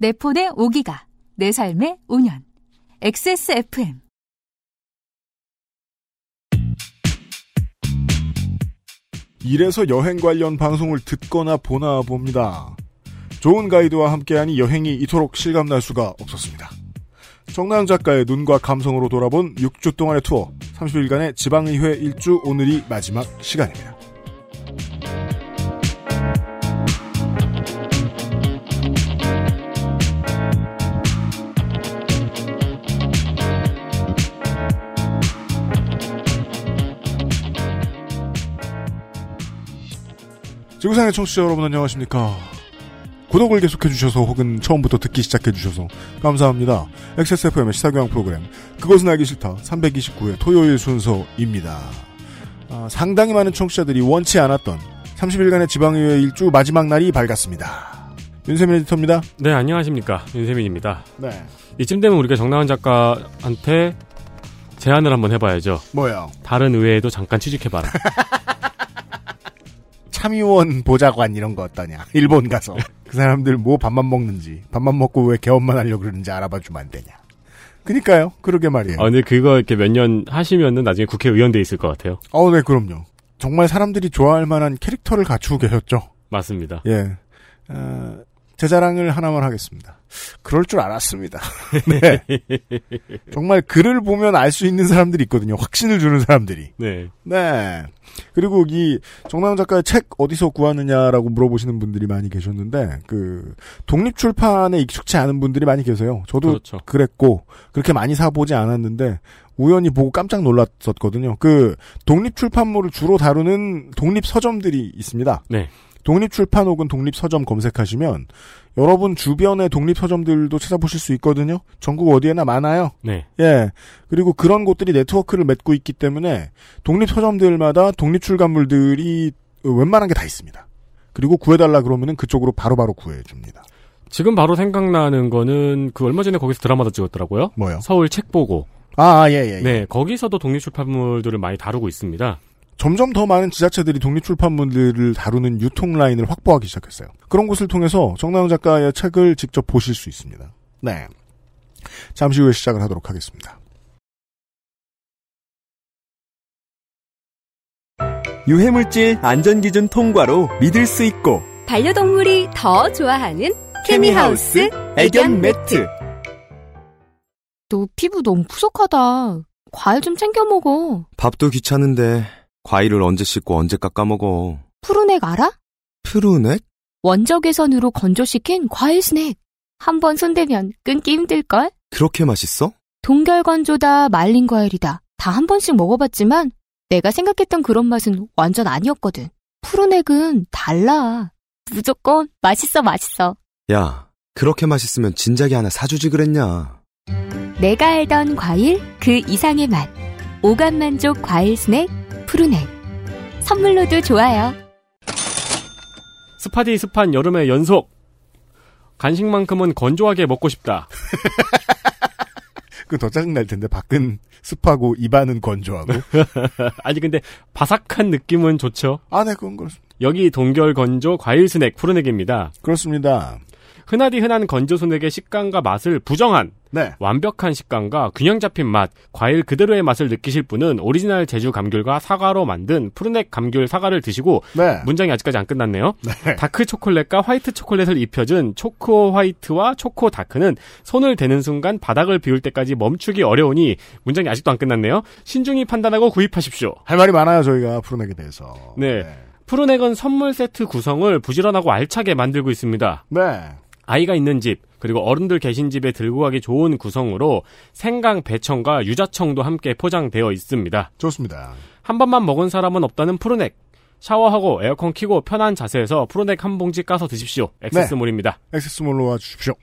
내 폰의 5기가, 내 삶의 5년. XSFM. 이래서 여행 관련 방송을 듣거나 보나 봅니다. 좋은 가이드와 함께하니 여행이 이토록 실감날 수가 없었습니다. 정나영 작가의 눈과 감성으로 돌아본 6주 동안의 투어, 30일간의 지방의회 일주 오늘이 마지막 시간입니다. 지구상의 청취자 여러분 안녕하십니까. 구독을 계속해주셔서 혹은 처음부터 듣기 시작해주셔서 감사합니다. XSFM의 시사교양 프로그램 그것은 알기 싫다 329회 토요일 순서입니다. 아, 상당히 많은 청취자들이 원치 않았던 30일간의 지방의회 일주 마지막 날이 밝았습니다. 윤세민 에디터입니다. 네, 안녕하십니까. 윤세민입니다. 네. 이쯤 되면 우리가 정나은 작가한테 제안을 한번 해봐야죠. 뭐요? 다른 의회에도 잠깐 취직해봐라. 참의원 보좌관 이런 거 어떠냐. 일본 가서. 그 사람들 뭐 밥만 먹는지, 밥만 먹고 왜 개업만 하려고 그러는지 알아봐 주면 안 되냐. 그니까요. 그러게 말이에요. 아, 근데 그거 이렇게 몇 년 하시면은 나중에 국회의원 돼 있을 것 같아요. 어, 네, 그럼요. 정말 사람들이 좋아할 만한 캐릭터를 갖추고 계셨죠. 맞습니다. 예. 어, 제 자랑을 하나만 하겠습니다. 그럴 줄 알았습니다. 네. 정말 글을 보면 알 수 있는 사람들이 있거든요. 확신을 주는 사람들이. 네. 네. 그리고 이 정나영 작가의 책 어디서 구하느냐라고 물어보시는 분들이 많이 계셨는데 그 독립 출판에 익숙치 않은 분들이 많이 계세요. 저도 그렇죠. 그랬고 그렇게 많이 사 보지 않았는데 우연히 보고 깜짝 놀랐었거든요. 그 독립 출판물을 주로 다루는 독립 서점들이 있습니다. 네. 독립 출판 혹은 독립 서점 검색하시면 여러분 주변의 독립 서점들도 찾아보실 수 있거든요. 전국 어디에나 많아요. 네. 예. 그리고 그런 곳들이 네트워크를 맺고 있기 때문에 독립 서점들마다 독립 출간물들이 웬만한 게 다 있습니다. 그리고 구해달라 그러면은 그쪽으로 바로바로 구해줍니다. 지금 바로 생각나는 거는 그 얼마 전에 거기서 드라마도 찍었더라고요. 뭐요? 서울 책 보고. 아, 예, 예. 예. 네. 거기서도 독립 출판물들을 많이 다루고 있습니다. 점점 더 많은 지자체들이 독립 출판물들을 다루는 유통 라인을 확보하기 시작했어요. 그런 곳을 통해서 정나영 작가의 책을 직접 보실 수 있습니다. 네. 잠시 후에 시작을 하도록 하겠습니다. 유해물질 안전기준 통과로 믿을 수 있고 반려동물이 더 좋아하는 케미하우스 애견 매트 너 피부 너무 푸석하다. 과일 좀 챙겨 먹어. 밥도 귀찮은데 과일을 언제 씻고 언제 깎아 먹어. 푸르넥 알아? 푸르넥? 원적외선으로 건조시킨 과일 스낵. 한 번 손대면 끊기 힘들걸? 그렇게 맛있어? 동결 건조다 말린 과일이다. 다 한 번씩 먹어봤지만 내가 생각했던 그런 맛은 완전 아니었거든. 푸르넥은 달라. 무조건 맛있어 맛있어. 야, 그렇게 맛있으면 진작에 하나 사주지 그랬냐. 내가 알던 과일 그 이상의 맛. 오감 만족 과일 스낵 푸르넥. 선물로도 좋아요. 습하디 습한 여름의 연속. 간식만큼은 건조하게 먹고 싶다. 그게 더 짜증날 텐데 밖은 습하고 입안은 건조하고. 아니 근데 바삭한 느낌은 좋죠. 아, 네, 그건 그렇습니다. 여기 동결 건조 과일 스낵 푸르넥입니다. 그렇습니다. 흔하디 흔한 건조 스낵의 식감과 맛을 부정한 네. 완벽한 식감과 균형 잡힌 맛, 과일 그대로의 맛을 느끼실 분은 오리지널 제주 감귤과 사과로 만든 푸르넥 감귤 사과를 드시고 네. 문장이 아직까지 안 끝났네요. 네. 다크 초콜릿과 화이트 초콜릿을 입혀준 초코 화이트와 초코 다크는 손을 대는 순간 바닥을 비울 때까지 멈추기 어려우니 문장이 아직도 안 끝났네요. 신중히 판단하고 구입하십시오. 할 말이 많아요, 저희가 푸른에게 대해서. 네. 푸르넥은 선물 세트 구성을 부지런하고 알차게 만들고 있습니다. 네. 아이가 있는 집, 그리고 어른들 계신 집에 들고 가기 좋은 구성으로 생강, 배청과 유자청도 함께 포장되어 있습니다. 좋습니다. 한 번만 먹은 사람은 없다는 푸르넥. 샤워하고 에어컨 켜고 편한 자세에서 푸르넥 한 봉지 까서 드십시오. 액세스몰입니다. 액세스몰로 와 주십시오.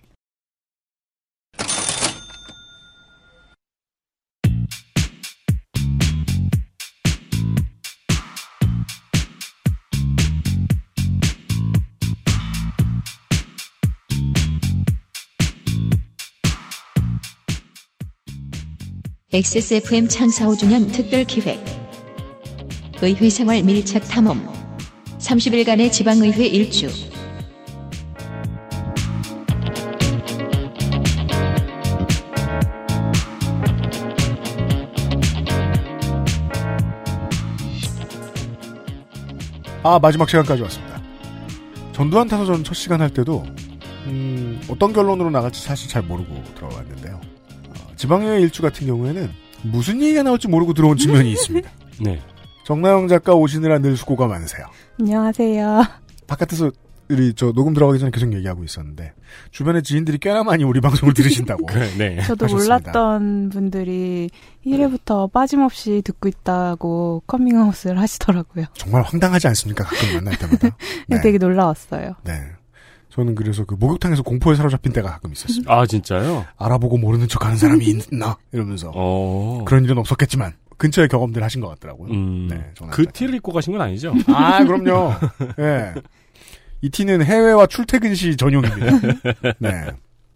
XSFM 창사 5주년 특별 기획 의회 생활 밀착 탐험 30일간의 지방의회 일주 아 마지막 시간까지 왔습니다. 전두환 탄소전 첫 시간 할 때도 음, 어떤 결론으로 나갈지 사실 잘 모르고 들어왔는데요. 어, 지방의회 일주 같은 경우에는 무슨 얘기가 나올지 모르고 들어온 측면이 있습니다. 네. 정나영 작가 오시느라 늘 수고가 많으세요. 안녕하세요. 바깥에서 우리 저 녹음 들어가기 전에 계속 얘기하고 있었는데 주변에 지인들이 꽤나 많이 우리 방송을 들으신다고. 네. 저도 하셨습니다. 몰랐던 분들이 1회부터 빠짐없이 듣고 있다고 커밍아웃을 하시더라고요. 정말 황당하지 않습니까? 가끔 만날 때마다. 네. 되게 놀라웠어요. 네. 저는 그래서 그 목욕탕에서 공포에 사로잡힌 때가 가끔 있었습니다. 아, 진짜요? 알아보고 모르는 척 하는 사람이 있나? 이러면서. 어. 그런 일은 없었겠지만, 근처에 경험들 하신 것 같더라고요. 음. 네, 저는 그 티를 입고 가신 건 아니죠? 아, 그럼요. 예. 이 티는 해외와 출퇴근 시 전용입니다. 네.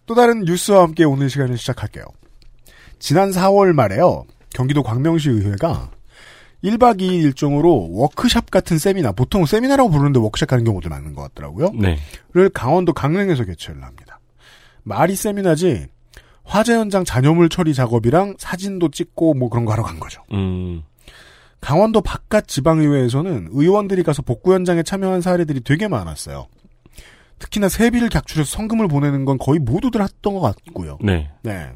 또 다른 뉴스와 함께 오늘 시간을 시작할게요. 지난 4월 말에요. 경기도 광명시 의회가 1박 2일 일정으로 워크샵 같은 세미나, 보통 세미나라고 부르는데 워크샵 가는 경우도 많은 것 같더라고요. 네. 를 강원도 강릉에서 개최를 합니다. 말이 세미나지 화재 현장 잔여물 처리 작업이랑 사진도 찍고 뭐 그런 거 하러 간 거죠. 음. 강원도 바깥 지방의회에서는 의원들이 가서 복구 현장에 참여한 사례들이 되게 많았어요. 특히나 세비를 객출해서 성금을 보내는 건 거의 모두들 했던 것 같고요. 네. 네.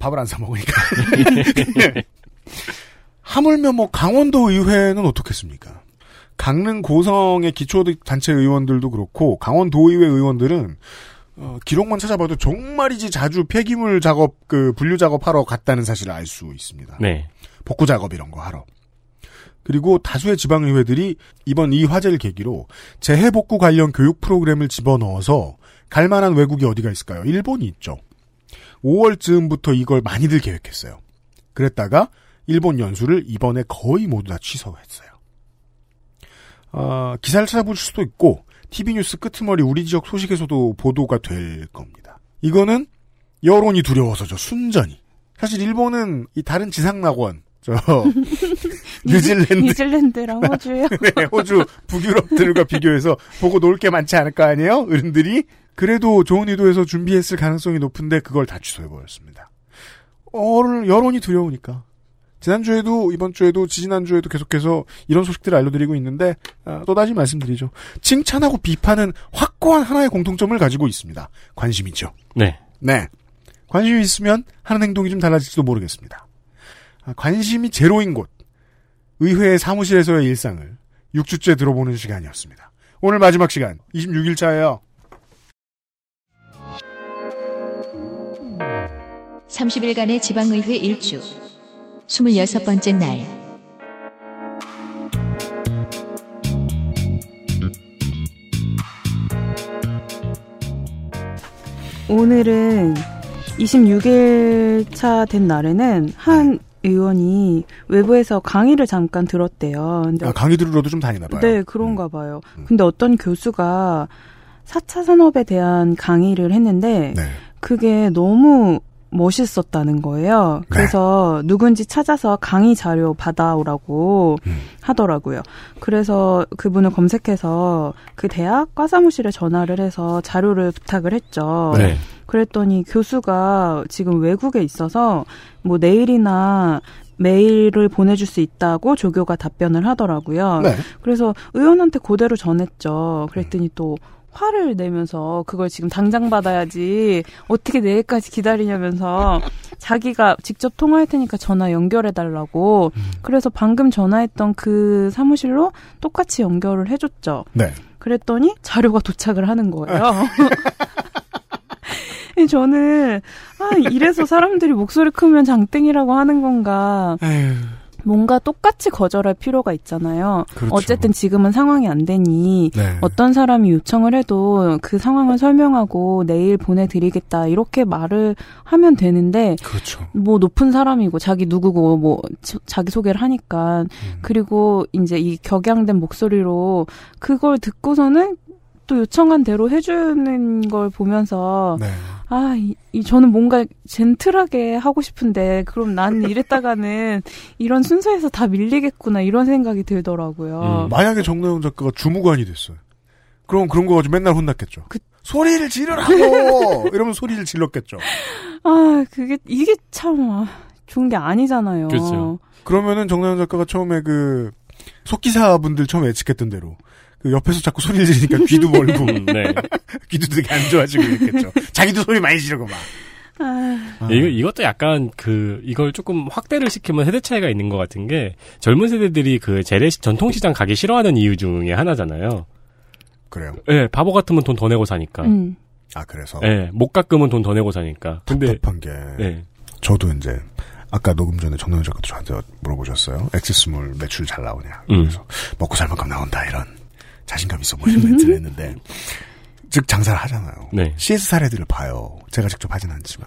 밥을 안 사 먹으니까. 하물며 뭐 강원도 의회는 어떻겠습니까? 강릉 고성의 기초단체 의원들도 그렇고 강원도의회 의원들은 어, 기록만 찾아봐도 정말이지 자주 폐기물 작업 그 분류 작업하러 갔다는 사실을 알 수 있습니다. 네. 복구 작업 이런 거 하러. 그리고 다수의 지방의회들이 이번 이 화재를 계기로 재해 복구 관련 교육 프로그램을 집어넣어서 갈 만한 외국이 어디가 있을까요? 일본이 있죠. 5월 즈음부터 이걸 많이들 계획했어요. 그랬다가 일본 연수를 이번에 거의 모두 다 취소했어요. 어, 기사를 찾아볼 수도 있고 TV뉴스 끄트머리 우리 지역 소식에서도 보도가 될 겁니다. 이거는 여론이 두려워서죠. 순전히. 사실 일본은 이 다른 지상 낙원 저 뉴질랜드 뉴질랜드랑 호주요. 네, 호주 북유럽들과 비교해서 보고 놀 게 많지 않을 거 아니에요? 어른들이 그래도 좋은 의도에서 준비했을 가능성이 높은데 그걸 다 취소해 버렸습니다. 어, 여론이 두려우니까. 지난주에도 이번 주에도 지지난주에도 계속해서 이런 소식들을 알려드리고 있는데 아, 또다시 말씀드리죠. 칭찬하고 비판은 확고한 하나의 공통점을 가지고 있습니다. 관심이죠. 네. 네. 관심이 있으면 하는 행동이 좀 달라질지도 모르겠습니다. 아, 관심이 제로인 곳, 의회의 사무실에서의 일상을 6주째 들어보는 시간이었습니다. 오늘 마지막 시간, 26일차예요. 30일간의 지방의회 일주 26번째 날 오늘은 26일 차 된 날에는 한 의원이 외부에서 강의를 잠깐 들었대요. 근데 아, 강의 들으러도 좀 다니나 봐요. 네, 그런가 봐요. 음. 근데 어떤 교수가 4차 산업에 대한 강의를 했는데 네. 그게 너무 멋있었다는 거예요. 네. 그래서 누군지 찾아서 강의 자료 받아오라고 음. 하더라고요. 그래서 그분을 검색해서 그 대학 과사무실에 전화를 해서 자료를 부탁을 했죠. 네. 그랬더니 교수가 지금 외국에 있어서 뭐 내일이나 메일을 보내줄 수 있다고 조교가 답변을 하더라고요. 네. 그래서 의원한테 그대로 전했죠. 그랬더니 또 화를 내면서 그걸 지금 당장 받아야지 어떻게 내일까지 기다리냐면서 자기가 직접 통화할 테니까 전화 연결해 달라고 그래서 방금 전화했던 그 사무실로 똑같이 연결을 해줬죠. 네. 그랬더니 자료가 도착을 하는 거예요. 저는 아 이래서 사람들이 목소리 크면 장땡이라고 하는 건가 에휴, 뭔가 똑같이 거절할 필요가 있잖아요. 그렇죠. 어쨌든 지금은 상황이 안 되니 네. 어떤 사람이 요청을 해도 그 상황을 설명하고 내일 보내드리겠다 이렇게 말을 하면 되는데 그렇죠. 뭐 높은 사람이고 자기 누구고 뭐 자- 자기 소개를 하니까 음. 그리고 이제 이 격양된 목소리로 그걸 듣고서는 또 요청한 대로 해주는 걸 보면서 네. 아, 이, 이 저는 뭔가 젠틀하게 하고 싶은데 그럼 난 이랬다가는 이런 순서에서 다 밀리겠구나 이런 생각이 들더라고요. 음. 만약에 정나영 작가가 주무관이 됐어요. 그럼 그런 거 가지고 맨날 혼났겠죠. 그- 소리를 지르라고! 이러면 소리를 질렀겠죠. 아, 그게 이게 참 아, 좋은 게 아니잖아요. 그렇죠. 그러면은 정나영 작가가 처음에 그 속기사분들 처음에 예측했던 대로 그 옆에서 자꾸 소리를 지르니까 귀도 멀고 음, 네. 귀도 되게 안 좋아지고 이랬겠죠. 자기도 소리 많이 지르고 막. 아. 이거, 이것도 약간 그, 이걸 조금 확대를 시키면 세대 차이가 있는 것 같은 게 젊은 세대들이 그 재래식 전통시장 가기 싫어하는 이유 중에 하나잖아요. 그래요. 예, 바보 같으면 돈 더 내고 사니까. 음. 아 그래서 예, 못 깎으면 돈 더 내고 사니까. 근데, 답답한 게 예, 저도 이제 아까 녹음 전에 정동현 작가도 저한테 물어보셨어요. 엑세스몰 매출 잘 나오냐. 음. 그래서 먹고 살 만큼 나온다 이런 자신감 있어 보이는 멘트를 했는데 즉 장사를 하잖아요. 네. CS 사례들을 봐요. 제가 직접 하진 않지만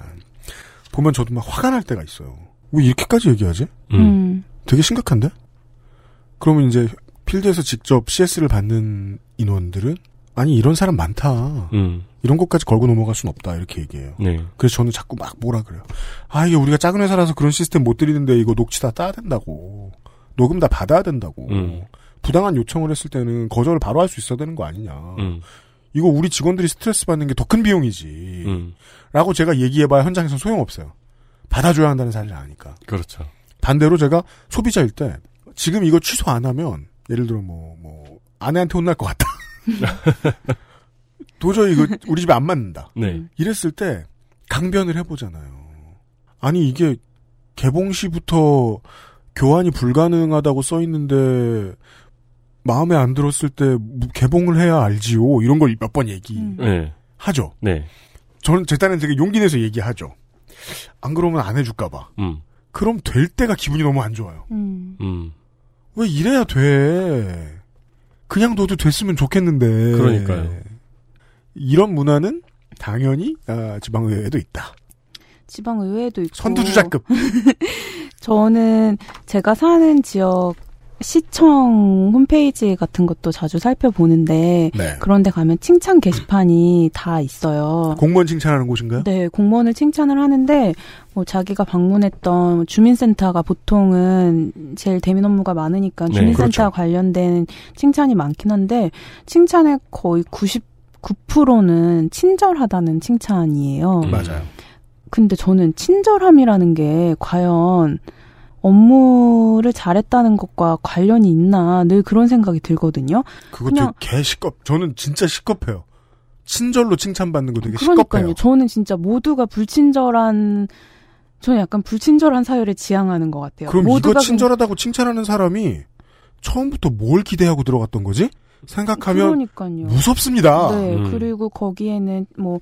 보면 저도 막 화가 날 때가 있어요. 왜 이렇게까지 얘기하지? 음, 음. 되게 심각한데? 그러면 이제 필드에서 직접 CS를 받는 인원들은 아니 이런 사람 많다. 음, 이런 것까지 걸고 넘어갈 순 없다 이렇게 얘기해요. 네. 그래서 저는 자꾸 막 뭐라 그래요. 아, 이게 우리가 작은 회사라서 그런 시스템 못 드리는데 이거 녹취 다 따야 된다고. 녹음 다 받아야 된다고. 음. 부당한 요청을 했을 때는 거절을 바로 할 수 있어야 되는 거 아니냐. 음, 이거 우리 직원들이 스트레스 받는 게 더 큰 비용이지. 음, 라고 제가 얘기해봐야 현장에서 소용없어요. 받아줘야 한다는 사실을 아니까. 그렇죠. 반대로 제가 소비자일 때 지금 이거 취소 안 하면 예를 들어 뭐, 뭐, 아내한테 혼날 것 같다. 도저히 이거 우리 집에 안 맞는다. 네. 이랬을 때 강변을 해보잖아요. 아니 이게 개봉 시부터 교환이 불가능하다고 써 있는데 마음에 안 들었을 때 무- 개봉을 해야 알지요. 이런 걸 몇 번 얘기하죠. 네. 네. 저는 제 딴엔 되게 용기 내서 얘기하죠. 안 그러면 안 해줄까봐. 음, 그럼 될 때가 기분이 너무 안 좋아요. 음. 음. 왜 이래야 돼? 그냥 둬도 됐으면 좋겠는데. 그러니까요. 이런 문화는 당연히 아, 지방의회에도 있다. 지방 의회도 있고 선두주자급. 저는 제가 사는 지역 시청 홈페이지 같은 것도 자주 살펴보는데 네. 그런데 가면 칭찬 게시판이 다 있어요. 공무원 칭찬하는 곳인가요? 네, 공무원을 칭찬을 하는데 뭐 자기가 방문했던 주민센터가 보통은 제일 대민 업무가 많으니까 네, 주민센터 그렇죠. 관련된 칭찬이 많긴 한데 칭찬의 거의 99%는 친절하다는 칭찬이에요. 음. 맞아요. 근데 저는 친절함이라는 게 과연 업무를 잘했다는 것과 관련이 있나 늘 그런 생각이 들거든요. 그거 그냥- 되게 개 시겁. 저는 진짜 시겁해요. 친절로 칭찬받는 거 되게 그러니까요. 시겁해요. 저는 진짜 모두가 불친절한 저는 약간 불친절한 사회를 지향하는 것 같아요. 그럼 모두가 이거 친절하다고 칭찬하는 사람이 처음부터 뭘 기대하고 들어갔던 거지? 생각하면 그러니까요. 무섭습니다. 네, 음. 그리고 거기에는 뭐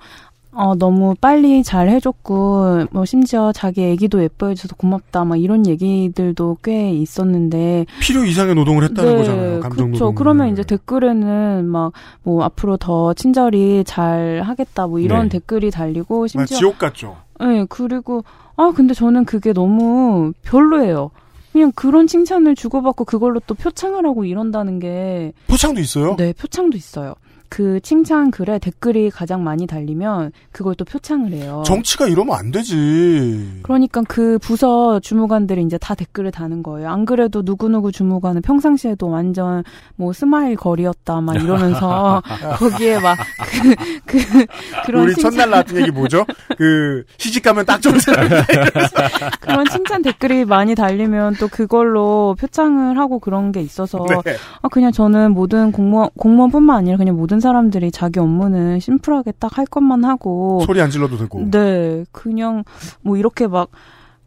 어, 너무 빨리 잘 해줬고, 뭐, 심지어 자기 애기도 예뻐해줘서 고맙다, 막 이런 얘기들도 꽤 있었는데. 필요 이상의 노동을 했다는 거잖아요. 감정 그쵸. 노동. 그러면 이제 댓글에는 막, 뭐, 앞으로 더 친절히 잘 하겠다, 뭐 이런 네. 댓글이 달리고, 심지어. 지옥 같죠. 네, 그리고, 아, 근데 저는 그게 너무 별로예요. 그냥 그런 칭찬을 주고받고 그걸로 또 표창을 하고 이런다는 게. 표창도 있어요. 네, 표창도 있어요. 그 칭찬 글에 댓글이 가장 많이 달리면 그걸 또 표창을 해요. 정치가 이러면 안 되지. 그러니까 그 부서 주무관들이 이제 다 댓글을 다는 거예요. 안 그래도 누구누구 주무관은 평상시에도 완전 뭐 smile girl이었다 막 이러면서 거기에 막 그, 그, 그 런 우리 칭찬, 첫날 나왔던 얘기 뭐죠? 그 시집 가면 딱 좋은 사람. 그런 칭찬 댓글이 많이 달리면 또 그걸로 표창을 하고 그런 게 있어서 네. 아, 그냥 저는 모든 공무원, 공무원뿐만 아니라 그냥 모든 사람들이 자기 업무는 심플하게 딱 할 것만 하고. 소리 안 질러도 되고. 네. 그냥 뭐 이렇게 막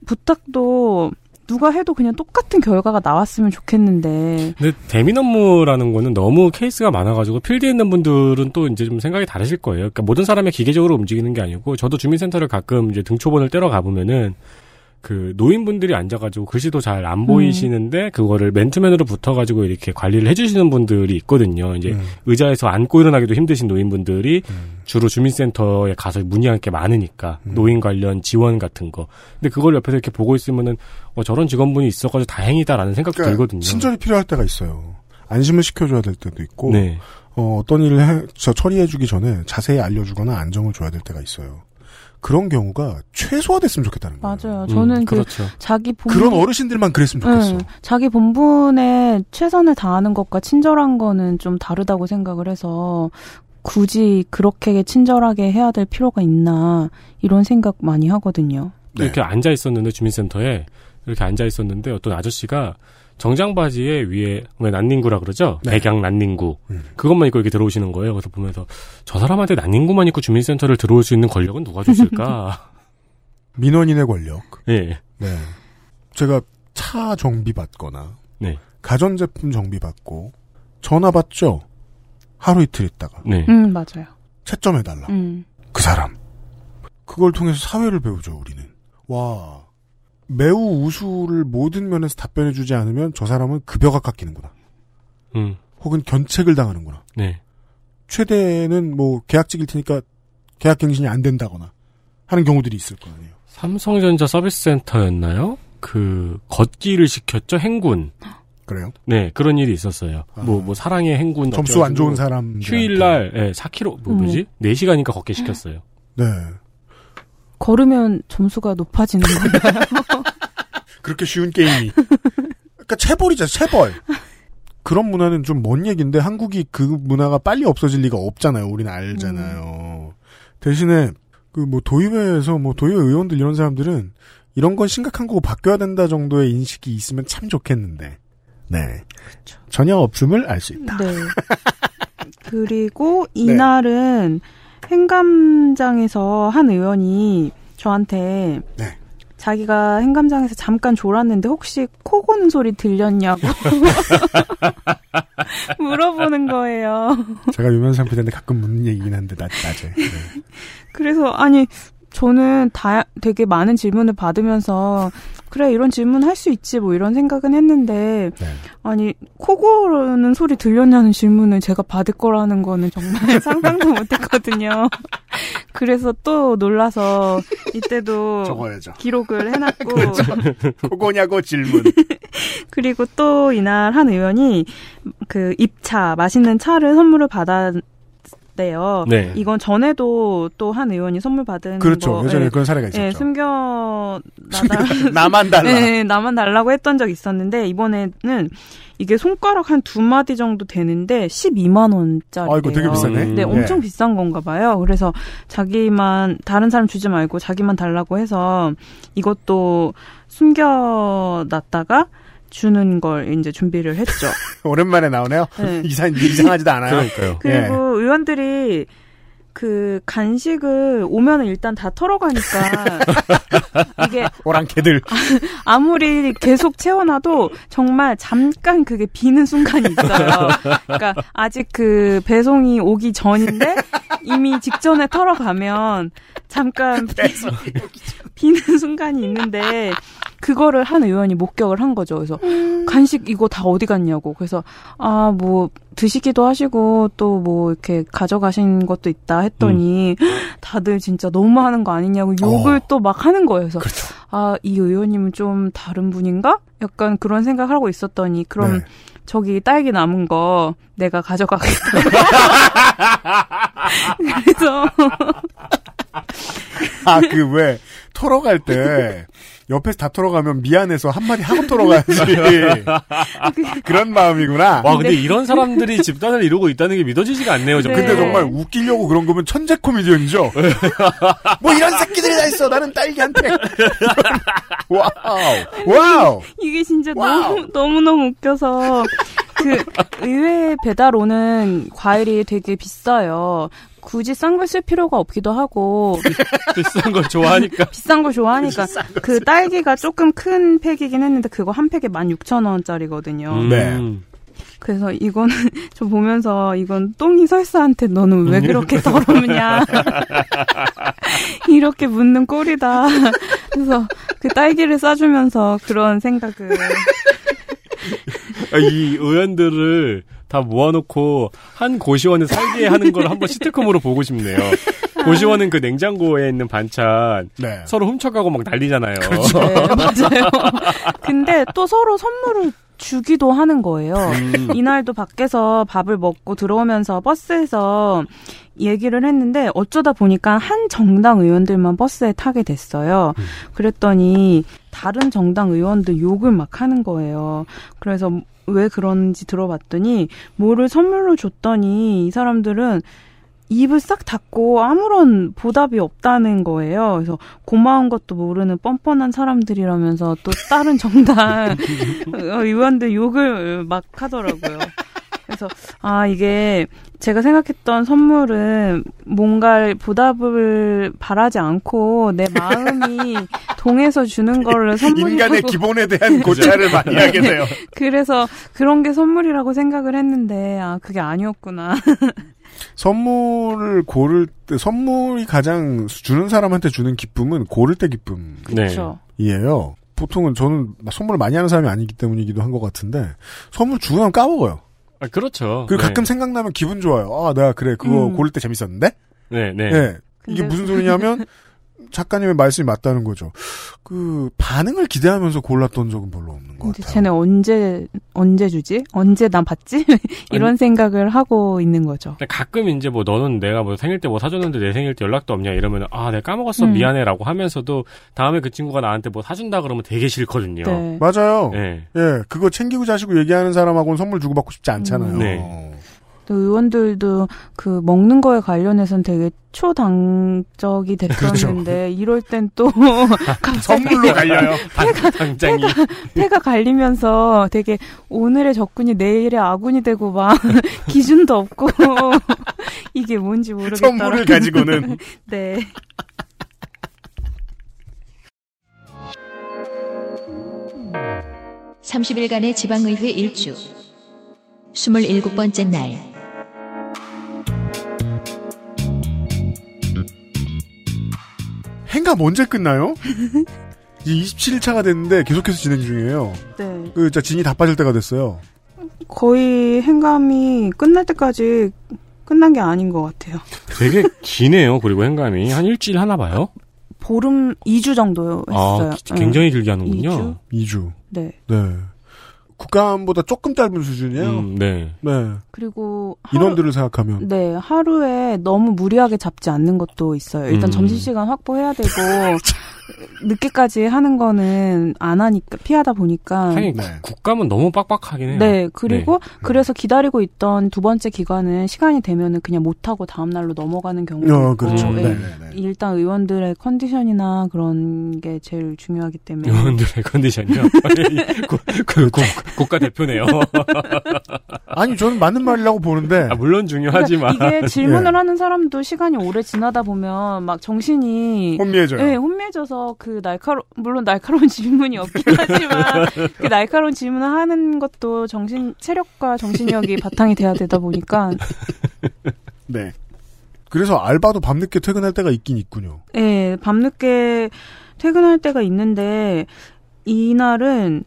부탁도 누가 해도 그냥 똑같은 결과가 나왔으면 좋겠는데. 근데 대민 업무라는 거는 너무 케이스가 많아가지고 필드에 있는 분들은 또 이제 좀 생각이 다르실 거예요. 그러니까 모든 사람이 기계적으로 움직이는 게 아니고 저도 주민센터를 가끔 이제 등초본을 떼러 가보면은 그 노인분들이 앉아가지고 글씨도 잘 안 보이시는데 그거를 맨투맨으로 붙어가지고 이렇게 관리를 해주시는 분들이 있거든요. 이제 음. 의자에서 앉고 일어나기도 힘드신 노인분들이 음. 주로 주민센터에 가서 문의할 게 많으니까 음. 노인 관련 지원 같은 거. 근데 그걸 옆에서 이렇게 보고 있으면은 어, 저런 직원분이 있어가지고 다행이다라는 생각도 그러니까 들거든요. 친절이 필요할 때가 있어요. 안심을 시켜줘야 될 때도 있고, 네. 어, 어떤 일을 해, 저 처리해주기 전에 자세히 알려주거나 안정을 줘야 될 때가 있어요. 그런 경우가 최소화됐으면 좋겠다는 거예요. 맞아요. 음, 저는 그 그렇죠. 자기 본 그런 어르신들만 그랬으면 좋겠어. 응, 자기 본분에 최선을 다하는 것과 친절한 거는 좀 다르다고 생각을 해서 굳이 그렇게 친절하게 해야 될 필요가 있나 이런 생각 많이 하거든요. 네. 이렇게 앉아 있었는데 주민센터에 이렇게 앉아 있었는데 어떤 아저씨가 정장 바지에 위에 왜 난닝구라 그러죠? 네. 백양 난닝구. 음. 그것만 입고 이렇게 들어오시는 거예요. 그래서 보면서 저 사람한테 난닝구만 입고 주민센터를 들어올 수 있는 권력은 누가 줬을까? 민원인의 권력. 예. 네. 제가 차 정비 받거나 네. 가전제품 정비 받고 전화 받죠. 하루 이틀 있다가 네. 음, 맞아요. 채점해 달라. 음. 그 사람. 그걸 통해서 사회를 배우죠, 우리는. 와. 매우 우수를 모든 면에서 답변해주지 않으면 저 사람은 급여가 깎이는구나. 음. 혹은 견책을 당하는구나. 네. 최대는 뭐 계약직일 테니까 계약 갱신이 안 된다거나 하는 경우들이 있을 거 아니에요. 삼성전자 서비스 센터였나요? 그 걷기를 시켰죠. 행군. 그래요? 네, 그런 일이 있었어요. 아. 뭐, 뭐, 사랑의 행군. 점수 안 좋은 사람. 휴일날, 예, 4km, 뭐, 뭐지? 4 시간인가 걷게 시켰어요. 네. 걸으면 점수가 높아지는 거예요. 그렇게 쉬운 게임이. 그러니까 체벌이죠, 체벌. 그런 문화는 좀 먼 얘기인데 한국이 그 문화가 빨리 없어질 리가 없잖아요. 우리는 알잖아요. 대신에 그 뭐 도의회에서 뭐 도의회 의원들 이런 사람들은 이런 건 심각한 거고 바뀌어야 된다 정도의 인식이 있으면 참 좋겠는데. 네. 전혀 없음을 알 수 있다. 네. 그리고 이날은 행감장에서 한 의원이 저한테 네. 자기가 행감장에서 잠깐 졸았는데 혹시 코 고는 소리 들렸냐고 물어보는 거예요. 제가 유명 상표인데 가끔 묻는 얘기긴 한데 낮, 낮에. 네. 그래서 아니 저는 다 되게 많은 질문을 받으면서 그래 이런 질문 할 수 있지 뭐 이런 생각은 했는데 네. 아니 코 고르는 소리 들렸냐는 질문을 제가 받을 거라는 거는 정말 상상도 못했거든요. 그래서 또 놀라서 이때도 적어야죠. 기록을 해놨고 그거냐고 질문. 그리고 또 이날 한 의원이 그 입차 맛있는 차를 선물을 받았 대요. 네. 이건 전에도 또 한 의원이 선물 받은 그렇죠. 거, 예전에 예, 그런 사례가 있었죠. 예, 숨겨 나만 달라. 네, 나만 달라고 했던 적이 있었는데 이번에는 이게 손가락 한 두 마디 정도 되는데 12만 원짜리. 아이고, 되게 비싸네. 음. 네, 엄청 예. 비싼 건가 봐요. 그래서 자기만 다른 사람 주지 말고 자기만 달라고 해서 이것도 숨겨놨다가 주는 걸 이제 준비를 했죠. 오랜만에 나오네요. 네. 이상, 이상하지도 않아요. 그러니까요. 그리고 예. 의원들이 그 간식을 오면은 일단 다 털어가니까 이게 오랑캐들. 아무리 계속 채워놔도 정말 잠깐 그게 비는 순간이 있어요. 그러니까 아직 그 배송이 오기 전인데 이미 직전에 털어가면 잠깐 비, 비는 순간이 있는데 그거를 한 의원이 목격을 한 거죠. 그래서 간식 이거 다 어디 갔냐고. 그래서 아 뭐 드시기도 하시고 또 뭐 이렇게 가져가신 것도 있다 했더니 다들 진짜 너무 하는 거 아니냐고 욕을 어. 또막 하는 거예요. 그래서 아, 이 의원님은 좀 다른 분인가? 약간 그런 생각을 하고 있었더니, 그럼 네. 저기 딸기 남은 거 내가 가져가겠다. 그래서, 아, 그 왜, 털어갈 때, 옆에서 다 털어가면 미안해서 한마디 하고 털어가야지. 그런 마음이구나. 와, 근데 이런 사람들이 집단을 이루고 있다는 게 믿어지지가 않네요, 좀. 네. 근데 정말 웃기려고 그런 거면 천재 코미디언이죠? 뭐 이런 새끼들이 다 있어. 나는 딸기한테. Wow. Wow. 이게 진짜 wow. 너무, 너무너무 웃겨서, 그, 의회 배달 오는 과일이 되게 비싸요. 굳이 싼 걸 쓸 필요가 없기도 하고, 비싼 걸 좋아하니까. 비싼 걸 좋아하니까, 그 딸기가 조금 큰 팩이긴 했는데, 그거 한 팩에 16,000원짜리거든요. 음. 네. 그래서 이거는 저 보면서 이건 똥이 설사한테 너는 왜 그렇게 더럽냐 이렇게 묻는 꼴이다. 그래서 그 딸기를 싸주면서 그런 생각을 아, 이 의원들을 다 모아놓고 한 고시원에 살게 하는 걸 한번 시트콤으로 보고 싶네요. 고시원은 그 냉장고에 있는 반찬 네. 서로 훔쳐가고 막 난리잖아요. 네, 맞아요. 근데 또 서로 선물을 주기도 하는 거예요. 음. 이날도 밖에서 밥을 먹고 들어오면서 버스에서 얘기를 했는데 어쩌다 보니까 한 정당 의원들만 버스에 타게 됐어요. 그랬더니 다른 정당 의원들 욕을 막 하는 거예요. 그래서 왜 그런지 들어봤더니 뭐를 선물로 줬더니 이 사람들은 입을 싹 닫고 아무런 보답이 없다는 거예요. 그래서 고마운 것도 모르는 뻔뻔한 사람들이라면서 또 다른 정당 어, 의원들 욕을 막 하더라고요. 그래서 아 이게 제가 생각했던 선물은 뭔가 보답을 바라지 않고 내 마음이 동해서 주는 거를 선물이라고 인간의 기본에 대한 고찰을 많이 하게 돼요. 그래서 그런 게 선물이라고 생각을 했는데 아 그게 아니었구나. 선물을 고를 때 선물이 가장 주는 사람한테 주는 기쁨은 고를 때 기쁨이에요. 그렇죠. 보통은 저는 선물을 많이 하는 사람이 아니기 때문이기도 한 것 같은데 선물 주고 나면 까먹어요. 아, 그렇죠. 그리고 네. 가끔 생각나면 기분 좋아요. 아, 내가 그래 그거 음. 고를 때 재밌었는데. 네, 네. 네. 이게 무슨 소리냐면 작가님의 말씀이 맞다는 거죠. 그 반응을 기대하면서 골랐던 적은 별로 없는 것 같아요. 쟤네 언제 언제 주지? 언제 난 받지? 이런 생각을 하고 있는 거죠. 가끔 이제 뭐 너는 내가 뭐 생일 때 뭐 사줬는데 내 생일 때 연락도 없냐 이러면 아 내가 까먹었어 음. 미안해라고 하면서도 다음에 그 친구가 나한테 뭐 사준다 그러면 되게 싫거든요. 네. 맞아요. 네. 예, 그거 챙기고 자시고 얘기하는 사람하고는 선물 주고 받고 싶지 않잖아요. 음, 네. 또 의원들도 그 먹는 거에 관련해서는 되게 초당적이 됐었는데 이럴 땐또 갑자기 선물로 갈려요. 당- 당장이 폐가 갈리면서 되게 오늘의 적군이 내일의 아군이 되고 막 기준도 없고 이게 뭔지 모르겠더라고요. 선물을 가지고는 네. 삼십 일간의 지방의회 일주. 스물일곱 번째 날. 행감 언제 끝나요? 이제 27일차가 됐는데 계속해서 진행 중이에요. 네. 그, 자, 진이 다 빠질 때가 됐어요. 거의 행감이 끝날 때까지 끝난 게 아닌 것 같아요. 되게 기네요. 그리고 행감이 한 일주일 하나 봐요. 보름 2주 정도 했어요. 아 기- 굉장히 길게 하는군요. 이주? 2주. 네. 네. 국감보다 조금 짧은 수준이에요. 음, 네. 네. 그리고 하루, 인원들을 생각하면. 네, 하루에 너무 무리하게 잡지 않는 것도 있어요. 일단 음. 점심 시간 확보해야 되고, 늦게까지 하는 거는 안 하니까, 피하다 보니까. 하긴 네. 국- 국감은 너무 빡빡하긴 해요. 네, 그리고 그래서 기다리고 있던 두 번째 기간은 시간이 되면은 그냥 못 하고 다음 날로 넘어가는 경우도 어, 그렇죠. 네. 네, 네, 네. 일단 의원들의 컨디션이나 그런 게 제일 중요하기 때문에. 의원들의 컨디션이요. 고- 그 고- 국가 대표네요. 아니, 저는 맞는 말이라고 보는데. 아, 물론 중요하지만 그러니까 이게 질문을 예. 하는 사람도 시간이 오래 지나다 보면 막 정신이 혼미해져요. 네, 혼미해져서 그 날카로 물론 날카로운 질문이 없긴 하지만 그 날카로운 질문을 하는 것도 정신 체력과 정신력이 바탕이 돼야 되다 보니까 네. 그래서 알바도 밤늦게 퇴근할 때가 있긴 있군요. 예, 밤늦게 퇴근할 때가 있는데 이날은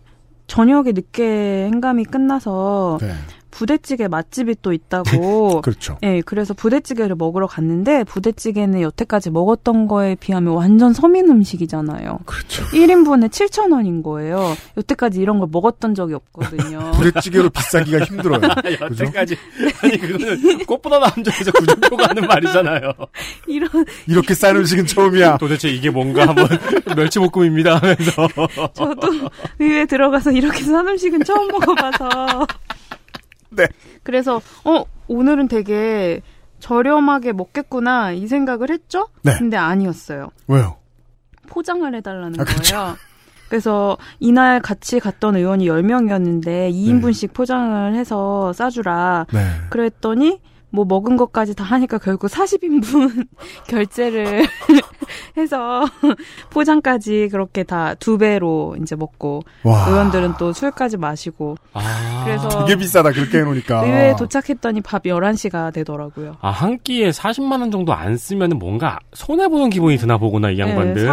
저녁에 늦게 행감이 끝나서 네. 부대찌개 맛집이 또 있다고 그렇죠. 예, 그래서 부대찌개를 먹으러 갔는데 부대찌개는 여태까지 먹었던 거에 비하면 완전 서민 음식이잖아요. 그렇죠. 1인분에 7,000원인 거예요. 여태까지 이런 걸 먹었던 적이 없거든요. 부대찌개로 비싸기가 힘들어요. 여태까지 아니 그거는 꽃보다 남자에서 구조표가 하는 말이잖아요. 이런 이렇게 싼 음식은 처음이야. 도대체 이게 뭔가 한번 멸치볶음입니다 하면서 저도 의회 들어가서 이렇게 싼 음식은 처음 먹어봐서. 네. 그래서 어 오늘은 되게 저렴하게 먹겠구나 이 생각을 했죠. 네. 근데 아니었어요. 왜요? 포장을 해달라는 아, 그렇죠. 거예요. 그래서 이날 같이 갔던 의원이 10명이었는데 2인분씩 포장을 해서 싸주라. 네. 그랬더니 뭐 먹은 것까지 다 하니까 결국 40인분 결제를 해서 포장까지 그렇게 다 두 배로 이제 먹고 와. 의원들은 또 술까지 마시고 아, 그래서 되게 비싸다, 그렇게 해놓으니까. 의회에 도착했더니 밤 11시가 되더라고요. 아, 한 끼에 40만 원 정도 안 쓰면 뭔가 손해 보는 기분이 드나 보구나 이 양반들. 네,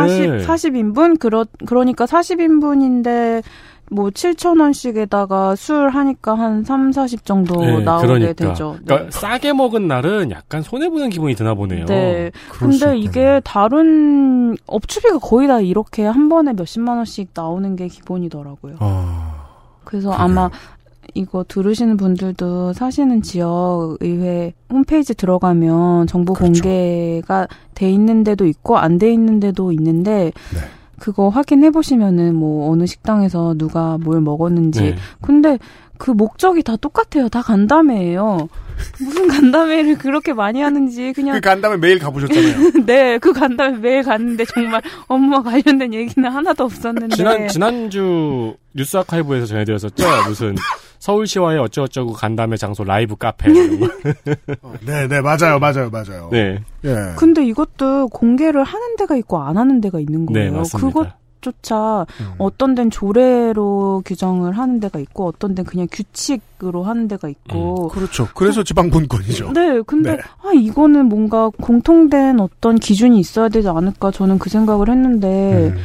40, 40인분 그러 그러니까 40인분인데 뭐 7,000원씩에다가 술 하니까 한 3, 40 정도 네, 나오게 그러니까. 되죠. 네. 그러니까 싸게 먹은 날은 약간 손해 보는 기분이 드나 보네요. 네. 근데. 이게 다른 업추비가 거의 다 이렇게 한 번에 몇십만 원씩 나오는 게 기본이더라고요. 아, 그래서 그래요. 아마 이거 들으시는 분들도 사시는 지역 의회 홈페이지 들어가면 정보 그렇죠. 공개가 돼 있는 데도 있고 안 돼 있는 데도 있는데 네. 그거 확인해 보시면은 뭐 어느 식당에서 누가 뭘 먹었는지 네. 근데 그 목적이 다 똑같아요. 다 간담회예요. 무슨 간담회를 그렇게 많이 하는지 그 그냥 간담회 매일 가보셨잖아요. 네, 그 간담회 매일 갔는데 정말 업무와 관련된 얘기는 하나도 없었는데 지난 지난주 뉴스 아카이브에서 전해드렸었죠. 무슨 서울시와의 어쩌고저쩌고 간담회 장소 라이브 카페 거. 네, 네, 맞아요, 맞아요, 맞아요. 네. 예. 근데 이것도 공개를 하는 데가 있고 안 하는 데가 있는 네, 거예요. 맞습니다. 그것 조차 음. 어떤 데는 조례로 규정을 하는 데가 있고 어떤 데는 그냥 규칙으로 하는 데가 있고 그렇죠. 그래서 지방분권이죠. 네, 근데 네. 아 이거는 뭔가 공통된 어떤 기준이 있어야 되지 않을까 저는 그 생각을 했는데 음.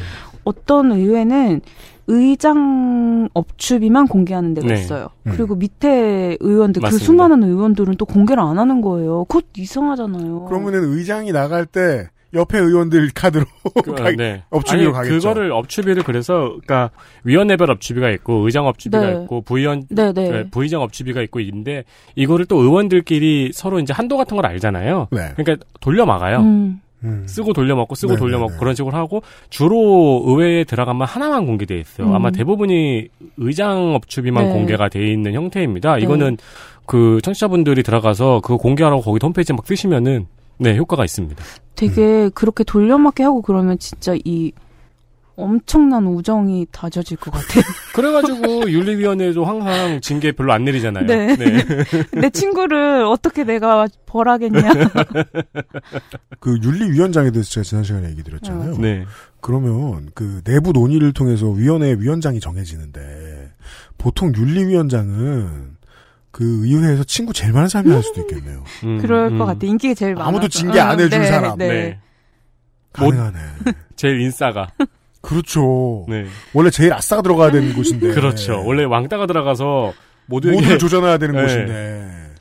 어떤 의회는 의장 업추비만 공개하는 데가 네. 있어요. 음. 그리고 밑에 의원들 그 맞습니다. 수많은 의원들은 또 공개를 안 하는 거예요. 그것 이상하잖아요. 그러면은 의장이 나갈 때 옆에 의원들 카드로 그, 가- 네. 업추비로 아니, 가겠죠. 그거를 업추비를 그래서 그러니까 위원회별 업추비가 있고 의장 업추비가 네. 있고 부의원 네, 네. 그 부의장 업추비가 있고 있는데 이거를 또 의원들끼리 서로 이제 한도 같은 걸 알잖아요. 네. 그러니까 돌려 막아요. 음. 음. 쓰고 돌려먹고 쓰고 네, 돌려먹고 네, 네. 그런 식으로 하고 주로 의회에 들어가면 하나만 공개돼 있어요. 음. 아마 대부분이 의장 업추비만 네. 공개가 돼 있는 형태입니다. 네. 이거는 그 청취자분들이 들어가서 그거 공개하라고 거기 홈페이지 막 뜨시면은 네 효과가 있습니다. 되게 음. 그렇게 돌려막기 하고 그러면 진짜 이 엄청난 우정이 다져질 것 같아요. 그래가지고 윤리위원회도 항상 징계 별로 안 내리잖아요. 네. 내 친구를 어떻게 내가 벌하겠냐. 그 윤리위원장에 대해서 제가 지난 시간에 얘기 드렸잖아요. 네. 그러면 그 내부 논의를 통해서 위원회 위원장이 정해지는데 보통 윤리위원장은 그 의회에서 친구 제일 많은 사람이 할 수도 있겠네요. 음, 그럴 음. 것 같아. 인기가 제일 많아. 아무도 징계 안 해준 사람. 네. 네. 가능하네. 제일 인싸가. 그렇죠. 네. 원래 제일 아싸가 들어가야 되는 곳인데. 그렇죠. 원래 왕따가 들어가서 모두에게 모두를 조져놔야 되는 네. 곳인데.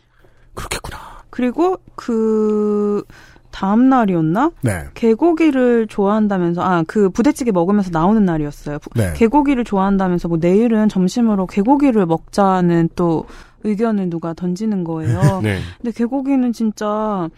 그렇겠구나. 그리고 그 다음 날이었나? 네. 개고기를 좋아한다면서 아 그 부대찌개 먹으면서 나오는 날이었어요. 부- 네. 개고기를 좋아한다면서 뭐 내일은 점심으로 개고기를 먹자는 또 의견을 누가 던지는 거예요. 네. 근데 개고기는 진짜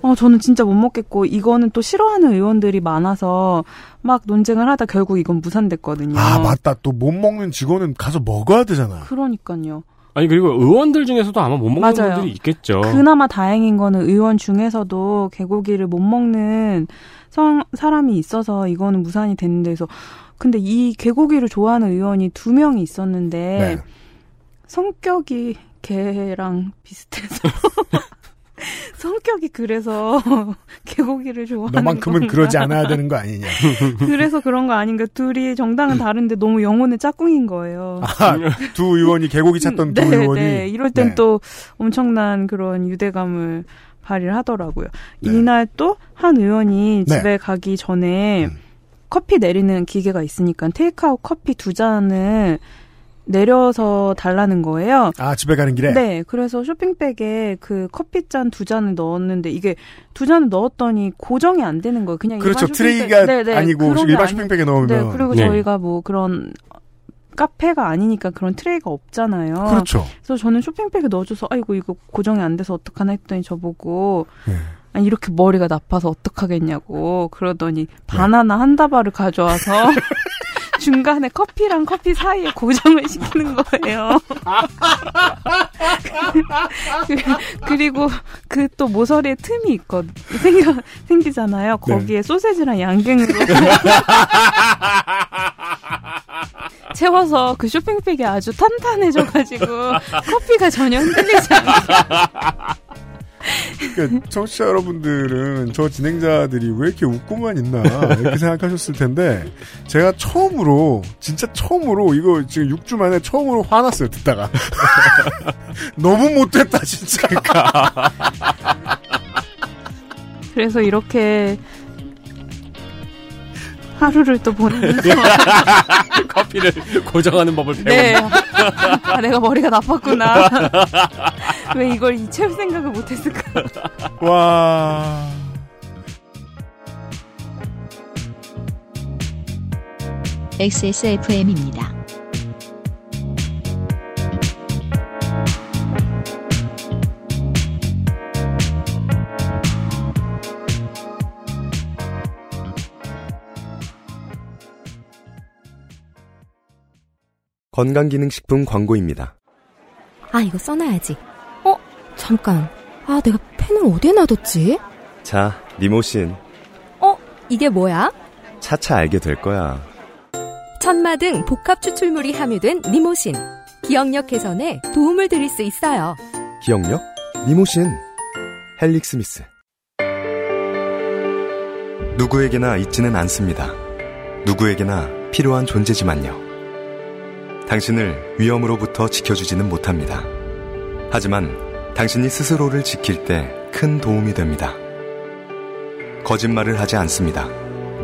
어 저는 진짜 못 먹겠고 이거는 또 싫어하는 의원들이 많아서 막 논쟁을 하다 결국 이건 무산됐거든요. 아, 맞다. 또 못 먹는 직원은 가서 먹어야 되잖아. 그러니까요. 아니 그리고 의원들 중에서도 아마 못 먹는 맞아요. 분들이 있겠죠. 그나마 다행인 거는 의원 중에서도 개고기를 못 먹는 성, 사람이 있어서 이거는 무산이 됐는데 그래서 근데 이 개고기를 좋아하는 의원이 두 명이 있었는데 네. 성격이 개랑 비슷해서 성격이 그래서 개고기를 좋아하는 너만큼은 건가? 그러지 않아야 되는 거 아니냐. 그래서 그런 거 아닌가 둘이 정당은 다른데 너무 영혼의 짝꿍인 거예요. 아, 두 의원이 개고기 찾던 두 네, 의원이. 네. 이럴 땐 네. 또 엄청난 그런 유대감을 발휘를 하더라고요. 네. 이날 또 한 의원이 네. 집에 가기 전에 음. 커피 내리는 기계가 있으니까 테이크아웃 커피 두 잔을 내려서 달라는 거예요. 아, 집에 가는 길에? 네, 그래서 쇼핑백에 그 커피잔 두 잔을 넣었는데 이게 두 잔을 넣었더니 고정이 안 되는 거예요. 그냥 그렇죠. 일반 쇼핑백- 트레이가 네, 네, 아니고 일반 아니- 쇼핑백에 넣으면. 네, 그리고 네. 저희가 뭐 그런 카페가 아니니까 그런 트레이가 없잖아요. 그렇죠. 그래서 저는 쇼핑백에 넣어줘서 아이고 이거 고정이 안 돼서 어떡하나 했더니 저보고 네. 아니 이렇게 머리가 나빠서 어떡하겠냐고 그러더니 네. 바나나 한 다발을 가져와서 중간에 커피랑 커피 사이에 고정을 시키는 거예요. 그- 그리고 그 또 모서리에 틈이 있거 생겨 생기잖아요. 네. 거기에 소세지랑 양갱으로 채워서 그 쇼핑백이 아주 탄탄해져가지고 커피가 전혀 흔들리지 않게 그러니까 청취자 여러분들은 저 진행자들이 왜 이렇게 웃고만 있나 이렇게 생각하셨을 텐데 제가 처음으로 진짜 처음으로 이거 지금 6주 만에 처음으로 화났어요 듣다가. 너무 못됐다 진짜. 그래서 이렇게 하루를 또 보내면서 커피를 고정하는 법을 배운. 네. 아, 내가 머리가 나빴구나. 왜 이걸 이채울 생각을 못했을까? 와. XSFM입니다. 건강기능식품 광고입니다. 아, 이거 써놔야지. 어? 잠깐. 아, 내가 펜을 어디에 놔뒀지? 자, 니모신. 어? 이게 뭐야? 차차 알게 될 거야. 천마 등 복합 추출물이 함유된 니모신. 기억력 개선에 도움을 드릴 수 있어요. 기억력? 니모신. 헬릭 스미스. 누구에게나 있지는 않습니다. 누구에게나 필요한 존재지만요. 당신을 위험으로부터 지켜주지는 못합니다. 하지만 당신이 스스로를 지킬 때 큰 도움이 됩니다. 거짓말을 하지 않습니다.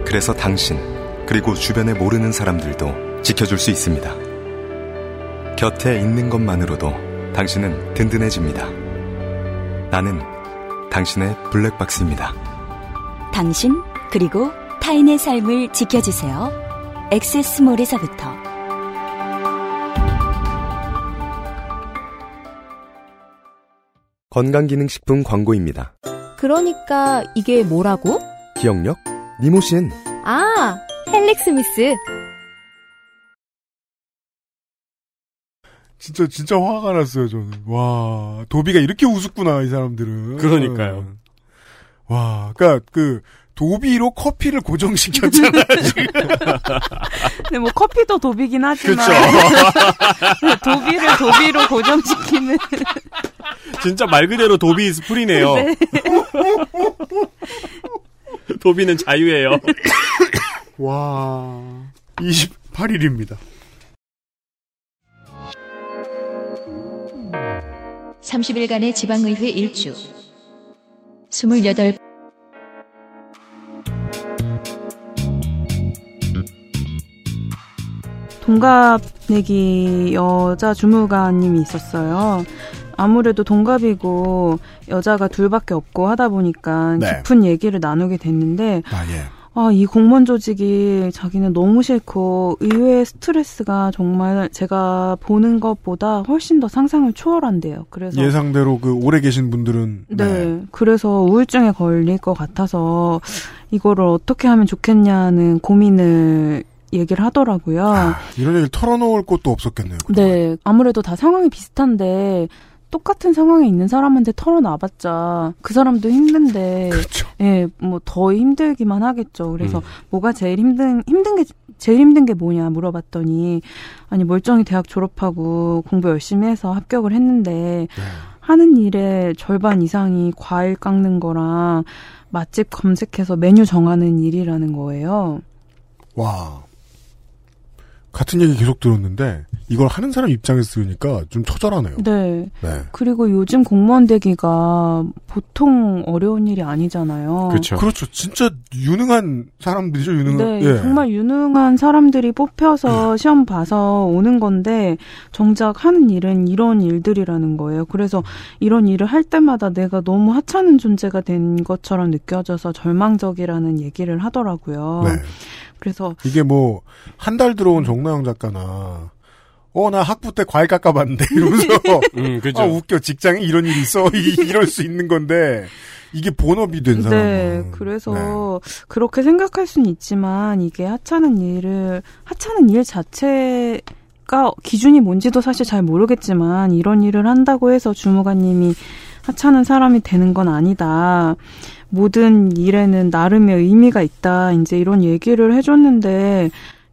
그래서 당신, 그리고 주변에 모르는 사람들도 지켜줄 수 있습니다. 곁에 있는 것만으로도 당신은 든든해집니다. 나는 당신의 블랙박스입니다. 당신, 그리고 타인의 삶을 지켜주세요. 엑세스몰에서부터. 건강기능식품 광고입니다. 그러니까 이게 뭐라고? 기억력? 니모신. 아, 헬릭 스미스. 진짜 진짜 화가 났어요 저는. 와 도비가 이렇게 우습구나 이 사람들은. 그러니까요. 와, 그러니까 그 도비로 커피를 고정시켰잖아요. 지금. 근데 뭐 커피도 도비긴 하지만 그쵸. 도비를 도비로 고정시키는 진짜 말 그대로 도비 스프리네요. 네. 도비는 자유예요. 와 28일입니다. 30일간의 지방의회 일주 28 동갑 내기 여자 주무관님이 있었어요. 아무래도 동갑이고 여자가 둘밖에 없고 하다 보니까 네. 깊은 얘기를 나누게 됐는데 아 예. 아, 이 공무원 조직이 자기는 너무 싫고 의외의 스트레스가 정말 제가 보는 것보다 훨씬 더 상상을 초월한대요. 그래서 예상대로 그 오래 계신 분들은 네. 그래서 우울증에 걸릴 것 같아서 이거를 어떻게 하면 좋겠냐는 고민을 얘기를 하더라고요. 아, 이런 얘기를 털어놓을 곳도 없었겠네요. 네. 아무래도 다 상황이 비슷한데 똑같은 상황에 있는 사람한테 털어놔봤자 그 사람도 힘든데 그렇죠. 예, 뭐 더 힘들기만 하겠죠. 그래서 음. 뭐가 제일 힘든 힘든 게 제일 힘든 게 뭐냐 물어봤더니 아니 멀쩡히 대학 졸업하고 공부 열심히 해서 합격을 했는데 네. 하는 일의 절반 이상이 과일 깎는 거랑 맛집 검색해서 메뉴 정하는 일이라는 거예요. 와. 같은 얘기 계속 들었는데 이걸 하는 사람 입장에서 들으니까 좀 처절하네요. 네. 네. 그리고 요즘 공무원 되기가 보통 어려운 일이 아니잖아요. 그렇죠. 그렇죠. 진짜 유능한 사람들이죠. 유능한. 네, 예. 정말 유능한 사람들이 뽑혀서 시험 봐서 오는 건데 정작 하는 일은 이런 일들이라는 거예요. 그래서 이런 일을 할 때마다 내가 너무 하찮은 존재가 된 것처럼 느껴져서 절망적이라는 얘기를 하더라고요. 네. 그래서 이게 뭐 한 달 들어온 정나영 작가나 어 나 학부 때 과일 깎아봤는데 이러면서 음, 그죠. 아 웃겨 직장에 이런 일이 있어 이- 이럴 수 있는 건데 이게 본업이 된 사람. 네, 그래서 그렇게 생각할 수는 있지만 이게 하찮은 일을 하찮은 일 자체 가 기준이 뭔지도 사실 잘 모르겠지만 이런 일을 한다고 해서 주무관님이 하찮은 사람이 되는 건 아니다. 모든 일에는 나름의 의미가 있다. 이제 이런 얘기를 해줬는데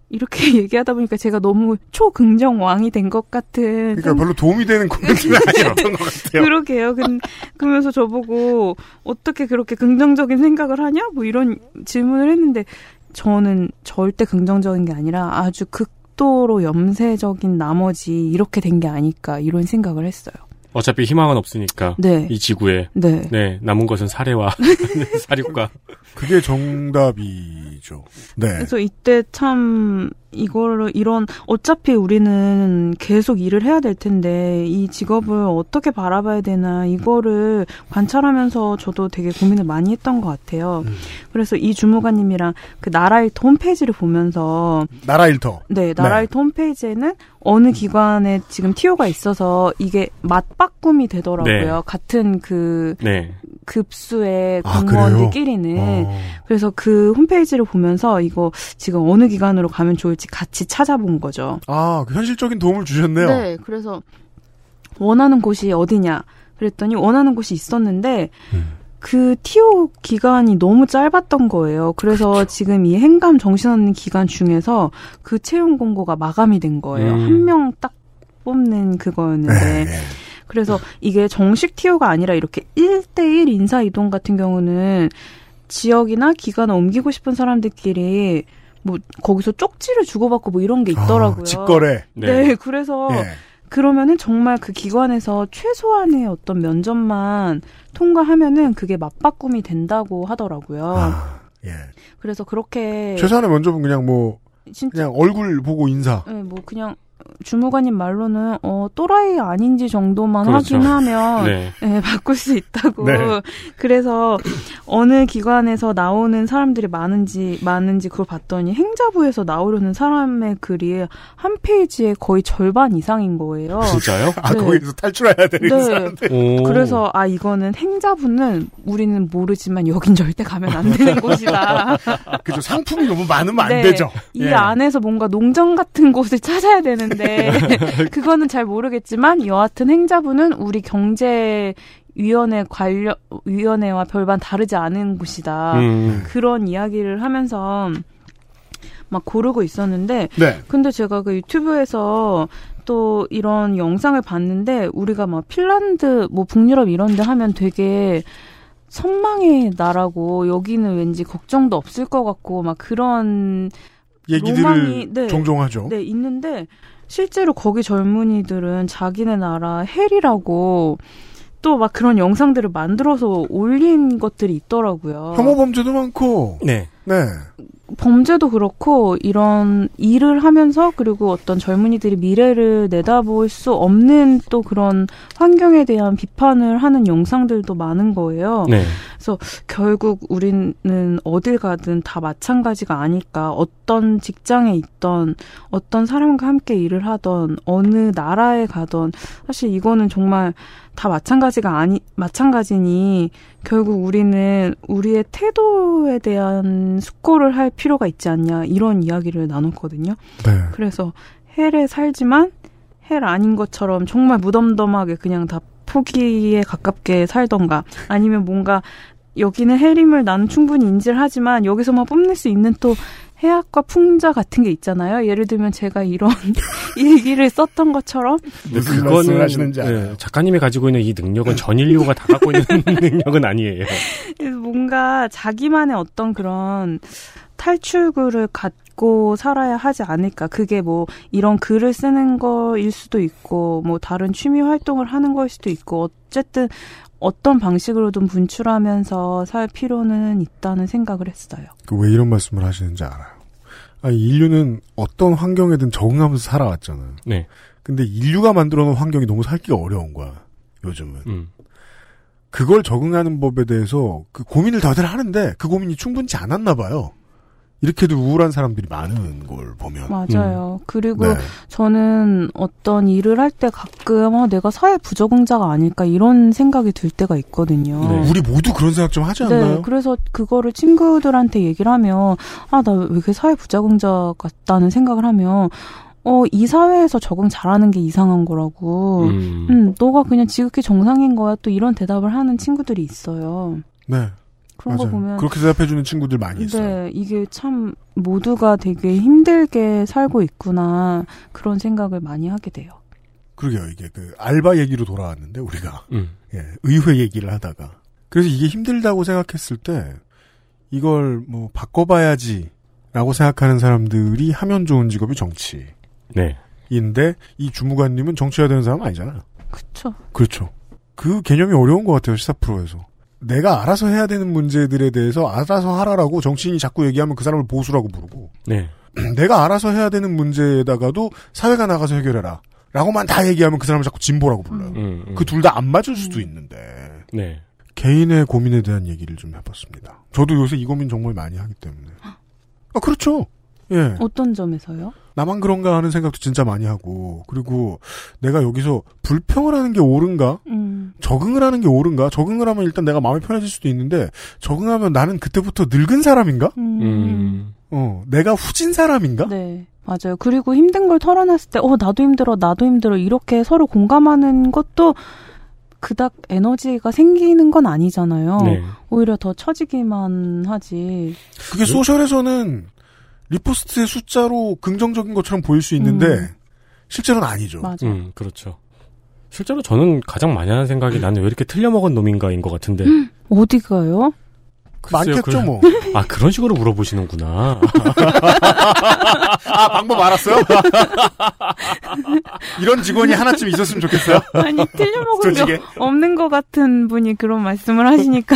이렇게 얘기하다 보니까 제가 너무 초긍정 왕이 된 것 같은 그러니까 별로 도움이 되는 코멘트는 아니었던 것 같아요. 그러게요. 근, 그러면서 저보고 어떻게 그렇게 긍정적인 생각을 하냐? 뭐 이런 질문을 했는데 저는 절대 긍정적인 게 아니라 아주 극도로 염세적인 나머지 이렇게 된 게 아닐까 이런 생각을 했어요. 어차피 희망은 없으니까. 네. 이 지구에. 네. 네, 남은 것은 사례와 사립과. 그게 정답이죠. 네. 그래서 이때 참 이거를 이런 어차피 우리는 계속 일을 해야 될 텐데 이 직업을 어떻게 바라봐야 되나 이거를 관찰하면서 저도 되게 고민을 많이 했던 것 같아요. 그래서 이 주무관님이랑 그 나라일터 홈페이지를 보면서 나라 일터. 네 나라일터 홈페이지에는 어느 기관에 지금 티오가 있어서 이게 맞바꿈이 되더라고요. 네. 같은 그 네. 급수의 아, 공무원들끼리는 어. 그래서 그 홈페이지를 보면서 이거 지금 어느 기관으로 가면 좋을지 같이 찾아본 거죠. 아, 그 현실적인 도움을 주셨네요. 네, 그래서 원하는 곳이 어디냐 그랬더니 원하는 곳이 있었는데 그 TO 기간이 너무 짧았던 거예요. 그래서 그렇죠. 지금 이 행감 정신없는 기간 중에서 그 채용 공고가 마감이 된 거예요. 음. 한명 딱 뽑는 그거였는데. 네. 그래서 이게 정식 TO가 아니라 이렇게 1대1 인사 이동 같은 경우는 지역이나 기관을 옮기고 싶은 사람들끼리 뭐 거기서 쪽지를 주고받고 뭐 이런 게 있더라고요. 아, 직거래. 네. 그래서 예. 그러면은 정말 그 기관에서 최소한의 어떤 면접만 통과하면은 그게 맞바꿈이 된다고 하더라고요. 아, 예. 그래서 그렇게 최소한의 면접은 그냥 뭐 진짜 그냥 얼굴 보고 인사. 네, 뭐 그냥 주무관님 말로는 어 또라이 아닌지 정도만 그렇죠. 확인하면 네. 네, 바꿀 수 있다고. 네. 그래서 어느 기관에서 나오는 사람들이 많은지 많은지 그걸 봤더니 행자부에서 나오려는 사람의 글이 한 페이지에 거의 절반 이상인 거예요. 진짜요? 아 네. 거기서 탈출해야 되는 네. 사람들. 오. 그래서 아 이거는 행자부는 우리는 모르지만 여긴 절대 가면 안 되는 곳이다. 그죠 상품이 너무 많으면 안 네. 되죠. 이 예. 안에서 뭔가 농장 같은 곳을 찾아야 되는 데 그거는 잘 모르겠지만 여하튼 행자부는 우리 경제 위원회 관련 위원회와 별반 다르지 않은 곳이다. 음. 그런 이야기를 하면서 막 고르고 있었는데 네. 근데 제가 그 유튜브에서 또 이런 영상을 봤는데 우리가 막 핀란드 뭐 북유럽 이런 데 하면 되게 선망의 나라고 여기는 왠지 걱정도 없을 것 같고 막 그런 얘기들을 로망이, 네. 종종 하죠. 네, 있는데 실제로 거기 젊은이들은 자기네 나라 헬이라고 또 막 그런 영상들을 만들어서 올린 것들이 있더라고요. 혐오 범죄도 많고. 네. 네. 범죄도 그렇고 이런 일을 하면서 그리고 어떤 젊은이들이 미래를 내다볼 수 없는 또 그런 환경에 대한 비판을 하는 영상들도 많은 거예요. 네. 그래서 결국 우리는 어딜 가든 다 마찬가지가 아닐까. 어떤 직장에 있던 어떤 사람과 함께 일을 하던 어느 나라에 가던 사실 이거는 정말 다 마찬가지가 아니 마찬가지니 결국 우리는 우리의 태도에 대한 숙고를 할 필요가 있지 않냐 이런 이야기를 나눴거든요. 네. 그래서 헬에 살지만 헬 아닌 것처럼 정말 무덤덤하게 그냥 다 포기에 가깝게 살던가 아니면 뭔가 여기는 헬임을 나는 충분히 인지를 하지만 여기서만 뽐낼 수 있는 또 해악과 풍자 같은 게 있잖아요. 예를 들면 제가 이런 일기를 썼던 것처럼 무슨 말씀을 하시는지 알아요. 네, 작가님이 가지고 있는 이 능력은 전 인류가 다 갖고 있는 능력은 아니에요. 그래서 뭔가 자기만의 어떤 그런 탈출구를 갖고 살아야 하지 않을까. 그게 뭐 이런 글을 쓰는 거일 수도 있고 뭐 다른 취미 활동을 하는 거일 수도 있고 어쨌든 어떤 방식으로든 분출하면서 살 필요는 있다는 생각을 했어요. 그 왜 이런 말씀을 하시는지 알아요. 아니, 인류는 어떤 환경에든 적응하면서 살아왔잖아요. 네. 근데 인류가 만들어 놓은 환경이 너무 살기가 어려운 거야. 요즘은. 음. 그걸 적응하는 법에 대해서 그 고민을 다들 하는데 그 고민이 충분치 않았나 봐요. 이렇게도 우울한 사람들이 많은 걸 보면. 맞아요. 그리고 네. 저는 어떤 일을 할 때 가끔 어, 내가 사회 부적응자가 아닐까 이런 생각이 들 때가 있거든요. 우리 모두 그런 생각 좀 하지 않나요? 네, 그래서 그거를 친구들한테 얘기를 하면 아 나 왜 이렇게 사회 부적응자 같다는 생각을 하면 어 이 사회에서 적응 잘하는 게 이상한 거라고. 음. 음, 너가 그냥 지극히 정상인 거야. 또 이런 대답을 하는 친구들이 있어요. 네. 그런 거 맞아요. 보면 그렇게 대답해 주는 친구들 많이 있어요. 네, 이게 참 모두가 되게 힘들게 살고 있구나 그런 생각을 많이 하게 돼요. 그러게요. 이게 그 알바 얘기로 돌아왔는데 우리가 음. 예, 의회 얘기를 하다가 그래서 이게 힘들다고 생각했을 때 이걸 뭐 바꿔봐야지라고 생각하는 사람들이 하면 좋은 직업이 정치. 네. 인데 이 주무관님은 정치해야 되는 사람 아니잖아요. 그쵸. 그렇죠. 그 개념이 어려운 것 같아요 시사 프로에서. 내가 알아서 해야 되는 문제들에 대해서 알아서 하라라고 정치인이 자꾸 얘기하면 그 사람을 보수라고 부르고 네. 내가 알아서 해야 되는 문제에다가도 사회가 나가서 해결해라. 라고만 다 얘기하면 그 사람을 자꾸 진보라고 불러요. 음, 음. 그둘 다 안 맞을 수도 있는데. 네. 개인의 고민에 대한 얘기를 좀 해봤습니다. 저도 요새 이 고민 정말 많이 하기 때문에. 아, 그렇죠. 예. 어떤 점에서요? 나만 그런가 하는 생각도 진짜 많이 하고, 그리고 내가 여기서 불평을 하는 게 옳은가? 음. 적응을 하는 게 옳은가? 적응을 하면 일단 내가 마음이 편해질 수도 있는데, 적응하면 나는 그때부터 늙은 사람인가? 음. 음. 어, 내가 후진 사람인가? 네. 맞아요. 그리고 힘든 걸 털어놨을 때, 어, 나도 힘들어, 나도 힘들어, 이렇게 서로 공감하는 것도 그닥 에너지가 생기는 건 아니잖아요. 네. 오히려 더 처지기만 하지. 그게 소셜에서는 리포스트의 숫자로 긍정적인 것처럼 보일 수 있는데 음. 실제로는 아니죠. 맞아. 음, 그렇죠. 실제로 저는 가장 많이 하는 생각이 나는 왜 이렇게 틀려먹은 놈인가인 것 같은데. 어디 가요? 글쎄요, 많겠죠 그- 뭐. 아, 그런 식으로 물어보시는구나. 아 방법 알았어요? 이런 직원이 하나쯤 있었으면 좋겠어요. 아니, 틀려먹은 게 조직에. 없는 것 같은 분이 그런 말씀을 하시니까.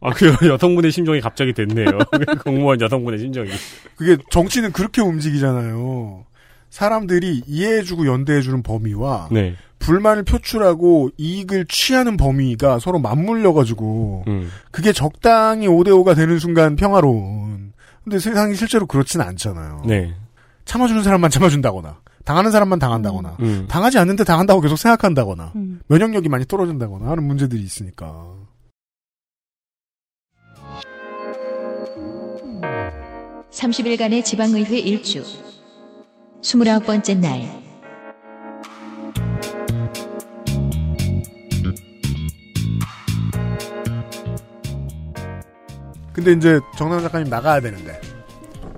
아, 그 여성분의 심정이 갑자기 됐네요. 공무원 여성분의 심정이. 그게 정치는 그렇게 움직이잖아요. 사람들이 이해해주고 연대해주는 범위와 네. 불만을 표출하고 이익을 취하는 범위가 서로 맞물려가지고 음. 그게 적당히 5대5가 되는 순간 평화로운. 근데 세상이 실제로 그렇지는 않잖아요. 네. 참아주는 사람만 참아준다거나 당하는 사람만 당한다거나 음. 당하지 않는데 당한다고 계속 생각한다거나 음. 면역력이 많이 떨어진다거나 하는 문제들이 있으니까. 30일간의 지방의회 일주 29번째 날 근데 이제 정남 작가님 나가야 되는데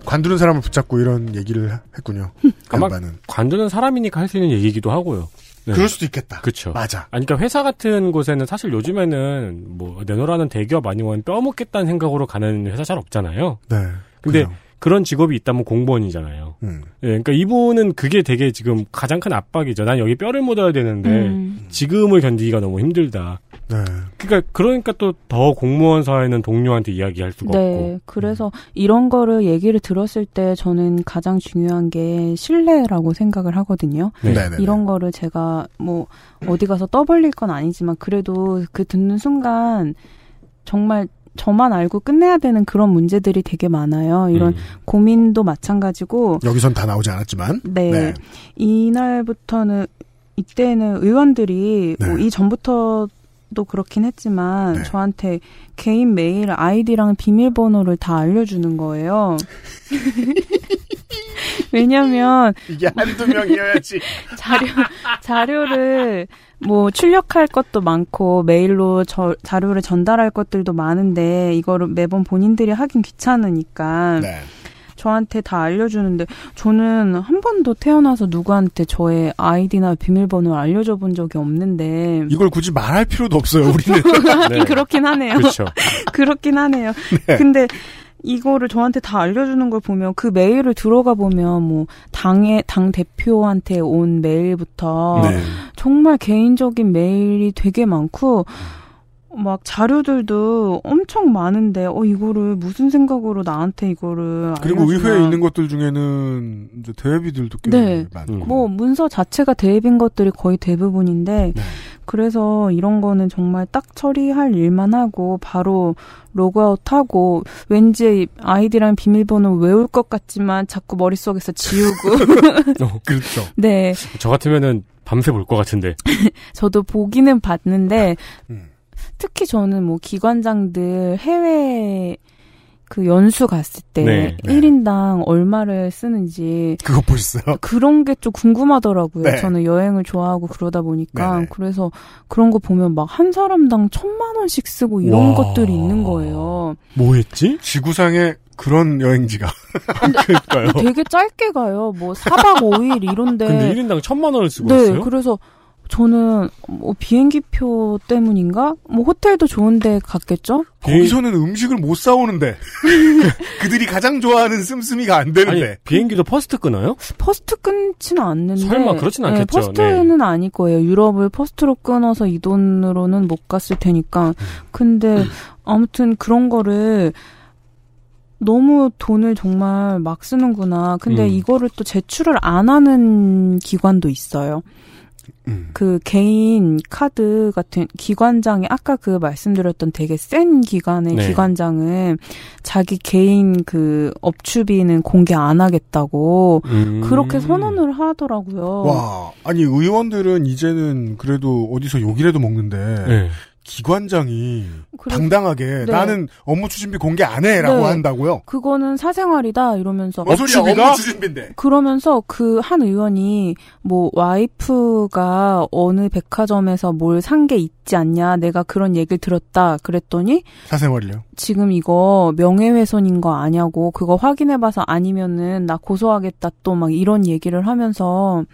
관두는 사람을 붙잡고 이런 얘기를 했군요. 아마 양반은. 관두는 사람이니까 할 수 있는 얘기기도 하고요. 네. 그럴 수도 있겠다. 그렇죠. 맞아. 아니, 그러니까 회사 같은 곳에는 사실 요즘에는 뭐 내노라는 대기업 아니면 뼈 먹겠다는 생각으로 가는 회사 잘 없잖아요. 네. 근데 그래요. 그런 직업이 있다면 공무원이잖아요. 음. 예, 그러니까 이분은 그게 되게 지금 가장 큰 압박이죠. 난 여기 뼈를 묻어야 되는데 음. 지금을 견디기가 너무 힘들다. 네. 그러니까 그러니까 또 더 공무원 사회는 동료한테 이야기할 수가 네. 없고. 그래서 이런 거를 얘기를 들었을 때 저는 가장 중요한 게 신뢰라고 생각을 하거든요. 네. 네네. 이런 거를 제가 뭐 어디 가서 떠벌릴 건 아니지만 그래도 그 듣는 순간 정말 저만 알고 끝내야 되는 그런 문제들이 되게 많아요. 이런 음. 고민도 마찬가지고 여기선 다 나오지 않았지만. 네. 네. 이날부터는 이때는 의원들이 네. 뭐 이전부터 도 그렇긴 했지만 네. 저한테 개인 메일 아이디랑 비밀번호를 다 알려주는 거예요. 왜냐면 이게 한두 명이어야지. 자료 자료를 뭐 출력할 것도 많고 메일로 저, 자료를 전달할 것들도 많은데 이거를 매번 본인들이 하긴 귀찮으니까 네. 저한테 다 알려주는데 저는 한 번도 태어나서 누구한테 저의 아이디나 비밀번호를 알려줘 본 적이 없는데 이걸 굳이 말할 필요도 없어요, 우리는. 네. 그렇긴 하네요. 그렇죠. 그렇긴 하네요. 네. 근데 이거를 저한테 다 알려주는 걸 보면 그 메일을 들어가 보면 뭐 당의 당 대표한테 온 메일부터 네. 정말 개인적인 메일이 되게 많고 막 자료들도 엄청 많은데 어 이거를 무슨 생각으로 나한테 이거를 그리고 알려주나. 의회에 있는 것들 중에는 이제 대회비들도 꽤 네. 많고. 음. 뭐 문서 자체가 대입인 것들이 거의 대부분인데 네. 그래서 이런 거는 정말 딱 처리할 일만 하고 바로 로그아웃하고 왠지 아이디랑 비밀번호 외울 것 같지만 자꾸 머릿속에서 지우고 어, 그렇죠. 네 저 같으면은 밤새 볼 것 같은데. 저도 보기는 봤는데 음. 특히 저는 뭐 기관장들 해외 그 연수 갔을 때 네, 네. 1인당 얼마를 쓰는지 그거 보셨어요? 그런 게 좀 궁금하더라고요. 네. 저는 여행을 좋아하고 그러다 보니까 네네. 그래서 그런 거 보면 막 한 사람당 천만 원씩 쓰고 이런 와. 것들이 있는 거예요. 뭐 했지? 지구상에 그런 여행지가. 그러니까요. 되게 짧게 가요. 뭐 4박 5일 이런데. 근데 1인당 천만 원을 쓰고 네, 있어요? 그래서 저는 뭐 비행기표 때문인가? 뭐 호텔도 좋은데 갔겠죠? 거기서는 음식을 못 사오는데. 그들이 가장 좋아하는 씀씀이가 안 아니, 되는데. 비행기도 first 끊어요? first 끊지는 않는데. 설마 그렇진 않겠죠. 네, 퍼스트는 아닐 거예요. 유럽을 first로 끊어서 이 돈으로는 못 갔을 테니까. 근데 아무튼 그런 거를 너무 돈을 정말 막 쓰는구나. 근데 음. 이거를 또 제출을 안 하는 기관도 있어요. 음. 그 개인 카드 같은 기관장이 아까 그 말씀드렸던 되게 센 기관의 네. 기관장은 자기 개인 그 업추비는 공개 안 하겠다고 음. 그렇게 선언을 하더라고요. 와, 아니 의원들은 이제는 그래도 어디서 욕이라도 먹는데 네. 기관장이 그래서- 당당하게 네. 나는 업무 추진비 공개 안 해라고 네. 한다고요. 그거는 사생활이다 이러면서 어, 소리야, 업무 추진비인데. 그러면서 그 한 의원이 뭐 와이프가 어느 백화점에서 뭘 산 게 있지 않냐 내가 그런 얘기를 들었다 그랬더니 사생활이요. 지금 이거 명예훼손인 거 아냐고 그거 확인해봐서 아니면은 나 고소하겠다 또 막 이런 얘기를 하면서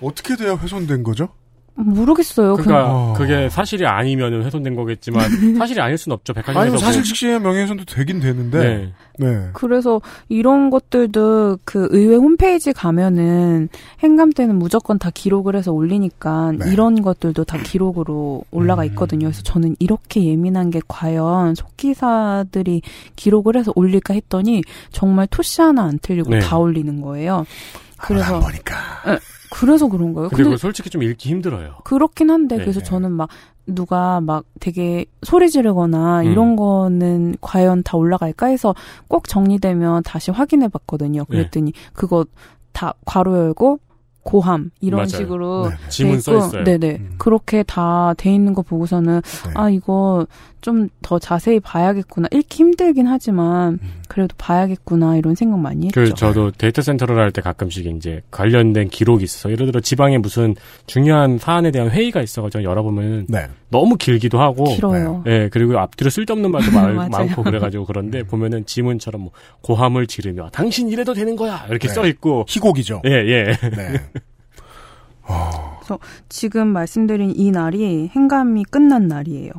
어떻게 돼야 훼손된 거죠? 모르겠어요. 그러니까 어. 그게 사실이 아니면 훼손된 거겠지만 사실이 아닐 수는 없죠. 백화점에서 아니면 사실 뭐- 직시의 명예훼손도 되긴 되는데. 네. 네. 그래서 이런 것들도 그 의회 홈페이지 가면은 행감 때는 무조건 다 기록을 해서 올리니까 네. 이런 것들도 다 기록으로 올라가 음. 있거든요. 그래서 저는 이렇게 예민한 게 과연 속기사들이 기록을 해서 올릴까 했더니 정말 토시 하나 안 틀리고 네. 다 올리는 거예요. 그래서 보니까. 예, 그래서 그런 거예요. 근데 근데 솔직히 좀 읽기 힘들어요. 그렇긴 한데 네, 그래서 네. 저는 막 누가 막 되게 소리 지르거나 음. 이런 거는 과연 다 올라갈까 해서 꼭 정리되면 다시 확인해 봤거든요. 네. 그랬더니 그거 다 괄호 열고 고함 이런 맞아요. 식으로 네. 지문 돼써 있어요. 네네 음. 그렇게 다 돼 있는 거 보고서는 네. 아 이거 좀 더 자세히 봐야겠구나 읽기 힘들긴 하지만 음. 그래도 봐야겠구나 이런 생각 많이 했죠. 그 저도 데이터 센터를 할 때 가끔씩 이제 관련된 기록이 있어서 예를 들어 지방에 무슨 중요한 사안에 대한 회의가 있어가지고 열어보면 네. 너무 길기도 하고 길어요. 예 그리고 앞뒤로 쓸데없는 말도 많-. 많고 그래가지고 그런데 보면은 지문처럼 뭐 고함을 지르며 당신 이래도 되는 거야 이렇게 네. 써 있고 희곡이죠. 예 예. 네. 지금 말씀드린 이 날이 행감이 끝난 날이에요.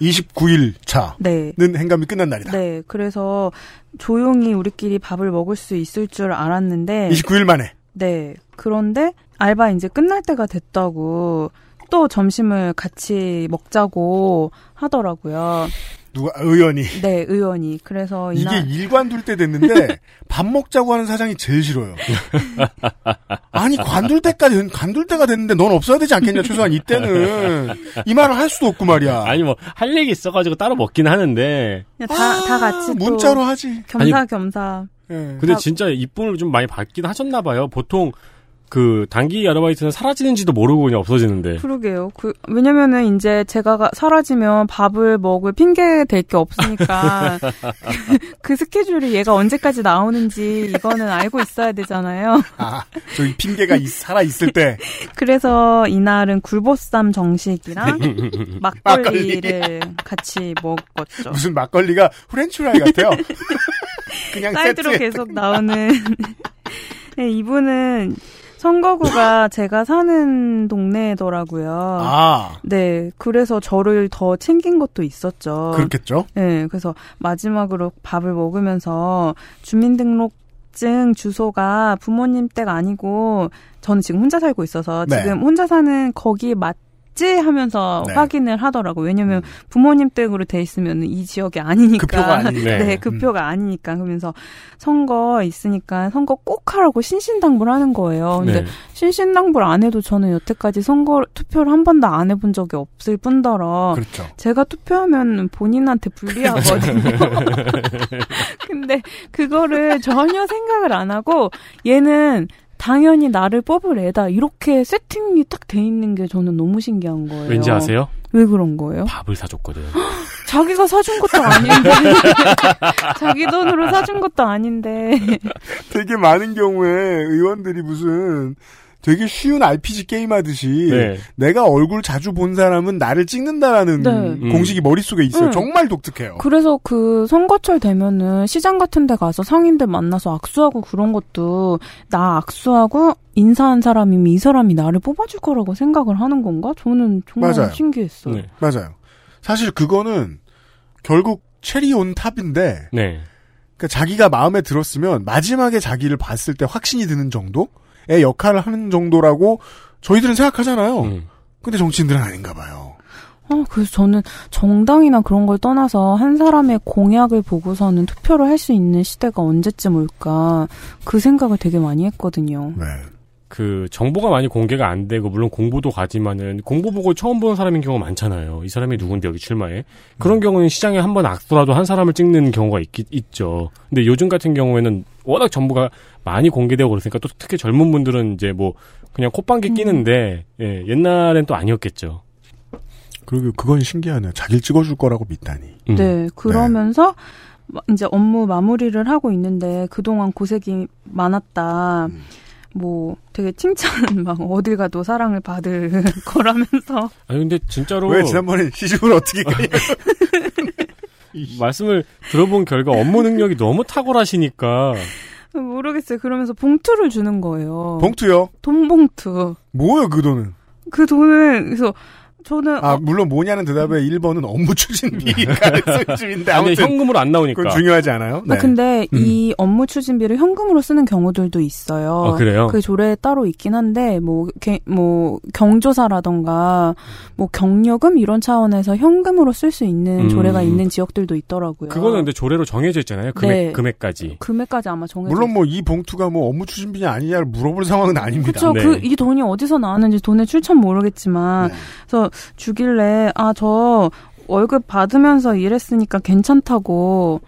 29일 차는 네. 행감이 끝난 날이다. 네, 그래서 조용히 우리끼리 밥을 먹을 수 있을 줄 알았는데, 29일 만에. 네, 그런데 알바 이제 끝날 때가 됐다고 또 점심을 같이 먹자고 하더라고요. 누가 의원이 네, 의원이. 그래서 이게 이날 일관 둘 때 됐는데 밥 먹자고 하는 사장이 제일 싫어요. 아니 관둘 때까지 관둘 때가 됐는데 넌 없어야 되지 않겠냐 최소한 이때는 이 말을 할 수도 없고 말이야. 아니 뭐 할 얘기 있어가지고 따로 먹긴 하는데 그냥 다, 다 같이 또 문자로 하지. 겸사겸사. 예. 근데 진짜 이쁨을 좀 많이 받긴 하셨나 봐요. 보통 그 단기 아르바이트는 사라지는지도 모르고 그냥 없어지는데. 그러게요. 그, 왜냐면은 이제 제가 가- 사라지면 밥을 먹을 핑계 될 게 없으니까 그 스케줄이 얘가 언제까지 나오는지 이거는 알고 있어야 되잖아요. 아 저기 핑계가 있- 살아 있을 때 그래서 이날은 굴보쌈 정식이랑 막걸리를 같이 먹었죠. 무슨 막걸리가 프렌치프라이 같아요. 그냥 사이드로 계속 나오는. 네, 이분은 선거구가 제가 사는 동네더라고요. 아 네, 그래서 저를 더 챙긴 것도 있었죠. 그렇겠죠. 네, 그래서 마지막으로 밥을 먹으면서 주민등록 증 주소가 부모님 댁 아니고 저는 지금 혼자 살고 있어서 네. 지금 혼자 사는 거기 맞 지 하면서 네. 확인을 하더라고요. 왜냐면 부모님 댁으로 돼 있으면 이 지역이 아니니까. 그 표가 아니니까. 네, 그 표가 아니니까. 그러면서 선거 있으니까 선거 꼭 하라고 신신당부를 하는 거예요. 근데 네. 신신당부를 안 해도 저는 여태까지 선거 투표를 한 번도 안 해본 적이 없을 뿐더러 그렇죠. 제가 투표하면 본인한테 불리하거든요. 근데 그거를 전혀 생각을 안 하고 얘는 당연히 나를 뽑을 애다. 이렇게 세팅이 딱 돼 있는 게 저는 너무 신기한 거예요. 왠지 아세요? 왜 그런 거예요? 밥을 사줬거든. 자기가 사준 것도 아닌데. 자기 돈으로 사준 것도 아닌데. 되게 많은 경우에 의원들이 무슨 되게 쉬운 RPG 게임 하듯이 네. 내가 얼굴 자주 본 사람은 나를 찍는다라는 네. 음. 공식이 머릿속에 있어요. 음. 정말 독특해요. 그래서 그 선거철 되면은 시장 같은 데 가서 상인들 만나서 악수하고 그런 것도 나 악수하고 인사한 사람이면 이 사람이 나를 뽑아줄 거라고 생각을 하는 건가? 저는 정말 맞아요. 신기했어요. 네. 맞아요. 사실 그거는 결국 체리 온 탑인데 네. 그러니까 자기가 마음에 들었으면 마지막에 자기를 봤을 때 확신이 드는 정도의 역할을 하는 정도라고 저희들은 생각하잖아요. 음. 근데 정치인들은 아닌가 봐요. 아, 그래서 저는 정당이나 그런 걸 떠나서 한 사람의 공약을 보고서는 투표를 할 수 있는 시대가 언제쯤 올까 그 생각을 되게 많이 했거든요. 네. 그 정보가 많이 공개가 안 되고 물론 공보도 가지만은 공보 보고 처음 보는 사람인 경우가 많잖아요. 이 사람이 누군데 여기 출마해? 그런 경우는 시장에 한 번 악수라도 한 사람을 찍는 경우가 있, 있죠. 근데 요즘 같은 경우에는 워낙 정보가 많이 공개되고 그러니까 또 특히 젊은 분들은 이제 뭐 그냥 콧방귀 끼는데 예, 옛날엔 또 아니었겠죠. 그리고 그건 신기하네요. 자기를 찍어줄 거라고 믿다니. 음. 네, 그러면서 마- 이제 업무 마무리를 하고 있는데 그동안 고생이 많았다. 음. 뭐 되게 칭찬 막 어딜 가도 사랑을 받을 거라면서 아니 근데 진짜로 왜 지난번에 시집을 어떻게 가냐. 말씀을 들어본 결과 업무 능력이 너무 탁월하시니까 모르겠어요. 그러면서 봉투를 주는 거예요. 봉투요? 돈 봉투. 뭐예요, 그 돈은? 그 돈을 그래서 저는 아, 어, 물론 뭐냐는 대답에 1번은 업무 추진비 가능성쯤인데 아니 아무튼 현금으로 안 나오니까. 그건 중요하지 않아요? 네. 아, 근데 음. 이 업무 추진비를 현금으로 쓰는 경우들도 있어요. 아, 그래요? 그 조례에 따로 있긴 한데 뭐, 게- 뭐 경조사라던가 뭐 경력금 이런 차원에서 현금으로 쓸 수 있는 음. 조례가 있는 지역들도 있더라고요. 그거는 근데 조례로 정해져 있잖아요. 금액 네. 금액까지. 금액까지 아마 정해져 물론 뭐 이 봉투가 뭐 업무 추진비냐 아니냐를 물어볼 상황은 아닙니다. 그렇죠. 네. 그이 돈이 어디서 나왔는지 돈의 출처는 모르겠지만 네. 그래서 주길래 아 저 월급 받으면서 일했으니까 괜찮다고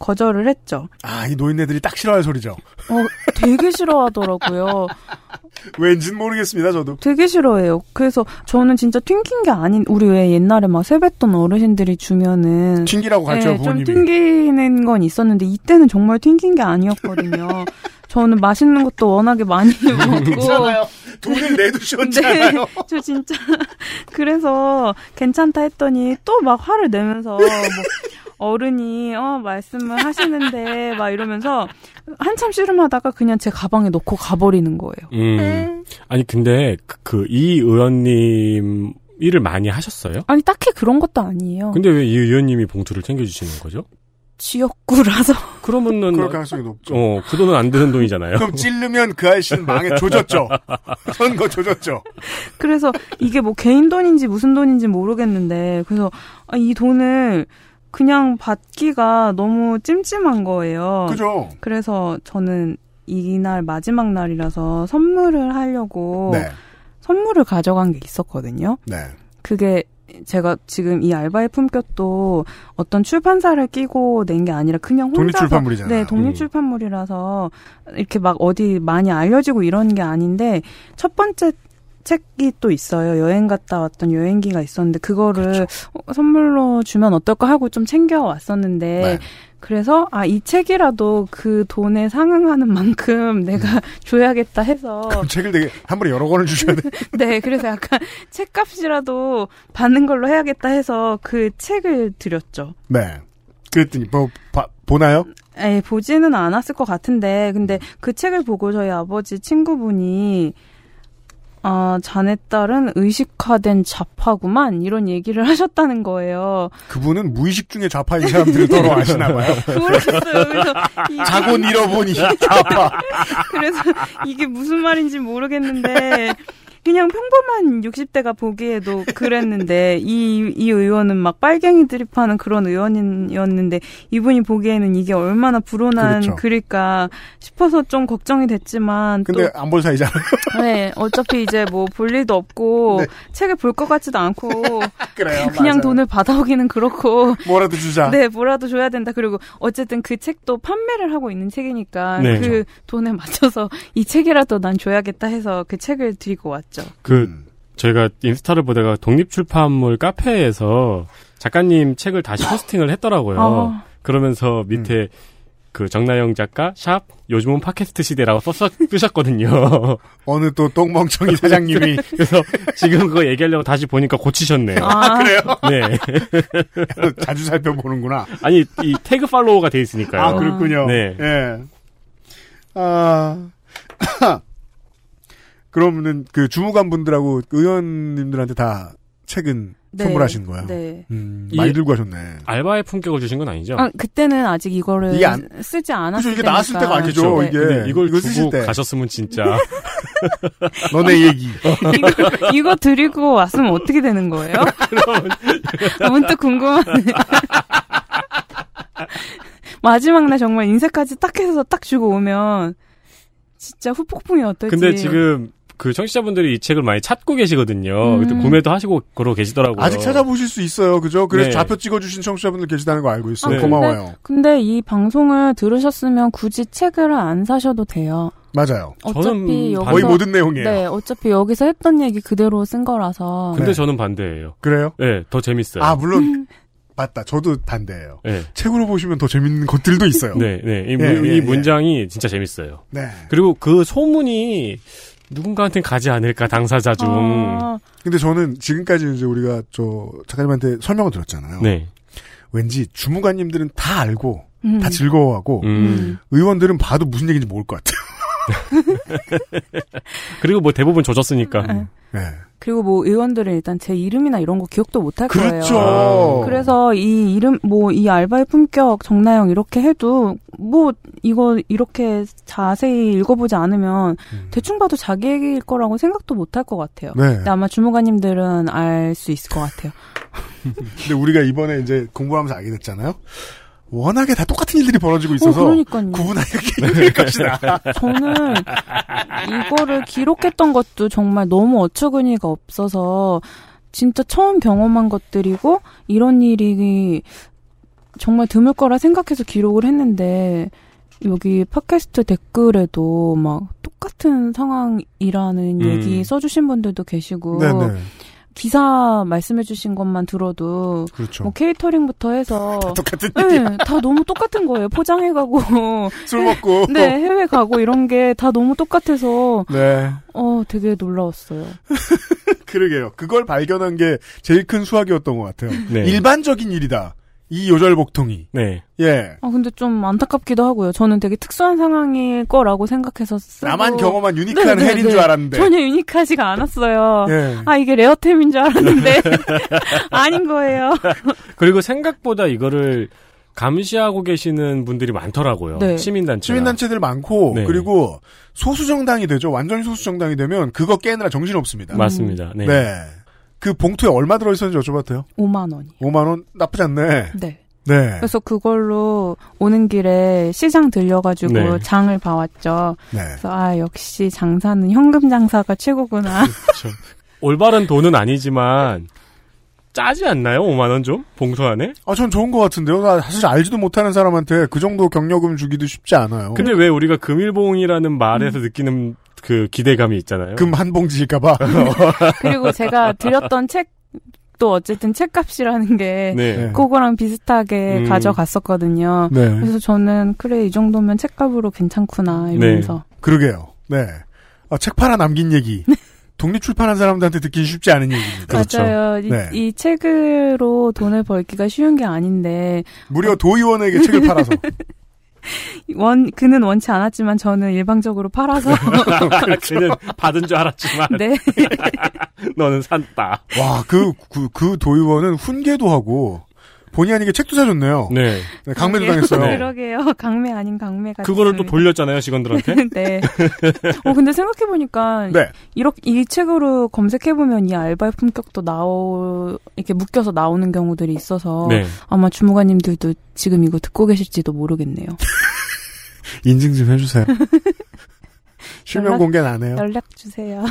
거절을 했죠. 아, 이 노인네들이 딱 싫어할 소리죠. 어 되게 싫어하더라고요. 왠진 모르겠습니다, 저도. 되게 싫어해요. 그래서 저는 진짜 튕긴 게 아닌 우리 왜 옛날에 막 세뱃돈 어르신들이 주면은 튕기라고 가르쳐요, 네, 좀 부모님이. 튕기는 건 있었는데 이때는 정말 튕긴 게 아니었거든요. 저는 맛있는 것도 워낙에 많이 먹고 괜찮아요. 돈을 내두셨지 네? 저 진짜 그래서 괜찮다 했더니 또 막 화를 내면서 뭐 어른이 어 말씀을 하시는데 막 이러면서 한참 씨름하다가 그냥 제 가방에 넣고 가버리는 거예요. 음. 아니 근데 그이 의원님 일을 많이 하셨어요? 아니 딱히 그런 것도 아니에요. 근데 왜 이 의원님이 봉투를 챙겨주시는 거죠? 지역구라서 그러면은 그럴 가능성이 높죠. 어, 그 돈은 안 되는 돈이잖아요. 그럼 찌르면 그 아저씨는 망에 조졌죠. 선거 조졌죠. 그래서 이게 뭐 개인 돈인지 무슨 돈인지 모르겠는데 그래서 아, 이 돈을 그냥 받기가 너무 찜찜한 거예요. 그죠? 그래서 저는 이날 마지막 날이라서 선물을 하려고 네. 선물을 가져간 게 있었거든요. 네. 그게 제가 지금 이 알바의 품격도 어떤 출판사를 끼고 낸 게 아니라 그냥 혼자서 독립출판물이잖아요. 네, 음. 독립출판물이라서 이렇게 막 어디 많이 알려지고 이런 게 아닌데 첫 번째 책이 또 있어요. 여행 갔다 왔던 여행기가 있었는데 그거를 그렇죠. 어, 선물로 주면 어떨까 하고 좀 챙겨 왔었는데 네. 그래서 아 이 책이라도 그 돈에 상응하는 만큼 내가 줘야겠다 해서 책을 되게 한 번에 여러 권을 주셔야 돼. 네, 그래서 약간 책값이라도 받는 걸로 해야겠다 해서 그 책을 드렸죠. 네. 그랬더니 뭐 봐- 보나요? 에 보지는 않았을 것 같은데, 근데 그 책을 보고 저희 아버지 친구분이 아, 자네 딸은 의식화된 좌파구만 이런 얘기를 하셨다는 거예요. 그분은 무의식 중에 좌파인 사람들을 더러 아시나 봐요. 모르겠어요. 그래서 이게, 자곤 잃어보니 좌파. 그래서 이게 무슨 말인지 모르겠는데 그냥 평범한 60대가 보기에도 그랬는데 이, 이 의원은 막 빨갱이 드립하는 그런 의원이었는데 이분이 보기에는 이게 얼마나 불온한 그렇죠. 글일까 싶어서 좀 걱정이 됐지만 근데 안 볼 사이잖아요. 또 네, 어차피 이제 뭐 볼 일도 없고 네. 책을 볼 것 같지도 않고 그래요. 그냥 맞아요. 돈을 받아오기는 그렇고 뭐라도 주자. 네, 뭐라도 줘야 된다. 그리고 어쨌든 그 책도 판매를 하고 있는 책이니까 네. 그 돈에 맞춰서 이 책이라도 난 줘야겠다 해서 그 책을 드리고 왔죠. 그 음. 저희가 인스타를 보다가 독립출판물 카페에서 작가님 책을 다시 포스팅을 했더라고요. 아. 그러면서 밑에 그 정나영 작가 샵 요즘은 팟캐스트 시대라고 썼 쓰셨거든요. 어느 또 똥멍청이 사장님이 그래서 지금 그거 얘기하려고 다시 보니까 고치셨네요. 아, 그래요? 네. 자주 살펴보는구나. 아니 이 태그 팔로우가 돼 있으니까요. 아, 그렇군요. 네. 예. 아. 그러면은 그 주무관 분들하고 의원님들한테 다 책은 네. 선물하신 거야. 네. 음, 이- 많이 들고 하셨네. 알바의 품격을 주신 건 아니죠? 아, 그때는 아직 이거를 이게 안- 쓰지 않았을 그죠, 이게. 나왔을 때가 아니죠. 그렇죠. 이게 근데 이걸 이거 주고 쓰실 때 가셨으면 진짜 너네 얘기. 이거, 이거 드리고 왔으면 어떻게 되는 거예요? 아, 문득 궁금하네. 마지막 날 정말 인쇄까지 딱 해서 딱 주고 오면 진짜 후폭풍이 어떨지. 근데 지금 그 청취자분들이 이 책을 많이 찾고 계시거든요. 음. 구매도 하시고 그러고 계시더라고요. 아직 찾아보실 수 있어요. 그죠? 그래서 네. 좌표 찍어주신 청취자분들 계시다는 거 알고 있어요. 네. 고마워요. 근데 이 방송을 들으셨으면 굳이 책을 안 사셔도 돼요. 맞아요. 어차피 저는 여기서 거의 모든 내용이에요. 네, 어차피 여기서 했던 얘기 그대로 쓴 거라서. 근데 네. 저는 반대예요. 그래요? 네, 더 재밌어요. 아, 물론, 맞다. 저도 반대예요. 네. 책으로 보시면 더 재밌는 것들도 있어요. 네, 네. 이, 예, 문- 예, 이 예. 문장이 진짜 재밌어요. 네. 그리고 그 소문이 누군가한테 가지 않을까 당사자 중. 아, 근데 저는 지금까지 이제 우리가 저 작가님한테 설명을 드렸잖아요. 네. 왠지 주무관님들은 다 알고 음. 다 즐거워하고 음. 의원들은 봐도 무슨 얘기인지 모를 것 같아요. 그리고 뭐 대부분 조졌으니까. 네. 네. 그리고 뭐 의원들은 일단 제 이름이나 이런 거 기억도 못할 그렇죠. 거예요. 그래서 이 이름 뭐 이 알바의 품격 정나영 이렇게 해도 뭐 이거 이렇게 자세히 읽어보지 않으면 음. 대충 봐도 자기 얘기일 거라고 생각도 못 할 것 같아요. 네. 근데 아마 주무관님들은 알 수 있을 것 같아요. 근데 우리가 이번에 이제 공부하면서 알게 됐잖아요. 워낙에 다 똑같은 일들이 벌어지고 있어서 어. 구분하기가 힘들 것이다. 저는 이거를 기록했던 것도 정말 너무 어처구니가 없어서 진짜 처음 경험한 것들이고 이런 일이 정말 드물 거라 생각해서 기록을 했는데 여기 팟캐스트 댓글에도 막 똑같은 상황이라는 음. 얘기 써주신 분들도 계시고 네네. 기사 말씀해주신 것만 들어도 그렇죠. 뭐 케이터링부터 해서 똑같은 네, 얘기야. 다 너무 똑같은 거예요. 포장해가고 술 먹고. 네, 해외 가고 이런 게 다 너무 똑같아서 네. 어 되게 놀라웠어요. 그러게요. 그걸 발견한 게 제일 큰 수확이었던 것 같아요. 네. 일반적인 일이다. 이 요절 복통이. 네. 예. 아 근데 좀 안타깝기도 하고요. 저는 되게 특수한 상황일 거라고 생각해서 쓰고 나만 경험한 unique한 네, 네, hell인 네. 줄 알았는데. 전혀 unique하지가 않았어요. 예. 아 이게 rare템인 줄 알았는데 아닌 거예요. 그리고 생각보다 이거를 감시하고 계시는 분들이 많더라고요. 네. 시민단체가. 시민단체들 많고 네. 그리고 소수정당이 되죠. 완전히 소수정당이 되면 그거 깨느라 정신없습니다. 맞습니다. 네. 네. 그 봉투에 얼마 들어있었는지 여쭤봐도 돼요? 5만 원이. 5만 원? 나쁘지 않네. 네. 네. 그래서 그걸로 오는 길에 시장 들려가지고 네. 장을 봐왔죠. 네. 그래서 아 역시 장사는 현금 장사가 최고구나. 그렇죠. 올바른 돈은 아니지만 짜지 않나요? 5만 원 좀? 봉투 안에? 아, 전 좋은 것 같은데요. 나 사실 알지도 못하는 사람한테 그 정도 경력금 주기도 쉽지 않아요. 근데 왜 우리가 금일봉이라는 말에서 느끼는 그 기대감이 있잖아요. 금 한 봉지일까봐. 그리고 제가 드렸던 책도 어쨌든 책값이라는 게 네. 그거랑 비슷하게 음. 가져갔었거든요. 네. 그래서 저는 그래 이 정도면 책값으로 괜찮구나 이러면서 그러게요. 네. 아, 책 팔아 남긴 얘기. 독립 출판한 사람들한테 듣기 쉽지 않은 얘기입니다. 그렇죠. 맞아요. 이, 네. 이 책으로 돈을 벌기가 쉬운 게 아닌데 무려 도의원에게 책을 팔아서. 원 그는 원치 않았지만 저는 일방적으로 팔아서. 그는 받은 줄 알았지만. 네. 너는 샀다. 와, 그, 그, 그 도의원은 훈계도 하고, 본의 아니게 책도 사줬네요. 네. 네, 강매도 그러게요. 당했어요. 네. 그러게요. 강매 아닌 강매가 그거를 또 됐습니다. 돌렸잖아요, 직원들한테. 네. 어 근데 생각해 보니까 네. 이렇게 이 책으로 검색해 보면 이 알바의 품격도 나오 이렇게 묶여서 나오는 경우들이 있어서 네. 아마 주무관님들도 지금 이거 듣고 계실지도 모르겠네요. 인증 좀 해주세요. 실명 연락- 공개는 안 해요. 연락 주세요.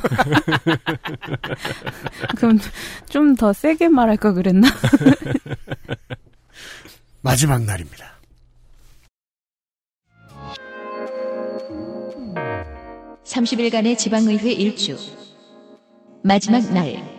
그럼 좀 더 세게 말할 걸 그랬나? 마지막 날입니다. 삼십 일간의 지방의회 일주 마지막 날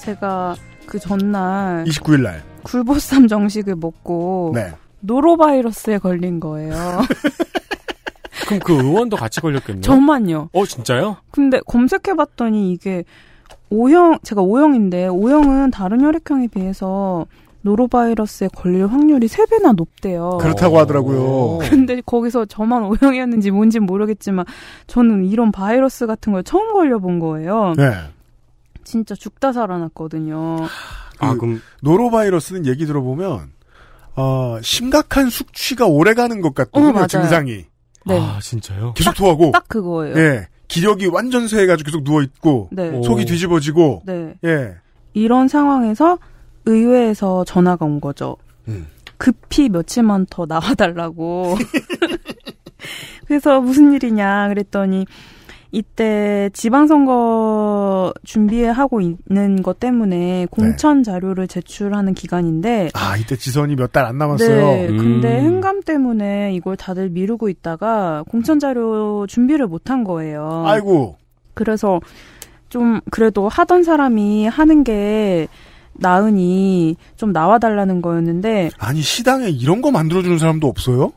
제가 그 전날 29일 날. 굴보쌈 정식을 먹고 네. 노로바이러스에 걸린 거예요. 그럼 그 의원도 같이 걸렸겠네요. 저만요. 어, 진짜요? 근데 검색해봤더니 이게 O형, 제가 O형인데 O형은 다른 혈액형에 비해서 노로바이러스에 걸릴 확률이 3배나 높대요. 그렇다고 하더라고요. 근데 거기서 저만 O형이었는지 뭔진 모르겠지만 저는 이런 바이러스 같은 걸 처음 걸려본 거예요. 네. 진짜 죽다 살아났거든요. 아, 그 그럼 노로바이러스는 얘기 들어보면 어, 심각한 숙취가 오래가는 것 어, 같거든요. 맞아요. 증상이 네. 아, 진짜요? 계속 토하고, 딱 그거예요. 예, 기력이 완전 쇠해가지고 계속 누워 있고, 네. 오. 속이 뒤집어지고, 네. 예, 이런 상황에서 의회에서 전화가 온 거죠. 음. 급히 며칠만 더 나와달라고. 그래서 무슨 일이냐 그랬더니 이때 지방선거 준비하고 있는 것 때문에 공천 자료를 제출하는 기간인데 아, 이때 지선이 몇 달 안 남았어요. 네, 근데 음. 행감 때문에 이걸 다들 미루고 있다가 공천 자료 준비를 못한 거예요. 아이고. 그래서 좀 그래도 하던 사람이 하는 게 나으니 좀 나와달라는 거였는데 아니, 시당에 이런 거 만들어주는 사람도 없어요?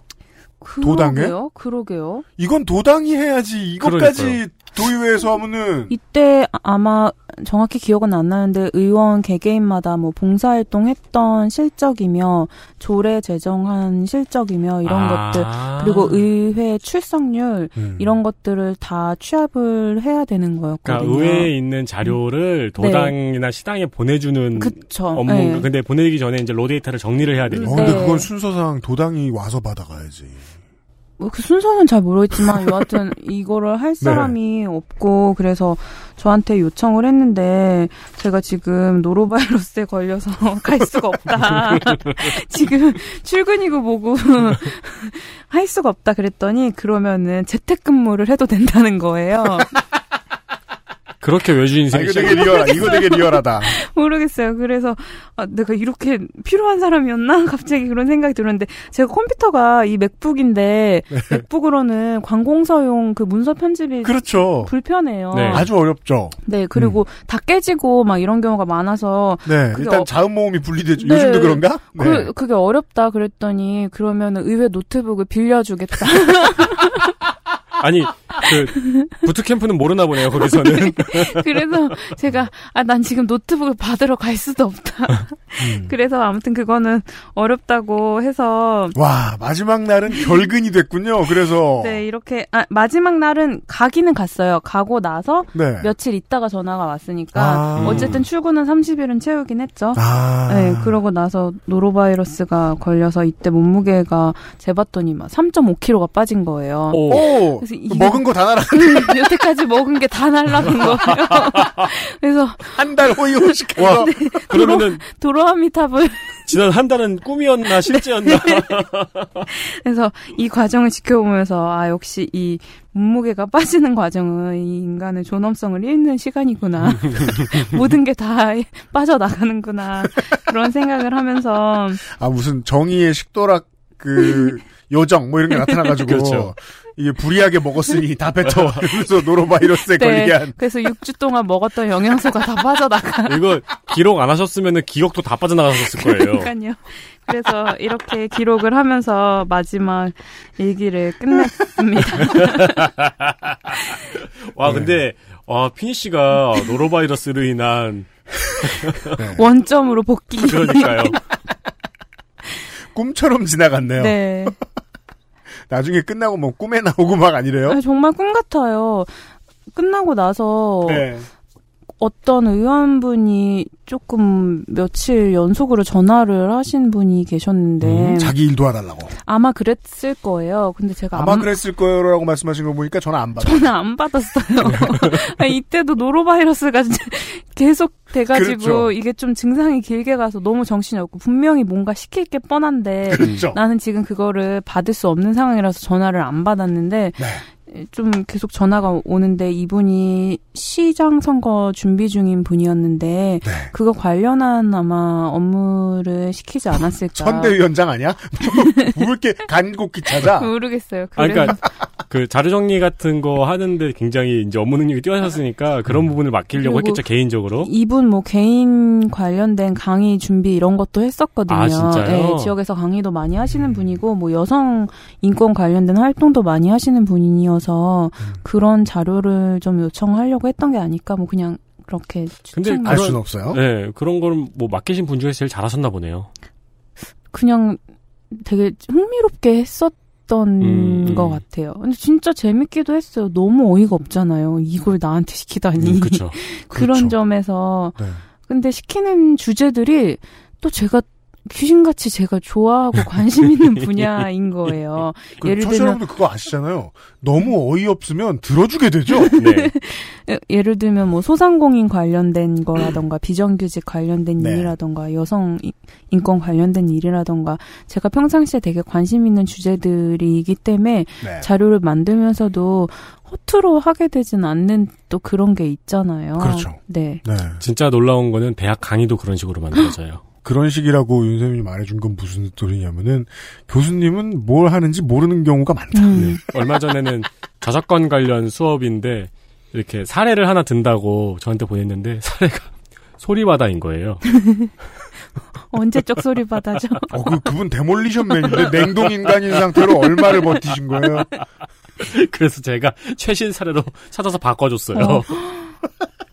도당에? 그러게요. 그러게요. 이건 도당이 해야지. 이것까지 도의회에서 하면은. 이때 아마 정확히 기억은 안 나는데 의원 개개인마다 뭐 봉사활동 했던 실적이며 조례 제정한 실적이며 이런 아. 것들 그리고 의회 출석률 음. 이런 것들을 다 취합을 해야 되는 그러니까 거였거든요. 의회에 있는 자료를 도당이나 시당에 보내주는 그쵸. 업무. 네. 근데 보내기 전에 이제 로데이터를 정리를 해야 되니까. 어, 근데 네. 그건 순서상 도당이 와서 받아가야지. 뭐 그 순서는 잘 모르겠지만 여하튼 이거를 할 사람이 없고 그래서 저한테 요청을 했는데 제가 지금 노로바이러스에 걸려서 갈 수가 없다. 지금 출근이고 뭐고 할 수가 없다 그랬더니 그러면은 재택근무를 해도 된다는 거예요. 그렇게 외주 아, 인생이 이거. 되게 리얼, 이거 되게 리얼하다. 모르겠어요. 그래서 아, 내가 이렇게 필요한 사람이었나? 갑자기 그런 생각이 들었는데 제가 컴퓨터가 이 맥북인데 맥북으로는 관공서용 그 문서 편집이 그렇죠. 불편해요. 네. 아주 어렵죠. 네, 그리고 다 깨지고 막 이런 경우가 많아서 네. 일단 어- 자음 모음이 분리되죠. 네. 요즘도 그런가? 네. 그 그게 어렵다 그랬더니 그러면 의회 노트북을 빌려주겠다. 아니, 그, 부트캠프는 모르나 보네요, 거기서는. 그래서 제가 아 난 지금 노트북을 받으러 갈 수도 없다. 음. 그래서 아무튼 그거는 어렵다고 해서 와, 마지막 날은 결근이 됐군요. 그래서. 네 이렇게 아 마지막 날은 가기는 갔어요. 가고 나서 네. 며칠 있다가 전화가 왔으니까 아. 어쨌든 출근은 30일은 채우긴 했죠. 아. 네, 그러고 나서 노로바이러스가 걸려서 이때 몸무게가 재봤더니 막 3.5kg가 빠진 거예요. 오. 오! 그래서 이게- 먹은 거다 날아. 여태까지 먹은 게 다 날라간 거예요. 그래서 한 달 호의 호식해서. 그러면은, 도로아미탑을 지난 한 달은 꿈이었나, 실제였나. 그래서 이 과정을 지켜보면서 아 역시 이 몸무게가 빠지는 과정은 이 인간의 존엄성을 잃는 시간이구나. 모든 게 다 빠져나가는구나. 그런 생각을 하면서 아, 무슨 정의의 식도락, 그, 요정, 뭐 이런 게 나타나가지고. 그렇죠. 이게 불이하게 먹었으니 다 뱉어. 이러면서 노로바이러스에 걸리게 한. 그래서 6주 동안 먹었던 영양소가 다 빠져나가. 이거 기록 안 하셨으면 기억도 다 빠져나갔었을 거예요. 그러니까요. 그래서 이렇게 기록을 하면서 마지막 일기를 끝냈습니다. 와, 근데, 와, 피니 씨가 노로바이러스로 인한, 원점으로 복귀. 그러니까요. 꿈처럼 지나갔네요. 네. 나중에 끝나고 뭐 꿈에 나오고 막 아니래요? 아, 정말 꿈 같아요. 끝나고 나서 네. 어떤 의원분이 조금 며칠 연속으로 전화를 하신 분이 계셨는데 음, 자기 일 도와달라고. 아마 그랬을 거예요. 근데 제가 아마 안, 그랬을 거라고 말씀하신 거 보니까 전화 안 받아. 전화 안 받았어요. 이때도 노로바이러스가 진짜 계속 돼가지고 그렇죠. 이게 좀 증상이 길게 가서 너무 정신이 없고 분명히 뭔가 시킬 게 뻔한데 그렇죠. 나는 지금 그거를 받을 수 없는 상황이라서 전화를 안 받았는데 네. 좀 계속 전화가 오는데 이분이 시장 선거 준비 중인 분이었는데 네. 그거 관련한 아마 업무를 시키지 않았을까 선대위원장 아니야? 뭐 이렇게 간곡히 찾아? 모르겠어요. 아, 그래서 그러니까 그 자료 정리 같은 거 하는데 굉장히 이제 업무 능력이 뛰어나셨으니까 그런 부분을 맡기려고 했겠죠 개인적으로. 이분 뭐 개인 관련된 강의 준비 이런 것도 했었거든요. 아, 진짜요? 네, 지역에서 강의도 많이 하시는 분이고 뭐 여성 인권 관련된 활동도 많이 하시는 분이어서 음. 그런 자료를 좀 요청하려고 했던 게 아닐까 뭐 그냥 그렇게 근데 알 그런- 수는 없어요. 네 그런 거를 뭐 맡기신 분 중에 제일 잘하셨나 보네요. 그냥 되게 흥미롭게 했었던 음, 것 음. 같아요. 근데 진짜 재밌기도 했어요. 너무 어이가 없잖아요. 이걸 나한테 시키다니. 음, 그렇죠. 그런 그렇죠. 점에서 네. 근데 시키는 주제들이 또 제가 귀신같이 제가 좋아하고 관심 있는 분야인 거예요. 그 예를 들면 여러분들 그거 아시잖아요. 너무 어이없으면 들어주게 되죠. 네. 예- 예를 들면 뭐 소상공인 관련된 거라던가 비정규직 관련된 네. 일이라던가 여성 이- 인권 관련된 일이라던가 제가 평상시에 되게 관심 있는 주제들이기 때문에 네. 자료를 만들면서도 허투루 하게 되진 않는 또 그런 게 있잖아요. 그렇죠. 네. 네. 진짜 놀라운 거는 대학 강의도 그런 식으로 만들어져요. 그런 식이라고 윤쌤이 말해준 건 무슨 소리냐면은 교수님은 뭘 하는지 모르는 경우가 많다. 음. 얼마 전에는 저작권 관련 수업인데 이렇게 사례를 하나 든다고 저한테 보냈는데 사례가 소리바다인 거예요. 언제적 소리 받아죠? 어, 그, 그분 데몰리션맨인데 냉동인간인 상태로 얼마를 버티신 거예요? 그래서 제가 최신 사례로 찾아서 바꿔줬어요. 어.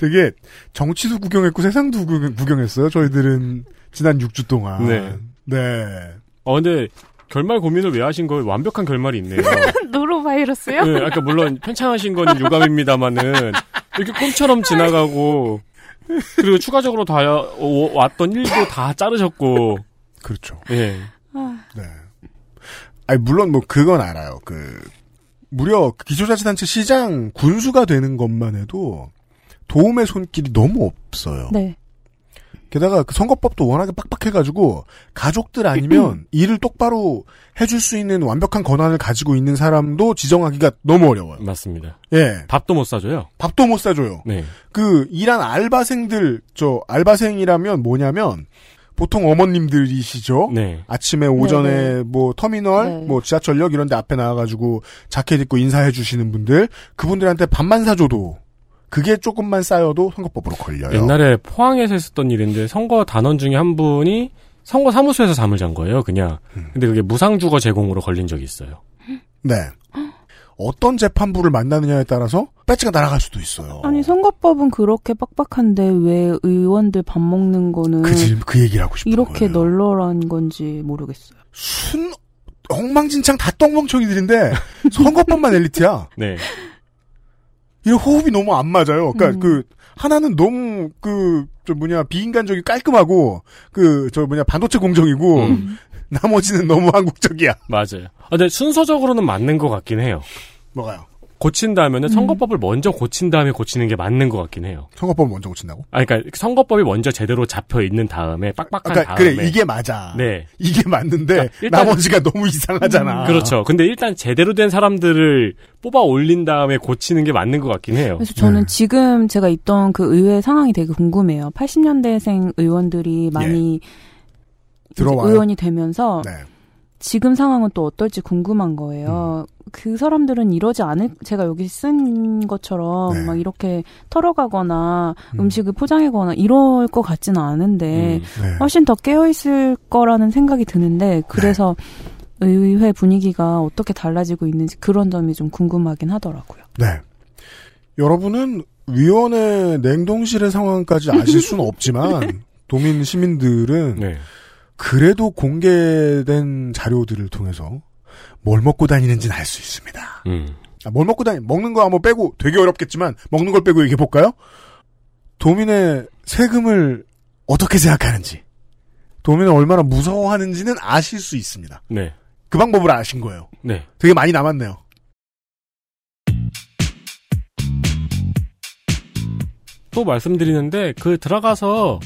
되게 정치도 구경했고 세상도 구경, 구경 했어요. 저희들은 지난 6주 동안. 네. 네. 어 근데 결말 고민을 왜 하신 거예요? 완벽한 결말이 있네요. 노로바이러스요? 네, 아까 물론 편찬하신 거는 유감입니다만은 이렇게 꿈처럼 지나가고 그리고 추가적으로 다 어, 왔던 일도 다 자르셨고 그렇죠. 예. 아, 네. 아니, 물론 뭐 그건 알아요. 그, 무려 기초자치단체 시장 군수가 되는 것만 해도 도움의 손길이 너무 없어요. 네. 게다가 그 선거법도 워낙에 빡빡해가지고 가족들 아니면 일을 똑바로 해줄 수 있는 완벽한 권한을 가지고 있는 사람도 지정하기가 너무 어려워요. 맞습니다. 예. 밥도 못 사줘요. 밥도 못 사줘요. 네. 그 일한 알바생들 저 알바생이라면 뭐냐면 보통 어머님들이시죠. 네. 아침에 오전에 네, 뭐 터미널, 네. 뭐 지하철역 이런 데 앞에 나와가지고 자켓 입고 인사해 주시는 분들 그분들한테 밥만 사줘도 그게 조금만 쌓여도 선거법으로 걸려요. 옛날에 포항에서 했었던 일인데 선거 단원 중에 한 분이 선거 사무소에서 잠을 잔 거예요. 그냥. 음. 근데 그게 무상주거 제공으로 걸린 적이 있어요. 네. 어떤 재판부를 만나느냐에 따라서 배지가 날아갈 수도 있어요. 아니 선거법은 그렇게 빡빡한데 왜 의원들 밥 먹는 거는 그, 지- 그 얘기를 하고 싶은 이렇게 거예요. 널널한 건지 모르겠어요. 순 엉망진창 다 똥멍청이들인데 선거법만 엘리트야. 네. 이 호흡이 너무 안 맞아요. 그러니까 음. 그 하나는 너무 그 저 뭐냐 비인간적이 깔끔하고 그 저 뭐냐 반도체 공정이고 음. 나머지는 너무 한국적이야. 맞아요. 아, 근데 순서적으로는 맞는 것 같긴 해요. 뭐가요? 고친다면 은 음. 선거법을 먼저 고친 다음에 고치는 게 맞는 것 같긴 해요. 선거법 먼저 고친다고? 아, 그러니까 선거법이 먼저 제대로 잡혀 있는 다음에 빡빡한 그러니까 다음에 그래 이게 맞아. 네. 이게 맞는데 그러니까 일단- 나머지가 너무 이상하잖아. 그렇죠. 근데 일단 제대로 된 사람들을 뽑아 올린 다음에 고치는 게 맞는 것 같긴 해요. 그래서 저는 네. 지금 제가 있던 그 의회 상황이 되게 궁금해요. 80년대생 의원들이 많이 예. 들어와요. 의원이 되면서 네. 지금 상황은 또 어떨지 궁금한 거예요. 음. 그 사람들은 이러지 않을 제가 여기 쓴 것처럼 네. 막 이렇게 털어가거나 음. 음. 식을 포장하거나 이럴 것 같지는 않은데 음. 네. 훨씬 더 깨어 있을 거라는 생각이 드는데 그래서 의회 분위기가 어떻게 달라지고 있는지 그런 점이 좀 궁금하긴 하더라고요. 네. 여러분은 위원회 냉동실의 상황까지 아실 수는 없지만 도민 시민들은 네. 그래도 공개된 자료들을 통해서 뭘 먹고 다니는지는 알 수 있습니다. 음. 아, 뭘 먹고 다니, 먹는 거 한번 빼고 되게 어렵겠지만 먹는 걸 빼고 얘기해 볼까요? 도민의 세금을 어떻게 생각하는지, 도민을 얼마나 무서워하는지는 아실 수 있습니다. 네. 그 방법을 아신 거예요. 네. 되게 많이 남았네요. 또 말씀드리는데 그 들어가서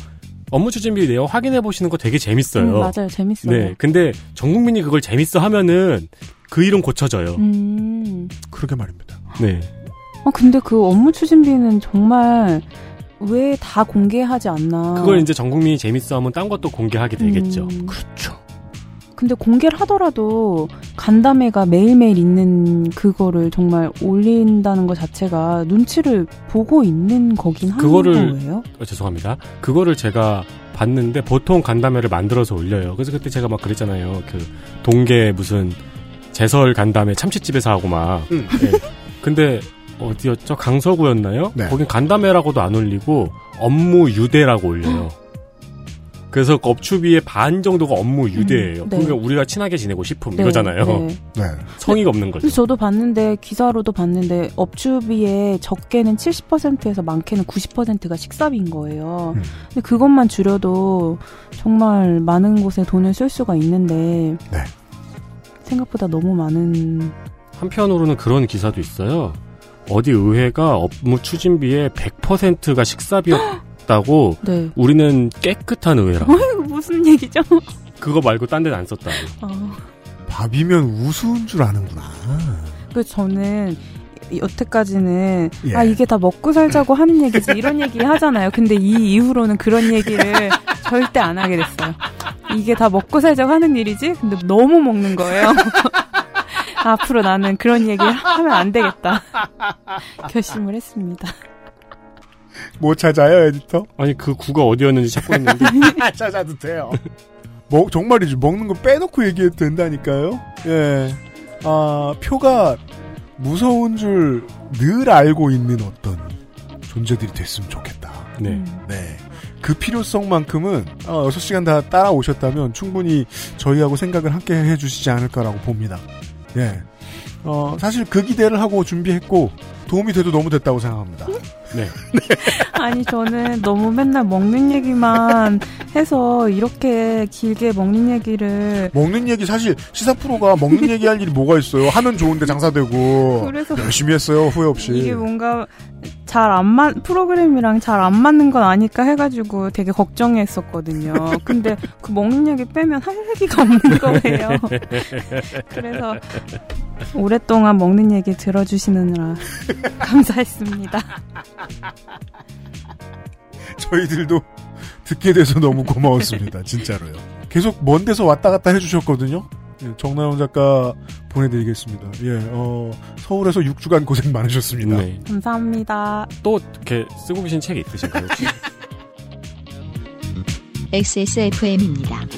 업무 추진비 내용 확인해 보시는 거 되게 재밌어요. 음, 맞아요. 재밌어요. 네. 근데 전 국민이 그걸 재밌어 하면은 그 일은 고쳐져요. 음. 그러게 말입니다. 네. 아, 근데 그 업무 추진비는 정말 왜 다 공개하지 않나. 그걸 이제 전 국민이 재밌어 하면 딴 것도 공개하게 되겠죠. 음, 그렇죠. 근데 공개를 하더라도 간담회가 매일매일 있는 그거를 정말 올린다는 것 자체가 눈치를 보고 있는 거긴 한 그거를- 거예요. 어, 죄송합니다. 그거를 제가 봤는데 보통 간담회를 만들어서 올려요. 그래서 그때 제가 막 그랬잖아요. 그 동계 무슨 제설 간담회 참치집에서 하고 막. 음. 네. 근데 어디였죠? 강서구였나요? 네. 거긴 간담회라고도 안 올리고 업무 유대라고 올려요. 그래서 업추비의 반 정도가 업무 유대예요. 음, 네. 그러니까 우리가 친하게 지내고 싶음 네, 이거잖아요. 네. 네. 성의가 없는 거죠. 그래서 저도 봤는데 기사로도 봤는데 업주비의 적게는 70%에서 많게는 90%가 식사비인 거예요. 음. 근데 그것만 줄여도 정말 많은 곳에 돈을 쓸 수가 있는데 네. 생각보다 너무 많은 한편으로는 그런 기사도 있어요. 어디 의회가 업무 추진비의 100%가 식사비였 다고 네. 우리는 깨끗한 의회라고. 무슨 얘기죠? 그거 말고 딴 데는 안 썼다고. 어. 밥이면 우스운 줄 아는구나. 그래서 저는 이- 여태까지는 예. 아 이게 다 먹고 살자고 하는 얘기지 이런 얘기 하잖아요. 근데 이 이후로는 그런 얘기를 절대 안 하게 됐어요. 이게 다 먹고 살자고 하는 일이지? 근데 너무 먹는 거예요. 앞으로 나는 그런 얘기 하면 안 되겠다. 결심을 했습니다. 뭐 찾아요, 에디터? 아니 그 구가 어디였는지 찾고 있는데 찾아도 돼요. 먹, 정말이지. 먹는 거 빼놓고 얘기해도 된다니까요. 예. 아, 표가 무서운 줄 늘 알고 있는 어떤 존재들이 됐으면 좋겠다. 네. 네. 그 필요성만큼은 어, 6시간 다 따라오셨다면 충분히 저희하고 생각을 함께 해주시지 않을까라고 봅니다. 예. 어, 사실 그 기대를 하고 준비했고 도움이 돼도 너무 됐다고 생각합니다. 네. 아니 저는 너무 맨날 먹는 얘기만 해서 이렇게 길게 먹는 얘기를 먹는 얘기 사실 시사 프로가 먹는 얘기 할 일이 뭐가 있어요. 하면 좋은데 장사되고 그래서 열심히 했어요. 후회 없이. 이게 뭔가 잘안 맞, 프로그램이랑 잘 안 맞는 건 아닐까 해가지고 되게 걱정했었거든요. 근데 그 먹는 얘기 빼면 할 얘기가 없는 거예요. 그래서 오랫동안 먹는 얘기 들어주시느라 감사했습니다. 저희들도 듣게 돼서 너무 고마웠습니다. 진짜로요. 계속 먼 데서 왔다 갔다 해주셨거든요. 예, 정나영 작가 보내드리겠습니다. 예, 어, 서울에서 6주간 고생 많으셨습니다. 네. 감사합니다. 또 이렇게 쓰고 계신 책이 있으신가요? XSFM입니다.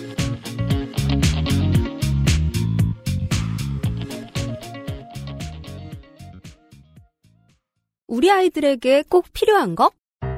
우리 아이들에게 꼭 필요한 거?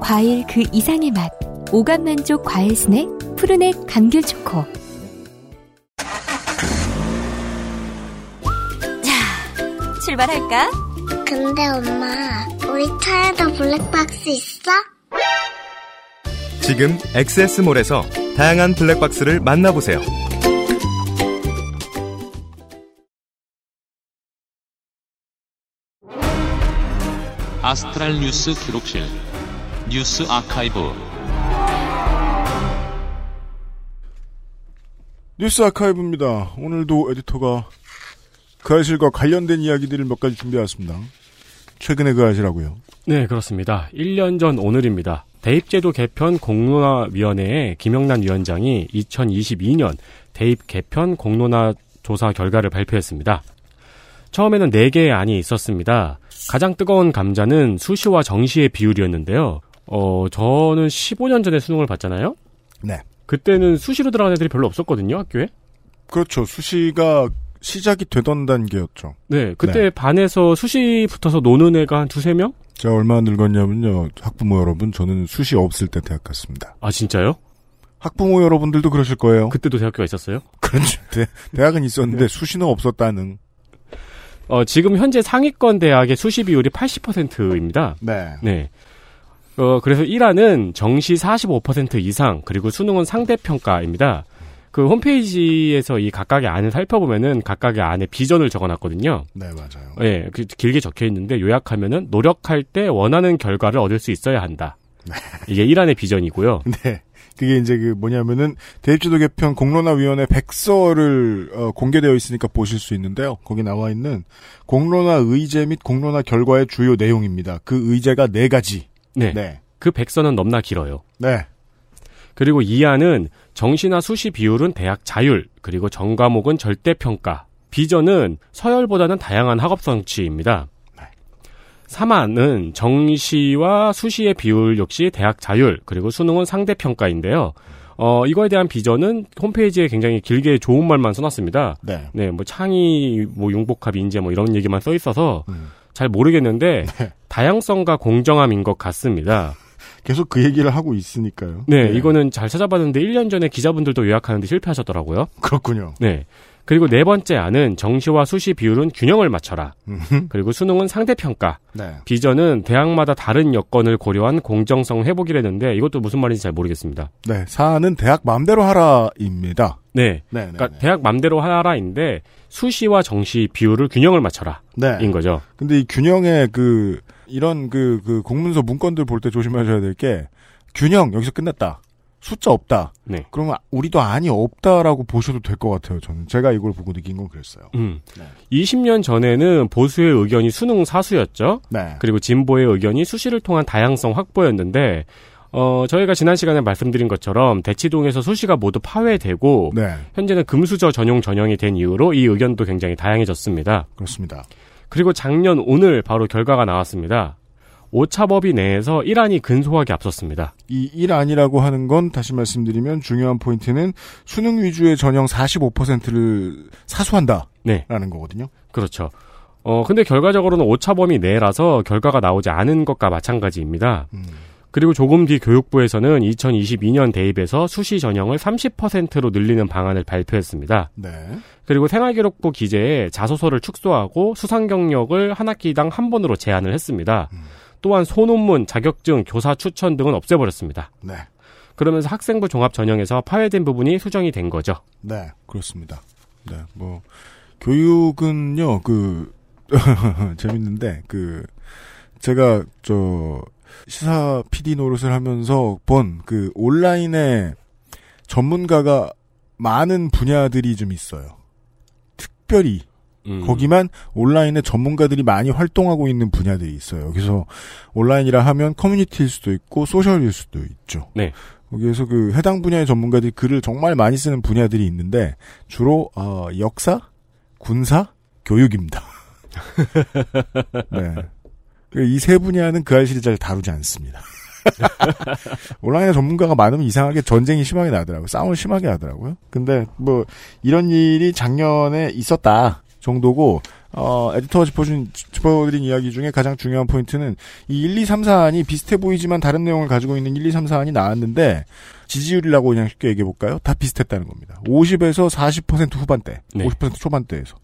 과일 그 이상의 맛. 오감 만족 과일 스낵 푸르넥 감귤 초코. 출발할까? 근데 엄마, 우리 차에도 블랙박스 있어? 지금 엑세스몰에서 다양한 블랙박스를 만나보세요. 아스트랄 뉴스 기록실 뉴스 아카이브 뉴스 아카이브입니다. 오늘도 에디터가 그 아실과 관련된 이야기들을 몇 가지 준비해왔습니다. 최근에 그 아시라고요. 네, 그렇습니다. 1년 전 오늘입니다. 대입제도 개편 공론화위원회의 김영란 위원장이 2022년 대입 개편 공론화 조사 결과를 발표했습니다. 처음에는 4개의 안이 있었습니다. 가장 뜨거운 감자는 수시와 정시의 비율이었는데요. 어, 저는 15년 전에 수능을 봤잖아요? 네. 그때는 수시로 들어간 애들이 별로 없었거든요, 학교에? 그렇죠. 수시가 시작이 되던 단계였죠. 네, 그때 네. 반에서 수시 붙어서 노는 애가 한 두세 명? 제가 얼마나 늙었냐면요. 학부모 여러분, 저는 수시 없을 때 대학 갔습니다. 아, 진짜요? 학부모 여러분들도 그러실 거예요. 그때도 대학교가 있었어요? 그렇죠. 대, 대학은 있었는데 수시는 없었다는. 어, 지금 현재 상위권 대학의 수시 비율이 80%입니다. 네. 네. 어, 그래서 1안은 정시 45% 이상, 그리고 수능은 상대평가입니다. 그 홈페이지에서 이 각각의 안을 살펴보면은 각각의 안에 비전을 적어놨거든요. 네, 맞아요. 예, 그 길게 적혀 있는데 요약하면은 노력할 때 원하는 결과를 얻을 수 있어야 한다. 이게 1안의 비전이고요. 네. 그게 이제 그 뭐냐면은 대입제도 개편 공론화위원회 백서를 어, 공개되어 있으니까 보실 수 있는데요. 거기 나와 있는 공론화 의제 및 공론화 결과의 주요 내용입니다. 그 의제가 네 가지. 네. 네. 그 백서는 넘나 길어요. 네. 그리고 이하는 정시나 수시 비율은 대학 자율, 그리고 전과목은 절대평가. 비전은 서열보다는 다양한 학업 성취입니다. 3안은 정시와 수시의 비율 역시 대학 자율, 그리고 수능은 상대평가인데요. 어, 이거에 대한 비전은 홈페이지에 굉장히 길게 좋은 말만 써놨습니다. 네. 네, 뭐 창의, 뭐 융복합 인재 뭐 이런 얘기만 써 있어서 잘 모르겠는데 다양성과 공정함인 것 같습니다. 계속 그 얘기를 하고 있으니까요. 네, 이거는 잘 찾아봤는데 1년 전에 기자분들도 요약하는데 실패하셨더라고요. 그렇군요. 네. 그리고 네 번째 안은 정시와 수시 비율은 균형을 맞춰라. 그리고 수능은 상대평가. 네. 비전은 대학마다 다른 여건을 고려한 공정성 회복이라는데 이것도 무슨 말인지 잘 모르겠습니다. 네, 사안은 대학 마음대로 하라입니다. 네. 네, 네, 그러니까 대학 맘대로 하라인데 수시와 정시 비율을 균형을 맞춰라. 네. 인 거죠. 근데 이 균형의 그 이런 그, 그 공문서 문건들 볼 때 조심하셔야 될 게 균형 여기서 끝났다. 숫자 없다. 네. 그러면 우리도 안이 없다라고 보셔도 될 것 같아요. 저는 제가 이걸 보고 느낀 건 그랬어요. 음. 20년 전에는 보수의 의견이 수능 사수였죠. 네. 그리고 진보의 의견이 수시를 통한 다양성 확보였는데 어, 저희가 지난 시간에 말씀드린 것처럼 대치동에서 수시가 모두 파회되고 네. 현재는 금수저 전용 전형이 된 이후로 이 의견도 굉장히 다양해졌습니다. 그렇습니다. 그리고 작년 오늘 바로 결과가 나왔습니다. 오차범위 내에서 1안이 근소하게 앞섰습니다. 이 일안이라고 하는 건 다시 말씀드리면 중요한 포인트는 수능 위주의 전형 45%를 사수한다. 네. 라는 거거든요. 그렇죠. 어, 근데 결과적으로는 오차범위 내라서 결과가 나오지 않은 것과 마찬가지입니다. 그리고 조금 뒤 교육부에서는 2022년 대입에서 수시 전형을 30%로 늘리는 방안을 발표했습니다. 네. 그리고 생활기록부 기재에 자소서를 축소하고 수상 경력을 한 학기당 한 번으로 제한을 했습니다. 또한 소논문, 자격증, 교사 추천 등은 없애버렸습니다. 네. 그러면서 학생부 종합 전형에서 파회된 부분이 수정이 된 거죠. 네, 그렇습니다. 네, 뭐 교육은요, 그 재밌는데 그 제가 저 시사 PD 노릇을 하면서 본 그 온라인에 전문가가 많은 분야들이 좀 있어요. 특별히 음. 거기만 온라인에 전문가들이 많이 활동하고 있는 분야들이 있어요. 그래서 온라인이라 하면 커뮤니티일 수도 있고 소셜일 수도 있죠. 네. 거기에서 그 해당 분야의 전문가들이 글을 정말 많이 쓰는 분야들이 있는데 주로 어, 역사, 군사, 교육입니다. 네. 이 세 분야는 그 알실이 잘 다루지 않습니다. 온라인에 전문가가 많으면 이상하게 전쟁이 심하게 나더라고요. 싸움을 심하게 하더라고요. 근데 뭐 이런 일이 작년에 있었다 정도고 어, 에디터가 짚어준, 짚어드린 이야기 중에 가장 중요한 포인트는 이 1, 2, 3, 4안이 비슷해 보이지만 다른 내용을 가지고 있는 1, 2, 3, 4안이 나왔는데 지지율이라고 그냥 쉽게 얘기해볼까요? 다 비슷했다는 겁니다. 50에서 40% 후반대, 네. 50% 초반대에서.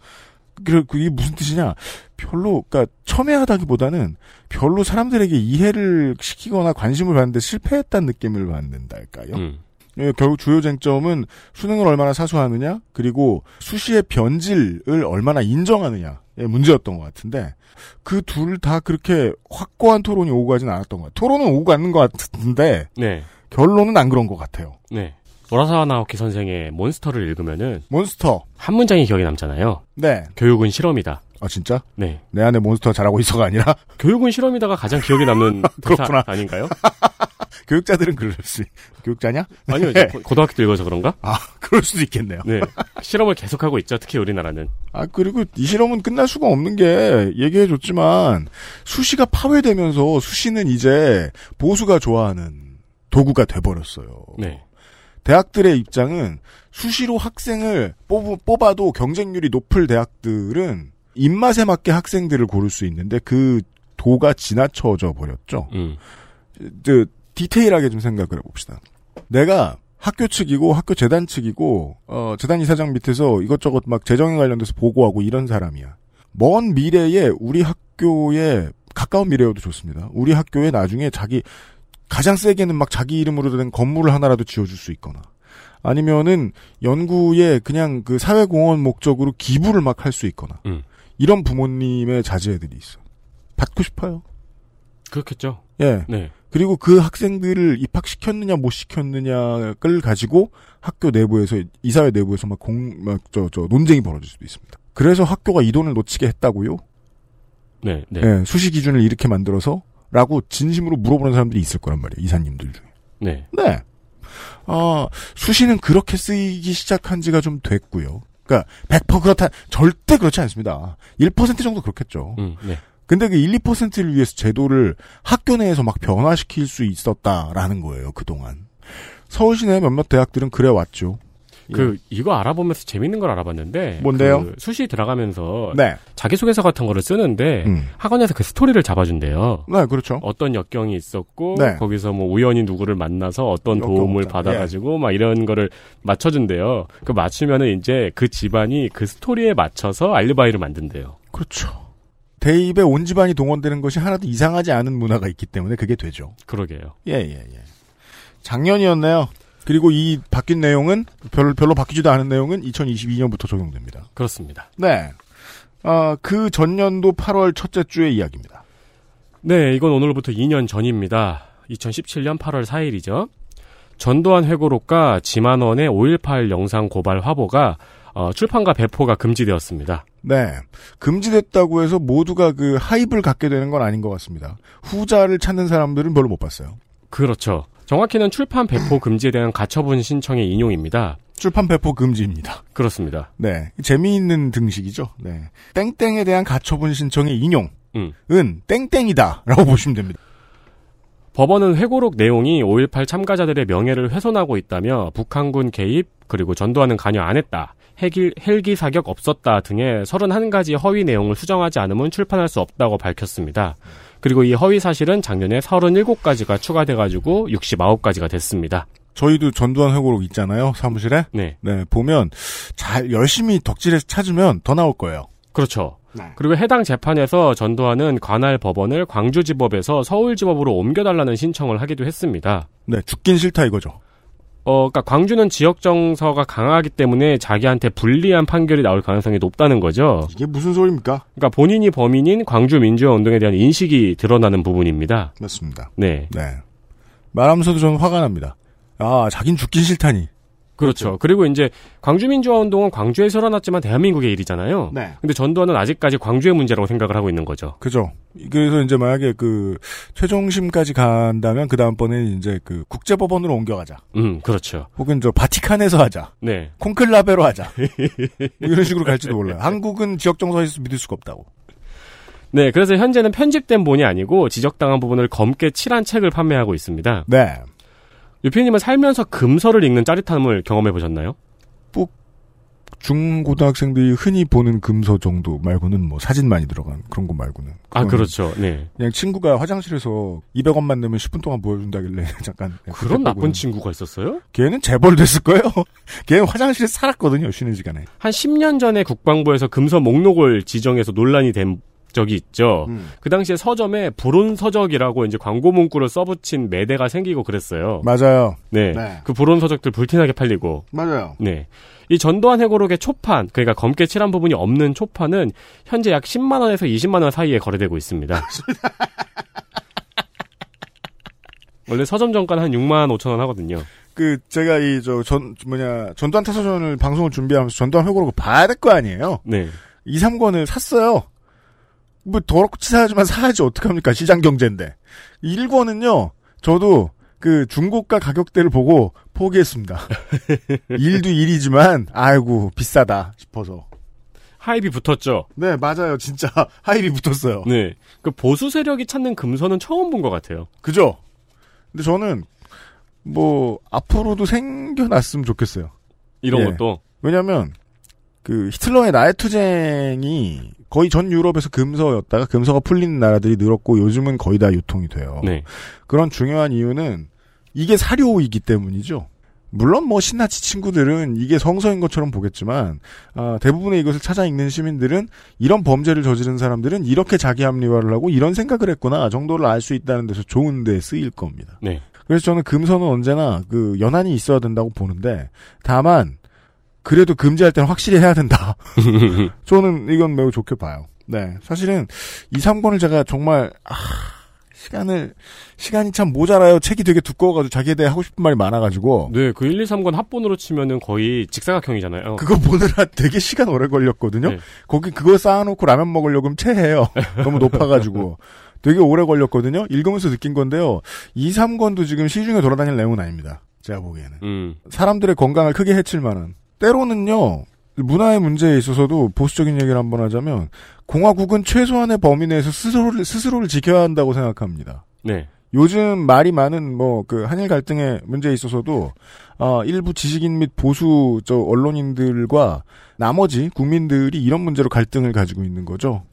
그, 이게 무슨 뜻이냐? 별로, 그니까, 첨예하다기보다는 별로 사람들에게 이해를 시키거나 관심을 받는데 실패했다는 느낌을 받는달까요? 음. 예, 결국 주요 쟁점은 수능을 얼마나 사수하느냐, 그리고 수시의 변질을 얼마나 인정하느냐의 문제였던 것 같은데, 그 둘 다 그렇게 확고한 토론이 오고 가진 않았던 것 같아요. 토론은 오고 가는 것 같은데, 네. 결론은 안 그런 것 같아요. 네. 오라사와 나오키 선생의 몬스터를 읽으면은 몬스터. 한 문장이 기억에 남잖아요. 네. 교육은 실험이다. 아, 진짜? 네. 내 안에 몬스터 자라고 있어가 아니라? 교육은 실험이다가 가장 기억에 남는 그렇구나. 아닌가요? 교육자들은 그럴 수, 교육자냐? 아니요, 네. 이제 고등학교 때 읽어서 그런가? 아, 그럴 수도 있겠네요. 네. 실험을 계속하고 있죠, 특히 우리나라는. 아, 그리고 이 실험은 끝날 수가 없는 게 얘기해줬지만 수시가 파괴되면서 수시는 이제 보수가 좋아하는 도구가 돼버렸어요. 네. 대학들의 입장은 수시로 학생을 뽑, 뽑아도 경쟁률이 높을 대학들은 입맛에 맞게 학생들을 고를 수 있는데 그 도가 지나쳐져 버렸죠. 음. 저, 디테일하게 좀 생각을 해봅시다. 내가 학교 측이고 학교 재단 측이고 어, 재단 이사장 밑에서 이것저것 막 재정에 관련돼서 보고하고 이런 사람이야. 먼 미래에 우리 학교에 가까운 미래여도 좋습니다. 우리 학교에 나중에 자기 가장 세게는 막 자기 이름으로 된 건물을 하나라도 지어줄 수 있거나 아니면은 연구에 그냥 그 사회공헌 목적으로 기부를 막 할 수 있거나 음. 이런 부모님의 자제들이 있어. 받고 싶어요. 그렇겠죠. 예. 네. 그리고 그 학생들을 입학시켰느냐 못 시켰느냐를 가지고 학교 내부에서 이사회 내부에서 막 공 막 저 저 논쟁이 벌어질 수도 있습니다. 그래서 학교가 이 돈을 놓치게 했다고요? 네, 네. 예, 수시 기준을 이렇게 만들어서라고 진심으로 물어보는 사람들이 있을 거란 말이에요. 이사님들 중에. 네. 네. 어, 수시는 그렇게 쓰이기 시작한 지가 좀 됐고요. 그러니까 100% 그렇다 절대 그렇지 않습니다. 1% 정도 그렇겠죠. 음, 네. 근데 그 1, 2%를 위해서 제도를 학교 내에서 막 변화시킬 수 있었다라는 거예요, 그동안. 서울시내 몇몇 대학들은 그래 왔죠. 그 이거 알아보면서 재밌는 걸 알아봤는데 뭔데요? 그 수시 들어가면서 네. 자기소개서 같은 거를 쓰는데 음. 학원에서 그 스토리를 잡아준대요. 네, 그렇죠. 어떤 역경이 있었고 네. 거기서 뭐 우연히 누구를 만나서 어떤 도움을. 받아가지고 막 이런 거를 맞춰준대요. 그 맞추면은 이제 그 집안이 그 스토리에 맞춰서 알리바이를 만든대요. 그렇죠. 대입에 온 집안이 동원되는 것이 하나도 이상하지 않은 문화가 있기 때문에 그게 되죠. 그러게요. 예, 예, 예. 작년이었네요. 그리고 이 바뀐 내용은 별로, 별로 바뀌지도 않은 내용은 2022년부터 적용됩니다. 그렇습니다. 네. 아, 그 전년도 8월 첫째 주의 이야기입니다. 네, 이건 오늘부터 2년 전입니다. 2017년 8월 4일이죠. 전두환 회고록과 지만원의 5.18 영상 고발 화보가 어, 출판과 배포가 금지되었습니다. 네. 금지됐다고 해서 모두가 그 하입을 갖게 되는 건 아닌 것 같습니다. 후자를 찾는 사람들은 별로 못 봤어요. 그렇죠. 정확히는 출판 배포 금지에 대한 가처분 신청의 인용입니다. 출판 배포 금지입니다. 그렇습니다. 네. 재미있는 등식이죠. 네. 땡땡에 대한 가처분 신청의 인용은 음. 땡땡이다 라고 보시면 됩니다. 법원은 회고록 내용이 5.18 참가자들의 명예를 훼손하고 있다며 북한군 개입 그리고 전두환은 관여 안 했다. 헬기, 헬기 사격 없었다 등의 31가지 허위 내용을 수정하지 않으면 출판할 수 없다고 밝혔습니다. 그리고 이 허위 사실은 작년에 37가지가 추가돼가지고 69가지가 됐습니다. 저희도 전두환 회고록 있잖아요. 사무실에. 네. 네. 보면 잘 열심히 덕질해서 찾으면 더 나올 거예요. 그렇죠. 네. 그리고 해당 재판에서 전두환은 관할 법원을 광주지법에서 서울지법으로 옮겨달라는 신청을 하기도 했습니다. 네. 죽긴 싫다 이거죠. 어, 그러니까 광주는 지역 정서가 강하기 때문에 자기한테 불리한 판결이 나올 가능성이 높다는 거죠. 이게 무슨 소리입니까? 그러니까 본인이 범인인 광주 민주화 운동에 대한 인식이 드러나는 부분입니다. 맞습니다. 네. 네. 말하면서도 저는 화가 납니다. 아, 자긴 죽긴 싫다니. 그렇죠. 그리고 이제 광주 민주화 운동은 광주에서 일어났지만 대한민국의 일이잖아요. 네. 근데 전두환은 아직까지 광주의 문제라고 생각을 하고 있는 거죠. 그죠. 그래서 이제 만약에 그 최종심까지 간다면 그 다음번에는 이제 그 국제법원으로 옮겨가자. 음, 그렇죠. 혹은 저 바티칸에서 하자. 네. 콘클라베로 하자. 뭐 이런 식으로 갈지도 몰라요. 한국은 지역 정서에서 믿을 수가 없다고. 네, 그래서 현재는 편집된 본이 아니고 지적당한 부분을 검게 칠한 책을 판매하고 있습니다. 네. 유피님은 살면서 금서를 읽는 짜릿함을 경험해 보셨나요? 중고등학생들이 흔히 보는 금서 정도 말고는 뭐 사진 많이 들어간 그런 거 말고는. 아, 그렇죠. 네. 그냥 친구가 화장실에서 200원만 내면 10분 동안 보여준다길래 잠깐. 그런 나쁜. 친구가 있었어요? 걔는 재벌 됐을 거예요. 걔는 화장실에 살았거든요, 쉬는 시간에. 한 10년 전에 국방부에서 금서 목록을 지정해서 논란이 된 적이 있죠. 음. 그 당시에 서점에 불온 서적이라고 이제 광고 문구를 써붙인 매대가 생기고 그랬어요. 맞아요. 네. 네. 그 불온 서적들 불티나게 팔리고. 맞아요. 네. 이 전두환 해고록의 초판, 그러니까 검게 칠한 부분이 없는 초판은 현재 약 10만 원에서 20만 원 사이에 거래되고 있습니다. 원래 서점 정가는 한 6만 5천 원 하거든요. 그 제가 이 저 전 뭐냐 전두환 타서전을 방송을 준비하면서 전두환 회고록을 봐야 될 거 아니에요. 네. 2, 3권을 샀어요. 뭐 더럽고 치사하지만 사야지 어떡합니까 시장 경제인데. 1권은요. 저도 그 중고가 가격대를 보고 포기했습니다. 일도 일이지만 아이고 비싸다 싶어서. 하입이 붙었죠. 네 맞아요 진짜 하입이 붙었어요. 네. 그 보수 세력이 찾는 금서는 처음 본 것 같아요. 그죠? 근데 저는 뭐 앞으로도 생겨났으면 좋겠어요. 이런 예. 것도. 왜냐면 그 히틀러의 나이투쟁이 거의 전 유럽에서 금서였다가 금서가 풀리는 나라들이 늘었고 요즘은 거의 다 유통이 돼요. 네. 그런 중요한 이유는 이게 사료이기 때문이죠. 물론 뭐 신나치 친구들은 이게 성서인 것처럼 보겠지만 아, 대부분의 이것을 찾아 읽는 시민들은 이런 범죄를 저지른 사람들은 이렇게 자기 합리화를 하고 이런 생각을 했구나 정도를 알 수 있다는 데서 좋은데 쓰일 겁니다. 네. 그래서 저는 금서는 언제나 그 연한이 있어야 된다고 보는데 다만 그래도 금지할 때는 확실히 해야 된다. 저는 이건 매우 좋게 봐요. 네. 사실은 2, 3권을 제가 정말, 아, 시간을, 시간이 참 모자라요. 책이 되게 두꺼워가지고 자기에 대해 하고 싶은 말이 많아가지고. 네, 그 1, 2, 3권 합본으로 치면은 거의 직사각형이잖아요. 그거 보느라 되게 시간 오래 걸렸거든요. 네. 거기 그거 쌓아놓고 라면 먹으려고 하면 체해요. 너무 높아가지고. 되게 오래 걸렸거든요. 읽으면서 느낀 건데요. 2, 3권도 지금 시중에 돌아다닐 내용은 아닙니다. 제가 보기에는. 음. 사람들의 건강을 크게 해칠 만한. 때로는요, 문화의 문제에 있어서도 보수적인 얘기를 한번 하자면, 공화국은 최소한의 범위 내에서 스스로를, 스스로를 지켜야 한다고 생각합니다. 네. 요즘 말이 많은 뭐 그 한일 갈등의 문제에 있어서도 어, 일부 지식인 및 보수 저 언론인들과 나머지 국민들이 이런 문제로 갈등을 가지고 있는 거죠.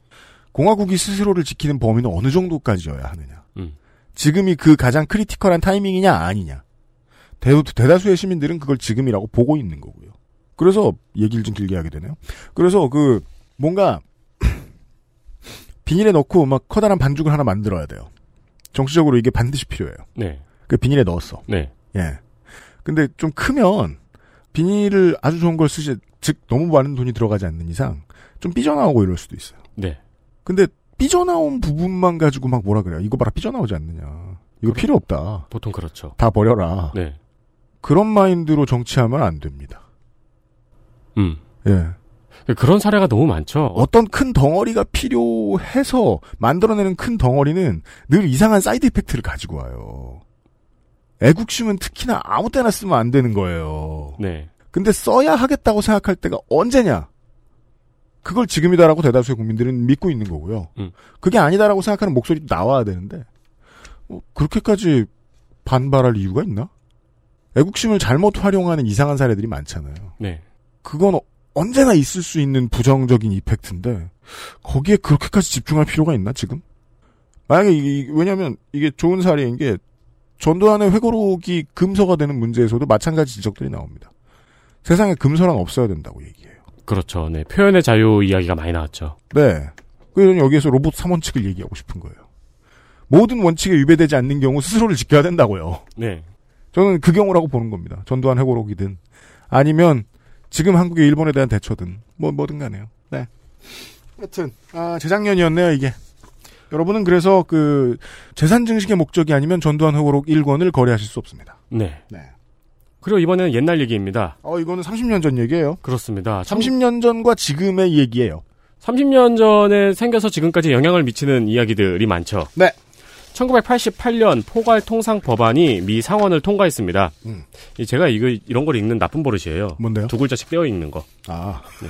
공화국이 스스로를 지키는 범위는 어느 정도까지여야 하느냐. 음. 지금이 그 가장 critical한 타이밍이냐 아니냐. 대, 대다수의 시민들은 그걸 지금이라고 보고 있는 거고요. 그래서 얘기를 좀 길게 하게 되네요. 그래서 그 뭔가 비닐에 넣고 막 커다란 반죽을 하나 만들어야 돼요. 정치적으로 이게 반드시 필요해요. 네. 그 비닐에 넣었어. 네. 예. 근데 좀 크면 비닐을 아주 좋은 걸 쓰지, 즉 너무 많은 돈이 들어가지 않는 이상 좀 삐져나오고 이럴 수도 있어요. 네. 근데 삐져나온 부분만 가지고 막 뭐라 그래요. 이거 봐라 삐져나오지 않느냐. 이거 필요 없다. 보통 그렇죠. 다 버려라. 네. 그런 마인드로 정치하면 안 됩니다. 음. 예. 그런 사례가 너무 많죠. 어떤 큰 덩어리가 필요해서 만들어내는 큰 덩어리는 늘 이상한 side effect를 가지고 와요. 애국심은 특히나 아무 때나 쓰면 안 되는 거예요. 네. 근데 써야 하겠다고 생각할 때가 언제냐? 그걸 지금이다라고 대다수의 국민들은 믿고 있는 거고요. 음. 그게 아니다라고 생각하는 목소리도 나와야 되는데 뭐 그렇게까지 반발할 이유가 있나? 애국심을 잘못 활용하는 이상한 사례들이 많잖아요. 네. 그건 언제나 있을 수 있는 부정적인 effect인데 거기에 그렇게까지 집중할 필요가 있나 지금? 만약에 이, 왜냐하면 이게 좋은 사례인 게 전두환의 회고록이 금서가 되는 문제에서도 마찬가지 지적들이 나옵니다. 세상에 금서란 없어야 된다고 얘기해요. 그렇죠. 네. 표현의 자유 이야기가 많이 나왔죠. 네. 그래서 여기에서 로봇 3원칙을 얘기하고 싶은 거예요. 모든 원칙에 위배되지 않는 경우 스스로를 지켜야 된다고요. 네. 저는 그 경우라고 보는 겁니다. 전두환 회고록이든 아니면 지금 한국의 일본에 대한 대처든 뭐 뭐든 간에요. 네. 여튼 아, 재작년이었네요 이게. 여러분은 그래서 그 재산 증식의 목적이 아니면 전두환 회고록 1권을 거래하실 수 없습니다. 네. 네. 그리고 이번에는 옛날 얘기입니다. 어 이거는 30년 전 얘기예요. 그렇습니다. 30년 전과 지금의 얘기예요. 30년 전에 생겨서 지금까지 영향을 미치는 이야기들이 많죠. 네. 1988년 포괄 통상 법안이 미 상원을 통과했습니다. 음. 이 제가 이거 이런 걸 읽는 나쁜 버릇이에요. 뭔데요? 두 글자씩 떼어 읽는 거. 아. 네.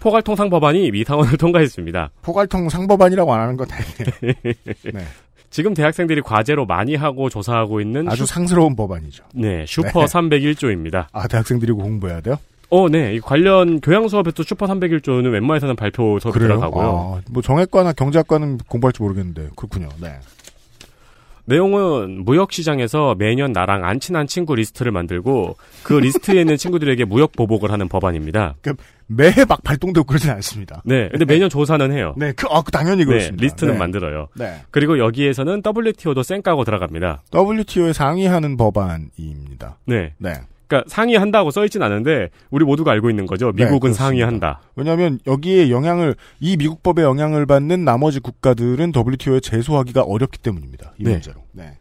포괄 통상 법안이 미 상원을 통과했습니다. 포괄 통 상 법안이라고 안 하는 거 다행이에요. 네. 지금 대학생들이 과제로 많이 하고 조사하고 있는 아주 슈, 상스러운 법안이죠. 네, 슈퍼 네. 301조입니다. 아 대학생들이 공부해야 돼요? 어, 네. 이 관련 교양 수업에도 슈퍼 301조는 웬만해서는 발표 그래요? 들어가고요. 아, 뭐 정외과나 경제학과는 공부할지 모르겠는데 그렇군요. 네. 내용은 무역 시장에서 매년 나랑 안 친한 친구 리스트를 만들고 그 리스트에 있는 친구들에게 무역 보복을 하는 법안입니다. 그 매해 막 발동되고 그러진 않습니다. 네, 근데 매년 조사는 해요. 네, 그, 아, 그 당연히 그렇습니다. 네, 리스트는 네. 만들어요. 네. 그리고 여기에서는 WTO도 쌩 까고 들어갑니다. WTO에 상의하는 법안입니다. 네. 네. 그러니까 상의한다고 써있진 않은데 우리 모두가 알고 있는 거죠. 네, 미국은 그렇습니다. 상의한다. 왜냐하면 여기에 영향을 이 미국 법에 영향을 받는 나머지 국가들은 WTO에 제소하기가 어렵기 때문입니다. 이 네. 문제로. 네.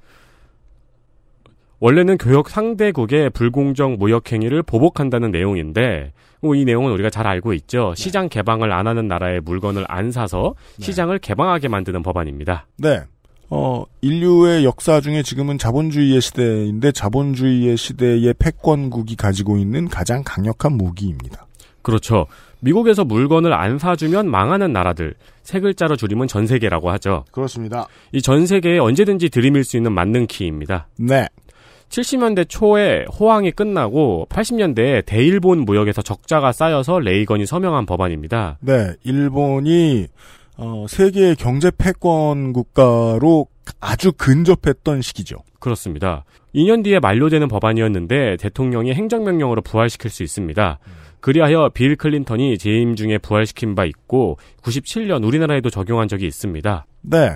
원래는 교역 상대국의 불공정 무역 행위를 보복한다는 내용인데 뭐이 내용은 우리가 잘 알고 있죠. 네. 시장 개방을 안 하는 나라의 물건을 안 사서 시장을 개방하게 만드는 법안입니다. 네. 어, 인류의 역사 중에 지금은 자본주의의 시대인데 자본주의의 시대의 패권국이 가지고 있는 가장 강력한 무기입니다. 그렇죠. 미국에서 물건을 안 사주면 망하는 나라들. 세 글자로 줄이면 전 세계라고 하죠. 그렇습니다. 이 전 세계에 언제든지 들이밀 수 있는 만능 키입니다. 네. 70년대 초에 호황이 끝나고 80년대에 대일본 무역에서 적자가 쌓여서 레이건이 서명한 법안입니다. 네. 일본이 어, 세계의 경제 패권 국가로 아주 근접했던 시기죠. 그렇습니다. 2년 뒤에 만료되는 법안이었는데 대통령이 행정명령으로 부활시킬 수 있습니다. 그리하여 빌 클린턴이 재임 중에 부활시킨 바 있고 97년 우리나라에도 적용한 적이 있습니다. 네.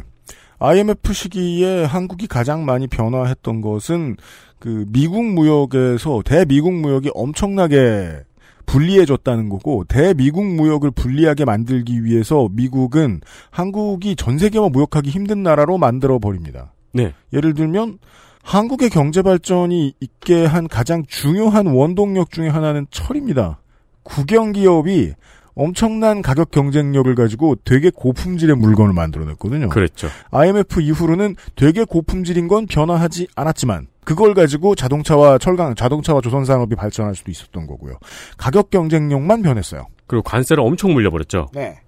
IMF 시기에 한국이 가장 많이 변화했던 것은 그 미국 무역에서 대미국 무역이 엄청나게 불리해졌다는 거고 대미국 무역을 불리하게 만들기 위해서 미국은 한국이 전 세계와 무역하기 힘든 나라로 만들어 버립니다. 네. 예를 들면 한국의 경제 발전이 있게 한 가장 중요한 원동력 중의 하나는 철입니다. 국영 기업이 엄청난 가격 경쟁력을 가지고 되게 고품질의 물건을 만들어냈거든요. 그랬죠. IMF 이후로는 되게 고품질인 건 변화하지 않았지만 그걸 가지고 자동차와 철강, 자동차와 조선 산업이 발전할 수도 있었던 거고요. 가격 경쟁력만 변했어요. 그리고 관세를 엄청 물려버렸죠. 네.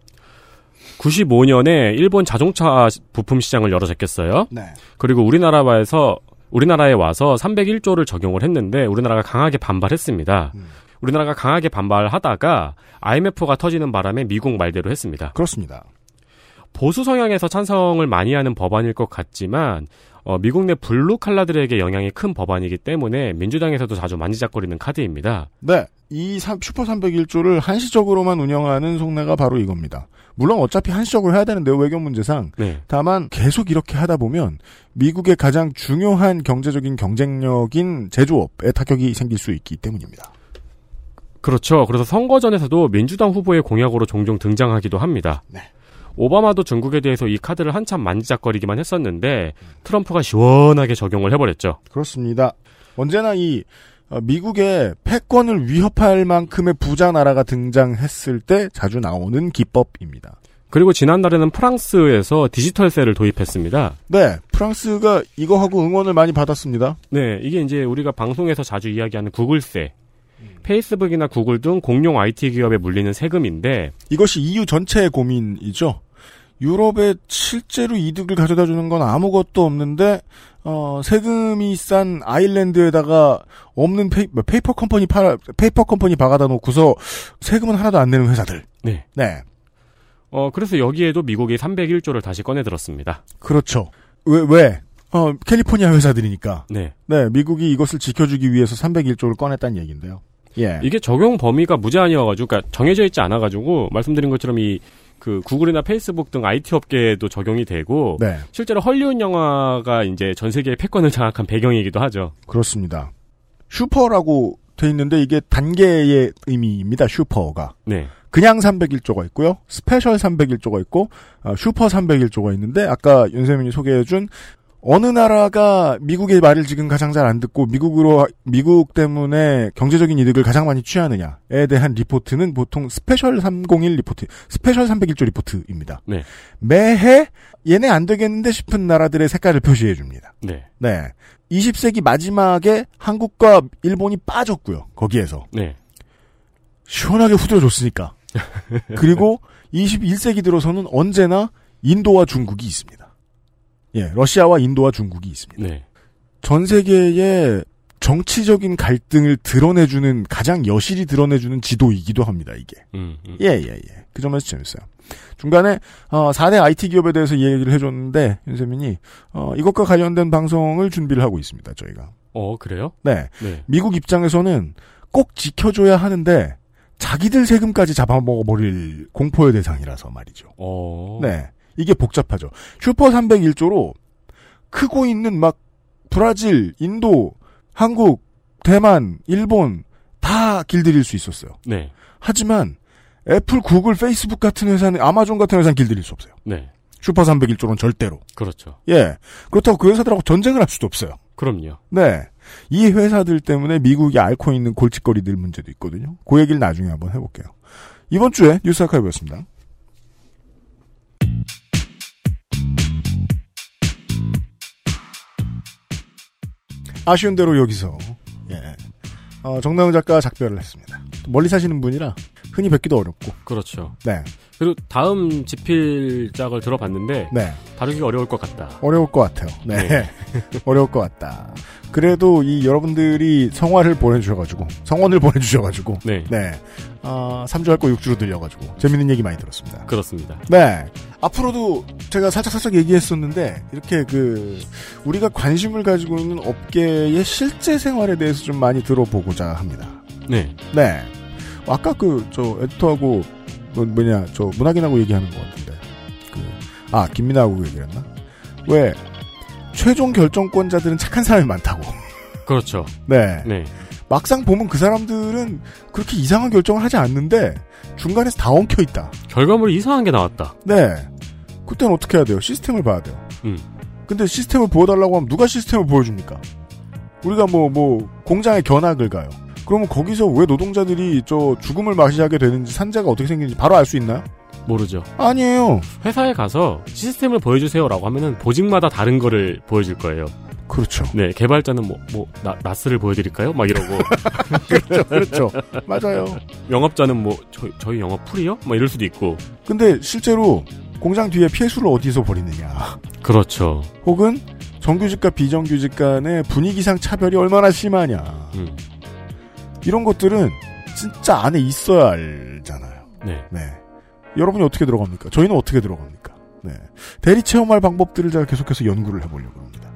95년에 일본 자동차 부품 시장을 열어 제꼈어요. 네. 그리고 우리나라에서 우리나라에 와서 301조를 적용을 했는데 우리나라가 강하게 반발했습니다. 음. 우리나라가 강하게 반발하다가 IMF가 터지는 바람에 미국 말대로 했습니다. 그렇습니다. 보수 성향에서 찬성을 많이 하는 법안일 것 같지만 어, 미국 내 블루 칼라들에게 영향이 큰 법안이기 때문에 민주당에서도 자주 만지작거리는 카드입니다. 네. 이 삼- 슈퍼 301조를 한시적으로만 운영하는 속내가 바로 이겁니다. 물론 어차피 한시적으로 해야 되는데요. 외교 문제상. 네. 다만 계속 이렇게 하다 보면 미국의 가장 중요한 경제적인 경쟁력인 제조업에 타격이 생길 수 있기 때문입니다. 그렇죠. 그래서 선거전에서도 민주당 후보의 공약으로 종종 등장하기도 합니다. 네. 오바마도 중국에 대해서 이 카드를 한참 만지작거리기만 했었는데 트럼프가 시원하게 적용을 해버렸죠. 그렇습니다. 언제나 이 어, 미국의 패권을 위협할 만큼의 부자 나라가 등장했을 때 자주 나오는 기법입니다. 그리고 지난달에는 프랑스에서 디지털세를 도입했습니다. 네, 프랑스가 이거하고 응원을 많이 받았습니다. 네, 이게 이제 우리가 방송에서 자주 이야기하는 구글세. 페이스북이나 구글 등 공룡 IT 기업에 물리는 세금인데 이것이 EU 전체의 고민이죠. 유럽에 실제로 이득을 가져다 주는 건 아무것도 없는데 어, 세금이 싼 아일랜드에다가 없는 페이, 뭐, 페이퍼 컴퍼니 팔 페이퍼 컴퍼니 박아다 놓고서 세금은 하나도 안 내는 회사들. 네. 네. 어 그래서 여기에도 미국이 301조를 다시 꺼내 들었습니다. 그렇죠. 왜 왜? 어, 캘리포니아 회사들이니까. 네. 네, 미국이 이것을 지켜주기 위해서 301조를 꺼냈다는 얘기인데요. 예. 이게 적용 범위가 무제한이어가지고, 그러니까 정해져 있지 않아가지고 말씀드린 것처럼 이 그 구글이나 페이스북 등 IT 업계에도 적용이 되고 네. 실제로 헐리우드 영화가 이제 전 세계의 패권을 장악한 배경이기도 하죠. 그렇습니다. 슈퍼라고 돼 있는데 이게 단계의 의미입니다. 슈퍼가. 네. 그냥 301조가 있고요. special 301조가 있고 어, 슈퍼 301조가 있는데 아까 윤세민이 소개해준 어느 나라가 미국의 말을 지금 가장 잘 안 듣고 미국으로 미국 때문에 경제적인 이득을 가장 많이 취하느냐에 대한 리포트는 보통 special 301 리포트, special 301조 리포트입니다. 네. 매해 얘네 안 되겠는데 싶은 나라들의 색깔을 표시해 줍니다. 네. 네. 20세기 마지막에 한국과 일본이 빠졌고요. 거기에서. 네. 시원하게 후들어줬으니까. 그리고 21세기 들어서는 언제나 인도와 중국이 있습니다. 예, 러시아와 인도와 중국이 있습니다. 네. 전 세계의 정치적인 갈등을 드러내주는 가장 여실히 드러내주는 지도이기도 합니다. 이게. 음, 음. 예, 예, 예. 그 점에서 재밌어요. 중간에 어, 4대 IT 기업에 대해서 얘기를 해줬는데 윤세민이 어, 이것과 관련된 방송을 준비를 하고 있습니다. 저희가. 어 그래요? 네. 네. 미국 입장에서는 꼭 지켜줘야 하는데 자기들 세금까지 잡아먹어버릴 공포의 대상이라서 말이죠. 어. 네. 이게 복잡하죠. 슈퍼 301조로 크고 있는 막 브라질, 인도, 한국, 대만, 일본 다 길들일 수 있었어요. 네. 하지만 애플, 구글, 페이스북 같은 회사는 아마존 같은 회사는 길들일 수 없어요. 네. 슈퍼 301조는 절대로. 그렇죠. 예. 그렇다고 그 회사들하고 전쟁을 할 수도 없어요. 그럼요. 네. 이 회사들 때문에 미국이 앓고 있는 골칫거리들 문제도 있거든요. 그 얘기를 나중에 한번 해볼게요. 이번 주에 뉴스 아카이브였습니다. 아쉬운 대로 여기서 예. 어, 정나은 작가와 작별을 했습니다. 멀리 사시는 분이라 흔히 뵙기도 어렵고. 그렇죠. 네. 그리고 다음 집필작을 들어봤는데 네. 다루기가 어려울 것 같다. 어려울 것 같아요. 네. 네. 어려울 것 같다. 그래도 이 여러분들이 성화를 보내주셔가지고, 성원을 보내주셔가지고, 네. 네. 아, 3주 할 거 6주로 들려가지고, 재밌는 얘기 많이 들었습니다. 그렇습니다. 네. 앞으로도 제가 살짝 살짝 얘기했었는데, 이렇게 그, 우리가 관심을 가지고 있는 업계의 실제 생활에 대해서 좀 많이 들어보고자 합니다. 네. 네. 아까 그, 저, 에디터하고, 뭐, 뭐냐, 저, 문학인하고 얘기하는 것 같은데. 그, 아, 김민아하고 얘기를 했나? 왜, 최종 결정권자들은 착한 사람이 많다고. 그렇죠. 네. 네. 막상 보면 그 사람들은 그렇게 이상한 결정을 하지 않는데, 중간에서 다 엉켜 있다. 결과물이 이상한 게 나왔다. 네. 그때는 어떻게 해야 돼요? 시스템을 봐야 돼요. 음. 근데 시스템을 보여달라고 하면 누가 시스템을 보여줍니까? 우리가 뭐, 뭐, 공장에 견학을 가요. 그러면 거기서 왜 노동자들이 저 죽음을 맞이하게 되는지 산재가 어떻게 생기는지 바로 알 수 있나요? 모르죠. 아니에요. 회사에 가서 시스템을 보여주세요라고 하면은 보직마다 다른 거를 보여줄 거예요. 그렇죠. 네, 개발자는 뭐, 뭐, 나, 나스를 보여드릴까요? 막 이러고. 그렇죠, 그렇죠. 맞아요. 영업자는 뭐, 저희, 저희 영업 풀이요? 막 이럴 수도 있고. 근데 실제로 공장 뒤에 폐수를 어디서 버리느냐. 그렇죠. 혹은 정규직과 비정규직 간의 분위기상 차별이 얼마나 심하냐. 음. 이런 것들은 진짜 안에 있어야 알잖아요. 네. 네. 여러분이 어떻게 들어갑니까? 저희는 어떻게 들어갑니까? 네. 대리 체험할 방법들을 제가 계속해서 연구를 해보려고 합니다.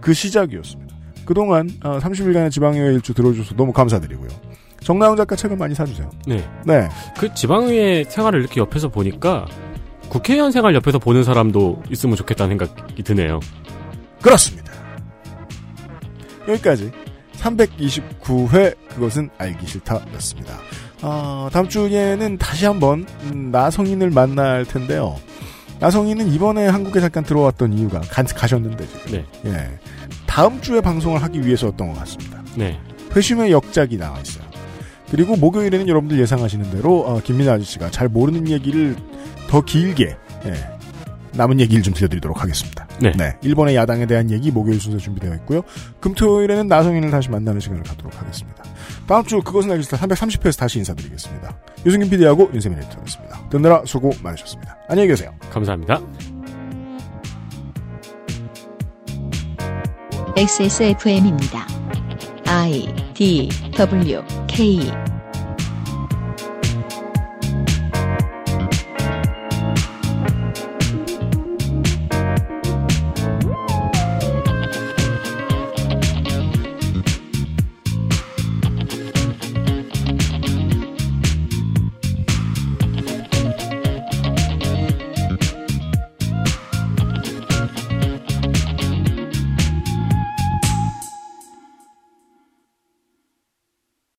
그 시작이었습니다. 그동안 30일간의 지방의회 일주 들어주셔서 너무 감사드리고요. 정나영 작가 책을 많이 사주세요. 네. 네. 그 지방의회 생활을 이렇게 옆에서 보니까 국회의원 생활 옆에서 보는 사람도 있으면 좋겠다는 생각이 드네요. 그렇습니다. 여기까지 329회 그것은 알기 싫다였습니다. 어, 다음 주에는 다시 한번 음, 나성인을 만날 텐데요. 나성인은 이번에 한국에 잠깐 들어왔던 이유가 간, 가셨는데 지금. 네. 예. 다음 주에 방송을 하기 위해서였던 것 같습니다. 네. 회심의 역작이 나와 있어요. 그리고 목요일에는 여러분들 예상하시는 대로 어, 김민아 아저씨가 잘 모르는 얘기를 더 길게 예, 남은 얘기를 좀 들려드리도록 하겠습니다. 네. 일본의 야당에 대한 얘기 목요일 순서 준비되어 있고요. 금토요일에는 나성인을 다시 만나는 시간을 갖도록 하겠습니다. 다음 주 그것은 알기 싫다 330회에서 다시 인사드리겠습니다. 유승균 PD하고 윤세민 에디터였습니다. 듣느라 수고 많으셨습니다. 안녕히 계세요. 감사합니다. XSFM입니다. I D W K